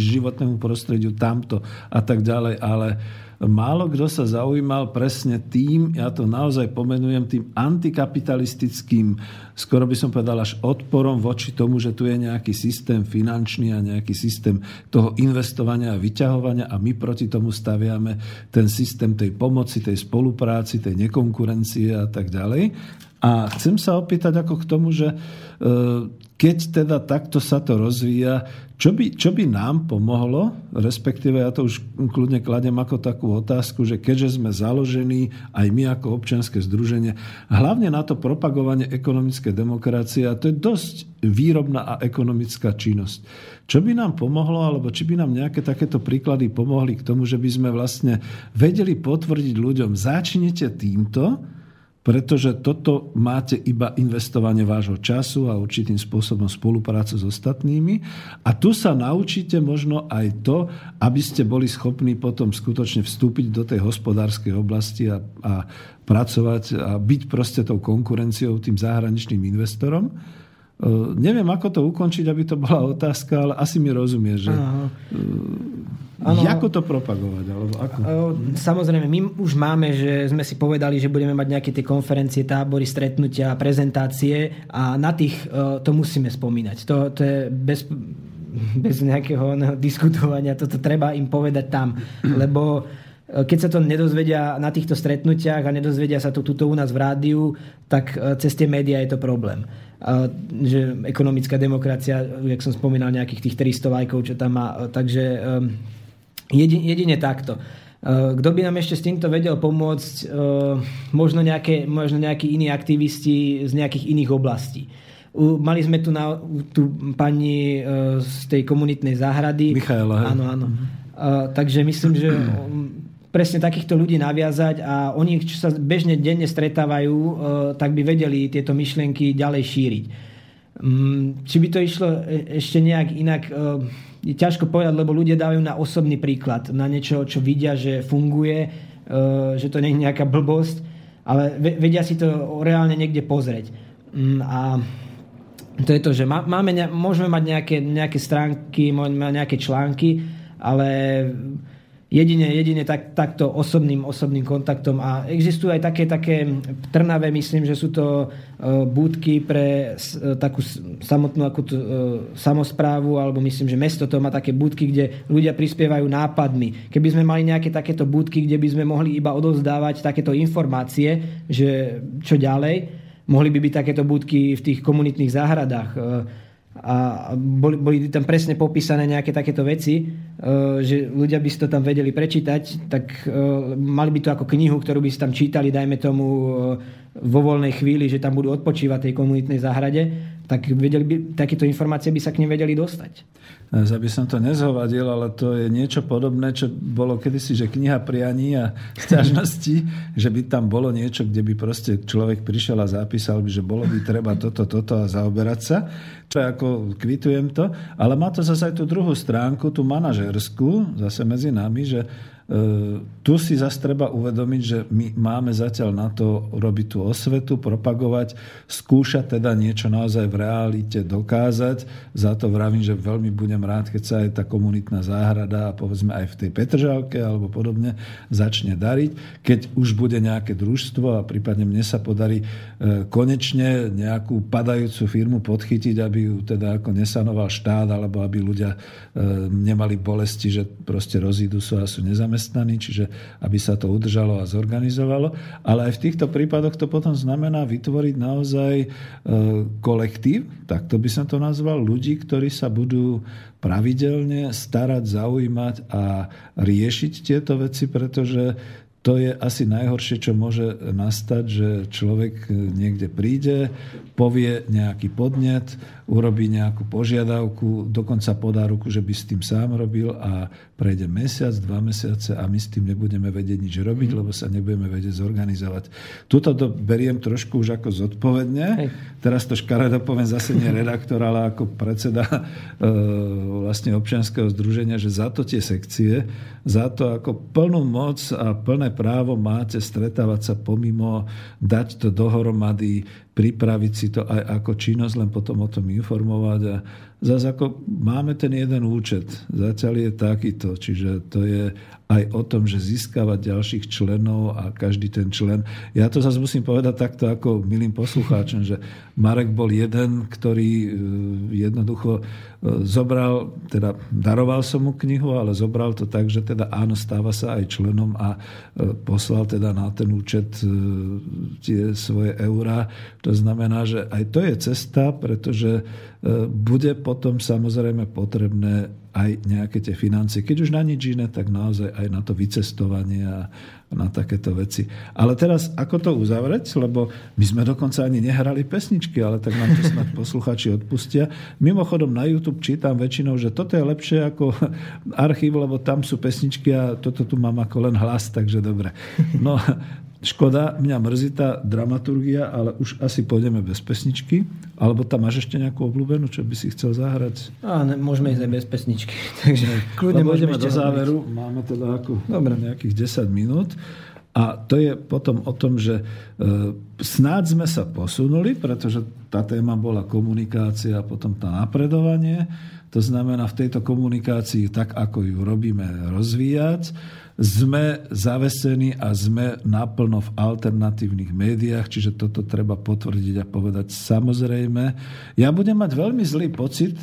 životnému prostrediu tamto a tak ďalej, ale málo kto sa zaujímal presne tým, ja to naozaj pomenujem, tým antikapitalistickým, skoro by som povedal až odporom voči tomu, že tu je nejaký systém finančný a nejaký systém toho investovania a vyťahovania a my proti tomu staviame ten systém tej pomoci, tej spolupráci, tej nekonkurencie a tak ďalej. A chcem sa opýtať ako k tomu, že e, keď teda takto sa to rozvíja, čo by, čo by nám pomohlo, respektíve ja to už kľudne kladem ako takú otázku, že keďže sme založení aj my ako občianske združenie, hlavne na to propagovanie ekonomické demokracie, a to je dosť výrobná a ekonomická činnosť. Čo by nám pomohlo, alebo či by nám nejaké takéto príklady pomohli k tomu, že by sme vlastne vedeli potvrdiť ľuďom, začnite týmto, pretože toto máte iba investovanie vášho času a určitým spôsobom spoluprácu s ostatnými. A tu sa naučíte možno aj to, aby ste boli schopní potom skutočne vstúpiť do tej hospodárskej oblasti a, a pracovať a byť proste tou konkurenciou tým zahraničným investorom. E, neviem, ako to ukončiť, aby to bola otázka, ale asi mi rozumie, že Áno. Áno. ako to propagovať, alebo ako? Samozrejme, my už máme, že sme si povedali, že budeme mať nejaké tie konferencie, tábory, stretnutia, prezentácie a na tých to musíme spomínať. To, to je bez, bez nejakého diskutovania, toto treba im povedať tam, lebo keď sa to nedozvedia na týchto stretnutiach a nedozvedia sa to tuto u nás v rádiu, tak cez tie médiá je to problém. Že ekonomická demokracia, jak som spomínal, nejakých tých 300 lajkov, čo tam má. Takže Jedine, jedine takto. Eh, Kto by nám ešte s týmto vedel pomôcť? Eh, Možno, nejaké, možno nejakí iní aktivisti z nejakých iných oblastí. Mali sme tu, na, tu pani eh, z tej komunitnej záhrady. Michaela, hej. Áno, áno. Eh, Takže myslím, že presne takýchto ľudí naviazať a oni, čo sa bežne denne stretávajú, tak by vedeli tieto myšlienky ďalej šíriť. Mm, Či by to išlo e- ešte nejak inak, je ťažko povedať, lebo ľudia dávajú na osobný príklad, na niečo, čo vidia, že funguje, e, že to nie je nejaká blbosť, ale ve- vedia si to reálne niekde pozrieť. Mm, A to je to, že má- máme, môžeme mať nejaké, nejaké stránky, nejaké články, ale jedine, jedine tak, takto osobným, osobným kontaktom a existujú aj také, také trnavé, myslím, že sú to uh, búdky pre uh, takú samotnú akú tú, uh, samosprávu, alebo myslím, že mesto to má také búdky, kde ľudia prispievajú nápadmi. Keby sme mali nejaké takéto búdky, kde by sme mohli iba odovzdávať takéto informácie, že čo ďalej, mohli by byť takéto budky v tých komunitných záhradách. A boli, boli tam presne popísané nejaké takéto veci, e, že ľudia by si to tam vedeli prečítať, tak e, mali by to ako knihu, ktorú by si tam čítali, dajme tomu e, vo voľnej chvíli, že tam budú odpočívať tej komunitnej záhrade, tak vedeli by, takéto informácie by sa k nim vedeli dostať. Aby som to nezhovadil, ale to je niečo podobné, čo bolo kedysi, že kniha prianí a sťažnosti, že by tam bolo niečo, kde by proste človek prišiel a zapísal by, že bolo by treba toto, toto a zaoberať sa. Čo ako, kvitujem to, ale má to zase aj tú druhú stránku, tú manažerskú, zase medzi nami, že e, tu si zase treba uvedomiť, že my máme zatiaľ na to robiť tú osvetu, propagovať, skúšať teda niečo naozaj v realite dokázať. Za to vravím, že veľmi budem rád, keď sa aj tá komunitná záhrada a povedzme aj v tej Petržalke alebo podobne začne dariť. Keď už bude nejaké družstvo a prípadne mne sa podarí e, konečne nejakú padajúcu firmu podchytiť, aby ju teda ako nesanoval štát alebo aby ľudia e, nemali bolesti, že proste rozídu sa a sú nezamestnaní zamestnaní, čiže aby sa to udržalo a zorganizovalo. Ale aj v týchto prípadoch to potom znamená vytvoriť naozaj e, kolektív, tak to by som to nazval, ľudí, ktorí sa budú pravidelne starať, zaujímať a riešiť tieto veci, pretože to je asi najhoršie, čo môže nastať, že človek niekde príde, povie nejaký podnet, urobí nejakú požiadavku, dokonca podá ruku, že by s tým sám robil a prejde mesiac, dva mesiace a my s tým nebudeme vedieť nič robiť, lebo sa nebudeme vedieť zorganizovať. Tuto to beriem trošku už ako zodpovedne. Hej. Teraz to škaredo poviem zase nie redaktor, ale ako predseda e, vlastne občianskeho združenia, že za to tie sekcie, za to ako plnú moc a plné právo máte stretávať sa pomimo, dať to dohromady, pripraviť si to aj ako činnosť, len potom o tom informovať. A zase ako máme ten jeden účet, zatiaľ je takýto, čiže to je aj o tom, že získavať ďalších členov a každý ten člen. Ja to zase musím povedať takto ako milým poslucháčom, že Marek bol jeden, ktorý e, jednoducho e, zobral, teda daroval som mu knihu, ale zobral to tak, že teda áno, stáva sa aj členom a e, poslal teda na ten účet tie svoje eurá. To znamená, že aj to je cesta, pretože bude potom samozrejme potrebné aj nejaké tie financie. Keď už na nič iné, tak naozaj aj na to vycestovanie a na takéto veci. Ale teraz, ako to uzavrieť, lebo my sme dokonca ani nehrali pesničky, ale tak nám to snad posluchači odpustia. Mimochodom na YouTube čítam väčšinou, že toto je lepšie ako archív, lebo tam sú pesničky a toto tu mám ako len hlas, takže dobre. No, Škoda, mňa mrzí tá dramaturgia, ale už asi pôjdeme bez pesničky. Alebo tam máš ešte nejakú obľúbenú, čo by si chcel zahrať? A ne, môžeme ísť aj bez pesničky. Takže kľudne Lebo môžeme do hovoriť. záveru. Máme teda ako Dobre. nejakých 10 minút. A to je potom o tom, že e, snáď sme sa posunuli, pretože tá téma bola komunikácia a potom tá napredovanie. To znamená v tejto komunikácii, tak ako ju robíme, rozvíjať. Sme zavesení a sme naplno v alternatívnych médiách, čiže toto treba potvrdiť a povedať samozrejme. Ja budem mať veľmi zlý pocit,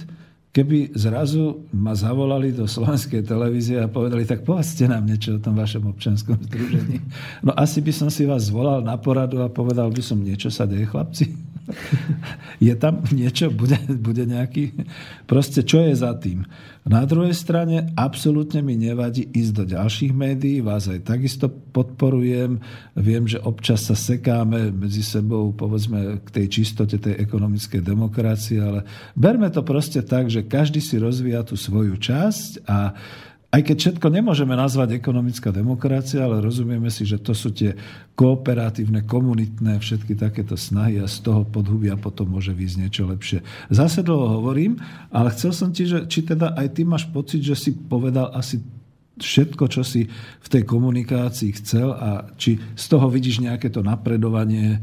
keby zrazu ma zavolali do slovenskej televízie a povedali, tak povedzte nám niečo o tom vašom občianskom združení. No asi by som si vás zvolal na poradu a povedal by som, niečo sa deje, chlapci. Je tam niečo, bude, bude nejaký... Proste, čo je za tým? Na druhej strane, absolútne mi nevadí ísť do ďalších médií, vás aj takisto podporujem. Viem, že občas sa sekáme medzi sebou, povedzme, k tej čistote tej ekonomickej demokracie, ale berme to proste tak, že každý si rozvíja tú svoju časť a aj keď všetko nemôžeme nazvať ekonomická demokracia, ale rozumieme si, že to sú tie kooperatívne, komunitné, všetky takéto snahy a z toho podhubia potom môže výjsť niečo lepšie. Zase dlho hovorím, ale chcel som ti, že či teda aj ty máš pocit, že si povedal asi všetko, čo si v tej komunikácii chcel a či z toho vidíš nejaké to napredovanie,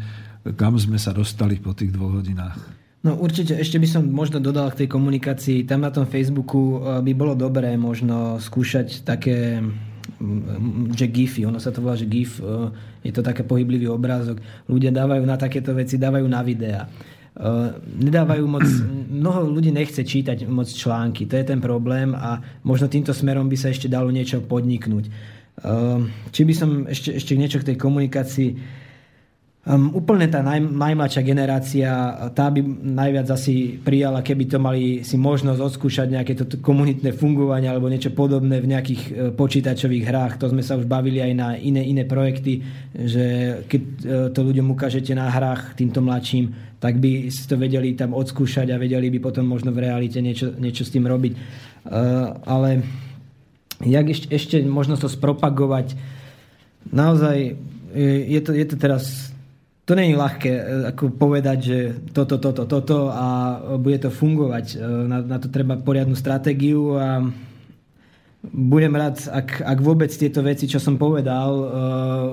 kam sme sa dostali po tých dvoch hodinách. No určite, ešte by som možno dodal k tej komunikácii. Tam na tom Facebooku eh, by bolo dobré možno skúšať také mm, že GIFy, ono sa to volá, že GIF, eh, je to také pohyblivý obrázok. Ľudia dávajú na takéto veci, dávajú na videá. Eh, Nedávajú moc, mnoho ľudí nechce čítať moc články, to je ten problém a možno týmto smerom by sa ešte dalo niečo podniknúť. Či by som ešte, ešte niečo k tej komunikácii Um, úplne tá naj, najmladšia generácia, tá by najviac asi prijala, keby to mali si možnosť odskúšať nejaké to komunitné fungovanie alebo niečo podobné v nejakých e, počítačových hrách. To sme sa už bavili aj na iné, iné projekty, že keď e, to ľuďom ukážete na hrách týmto mladším, tak by si to vedeli tam odskúšať a vedeli by potom možno v realite niečo, niečo s tým robiť. Uh, ale jak ešte, ešte možno to spropagovať, naozaj je to, je to teraz to je ľahké e, ako povedať, že toto, toto, toto a bude to fungovať. E, Na, na to treba poriadnu stratégiu a budem rád, ak, ak vôbec tieto veci, čo som povedal, e,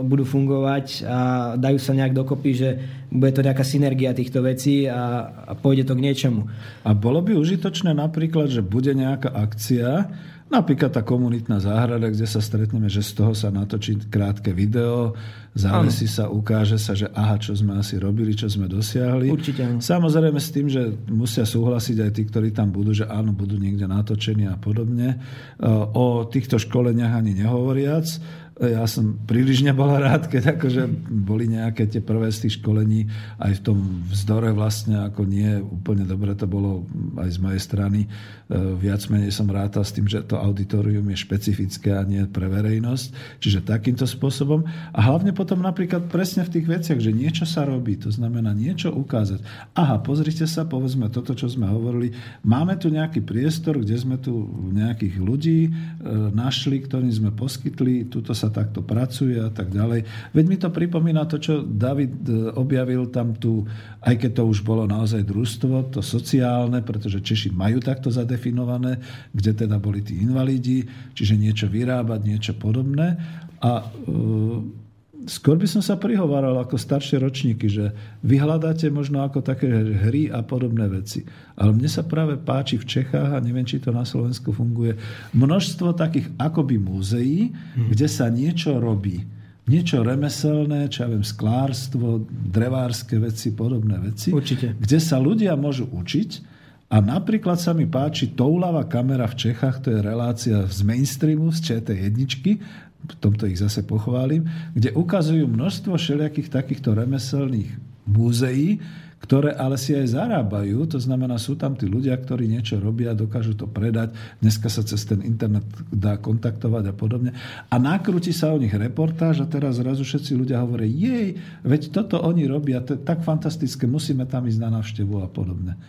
budú fungovať a dajú sa nejak dokopy, že bude to nejaká synergia týchto vecí a, a pôjde to k niečomu. A bolo by užitočné napríklad, že bude nejaká akcia, Napríklad tá komunitná záhrada, kde sa stretneme, že z toho sa natočí krátke video, závesí sa, ukáže sa, že aha, čo sme asi robili, čo sme dosiahli. Určite áno. Samozrejme s tým, že musia súhlasiť aj tí, ktorí tam budú, že áno, budú niekde natočení a podobne. O týchto školeniach ani nehovoriac. Ja som príliš nebola rád, keď akože boli nejaké tie prvé z tých školení aj v tom vzdore vlastne, ako nie úplne dobre to bolo aj z mojej strany. E, Viac menej som rátal s tým, že to auditorium je špecifické a nie pre verejnosť. Čiže takýmto spôsobom. A hlavne potom napríklad presne v tých veciach, že niečo sa robí, to znamená niečo ukázať. Aha, pozrite sa, povedzme toto, čo sme hovorili. Máme tu nejaký priestor, kde sme tu nejakých ľudí e, našli, ktorým sme poskytli, tuto sa takto pracuje a tak ďalej. Veď mi to pripomína to, čo David e, objavil tam tu, aj keď to už bolo naozaj družstvo, to sociálne, pretože Češi majú takto zadefinované, kde teda boli tí invalidi, čiže niečo vyrábať, niečo podobné. A e, skôr by som sa prihováral ako staršie ročníky, že vy hľadáte možno ako také hry a podobné veci. Ale mne sa práve páči v Čechách, a neviem, či to na Slovensku funguje, množstvo takých akoby múzeí, kde sa niečo robí. Niečo remeselné, čo ja viem, sklárstvo, drevárske veci, podobné veci. Určite. Kde sa ľudia môžu učiť a napríklad sa mi páči Toulava kamera v Čechách, to je relácia z mainstreamu, z ČT1, v tomto ich zase pochválim, kde ukazujú množstvo všelijakých takýchto remeselných múzeí, ktoré ale si aj zarábajú, to znamená, sú tam tí ľudia, ktorí niečo robia, dokážu to predať, dneska sa cez ten internet dá kontaktovať a podobne. A nakrúti sa o nich reportáž a teraz zrazu všetci ľudia hovoria, jej, veď toto oni robia, to je tak fantastické, musíme tam ísť na návštevu a podobne.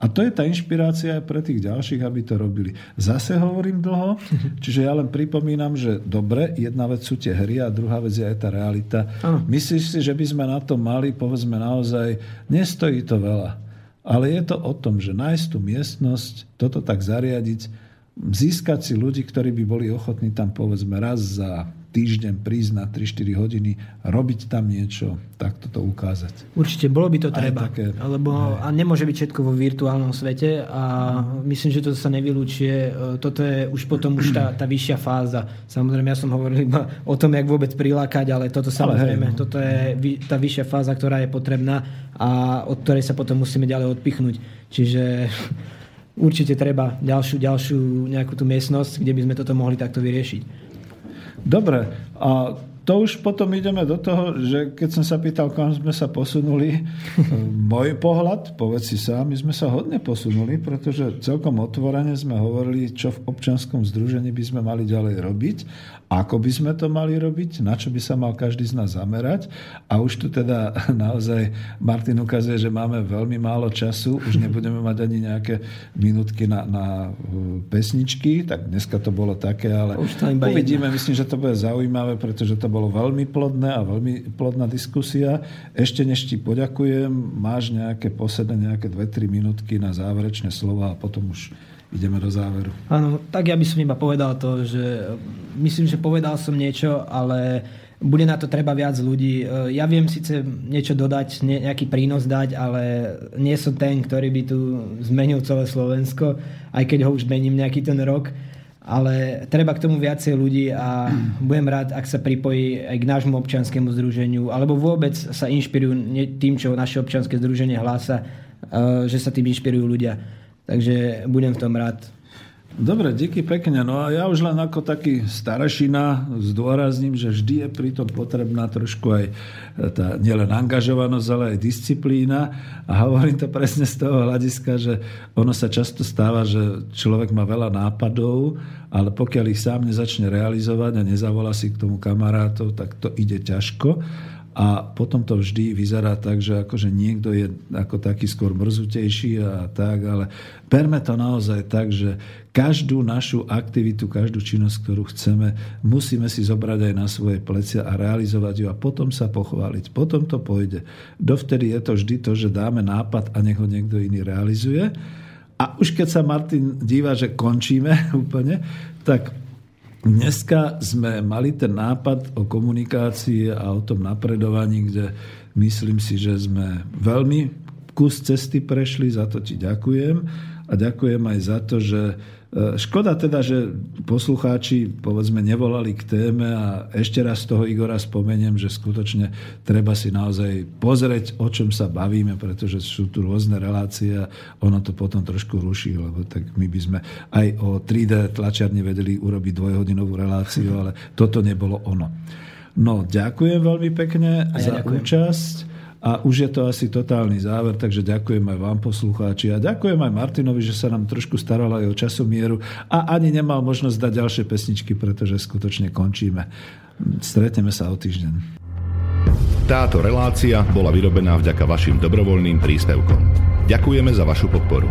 A to je tá inšpirácia aj pre tých ďalších, aby to robili. Zase hovorím dlho, čiže ja len pripomínam, že dobre, jedna vec sú tie hry a druhá vec je aj tá realita. Áno. Myslíš si, že by sme na to mali, povedzme naozaj, nestojí to veľa, ale je to o tom, že nájsť tú miestnosť, toto tak zariadiť, získať si ľudí, ktorí by boli ochotní tam povedzme raz za týždeň prísť na 3-4 hodiny, robiť tam niečo, tak toto ukázať. Určite, bolo by to Aj treba. také- lebo a nemôže byť všetko vo virtuálnom svete a myslím, že to sa nevylúčuje. E, Toto je už potom už tá, tá vyššia fáza. Samozrejme, ja som hovoril iba o tom, jak vôbec prilákať, ale toto samozrejme, hej, no. toto je tá vyššia fáza, ktorá je potrebná a od ktorej sa potom musíme ďalej odpichnúť. Čiže určite treba ďalšiu, ďalšiu nejakú tú miestnosť, kde by sme toto mohli takto vyriešiť. Dobre, a to už potom ideme do toho, že keď som sa pýtal, kam sme sa posunuli, môj pohľad, povedz si sám, my sme sa hodne posunuli, pretože celkom otvorene sme hovorili, čo v občanskom združení by sme mali ďalej robiť, ako by sme to mali robiť, na čo by sa mal každý z nás zamerať. A už tu teda naozaj Martin ukazuje, že máme veľmi málo času, už nebudeme mať ani nejaké minútky na, na uh, pesničky, tak dneska to bolo také, ale uvidíme, myslím, že to bude zaujímavé, pretože to bolo veľmi plodné a veľmi plodná diskusia. Ešte než ti poďakujem, máš nejaké posledné nejaké 2-3 minútky na záverečné slova a potom už ideme do záveru. Áno, tak ja by som iba povedal to, že myslím, že povedal som niečo, ale bude na to treba viac ľudí. E, Ja viem síce niečo dodať, ne- nejaký prínos dať, ale nie som ten, ktorý by tu zmenil celé Slovensko, aj keď ho už mením nejaký ten rok. Ale treba k tomu viacej ľudí a budem rád, ak sa pripojí aj k nášmu občianskému združeniu, alebo vôbec sa inšpirujú tým, čo naše občianske združenie hlása, e, že sa tým inšpirujú ľudia. Takže budem v tom rád. Dobre, díky pekne. No a ja už len ako taký starešina zdôrazním, že vždy je pritom potrebná trošku aj tá nielen angažovanosť, ale aj disciplína. A hovorím to presne z toho hľadiska, že ono sa často stáva, že človek má veľa nápadov, ale pokiaľ ich sám nezačne realizovať a nezavolá si k tomu kamarátov, tak to ide ťažko. A potom to vždy vyzerá tak, že akože niekto je ako taký skôr mrzutejší a tak, ale berme to naozaj tak, že každú našu aktivitu, každú činnosť, ktorú chceme, musíme si zobrať aj na svoje plecia a realizovať ju a potom sa pochváliť. Potom to pôjde. Dovtedy je to vždy to, že dáme nápad a nech ho niekto iný realizuje. A už keď sa Martin díva, že končíme úplne, tak Dneska sme mali ten nápad o komunikácii a o tom napredovaní, kde myslím si, že sme veľmi kus cesty prešli, za to ti ďakujem. A ďakujem aj za to, že Škoda teda, že poslucháči povedzme nevolali k téme a ešte raz toho Igora spomeniem, že skutočne treba si naozaj pozrieť, o čom sa bavíme, pretože sú tu rôzne relácie a ono to potom trošku ruší, lebo tak my by sme aj o 3D tlačiarni vedeli urobiť dvojhodinovú reláciu, ale toto nebolo ono. No, ďakujem veľmi pekne A ja za ďakujem. účasť. A už je to asi totálny záver, takže ďakujem aj vám poslucháči a ďakujem aj Martinovi, že sa nám trošku staral aj o časomieru a ani nemal možnosť dať ďalšie pesničky, pretože skutočne končíme. Stretneme sa o týždeň. Táto relácia bola vyrobená vďaka vašim dobrovoľným príspevkom. Ďakujeme za vašu podporu.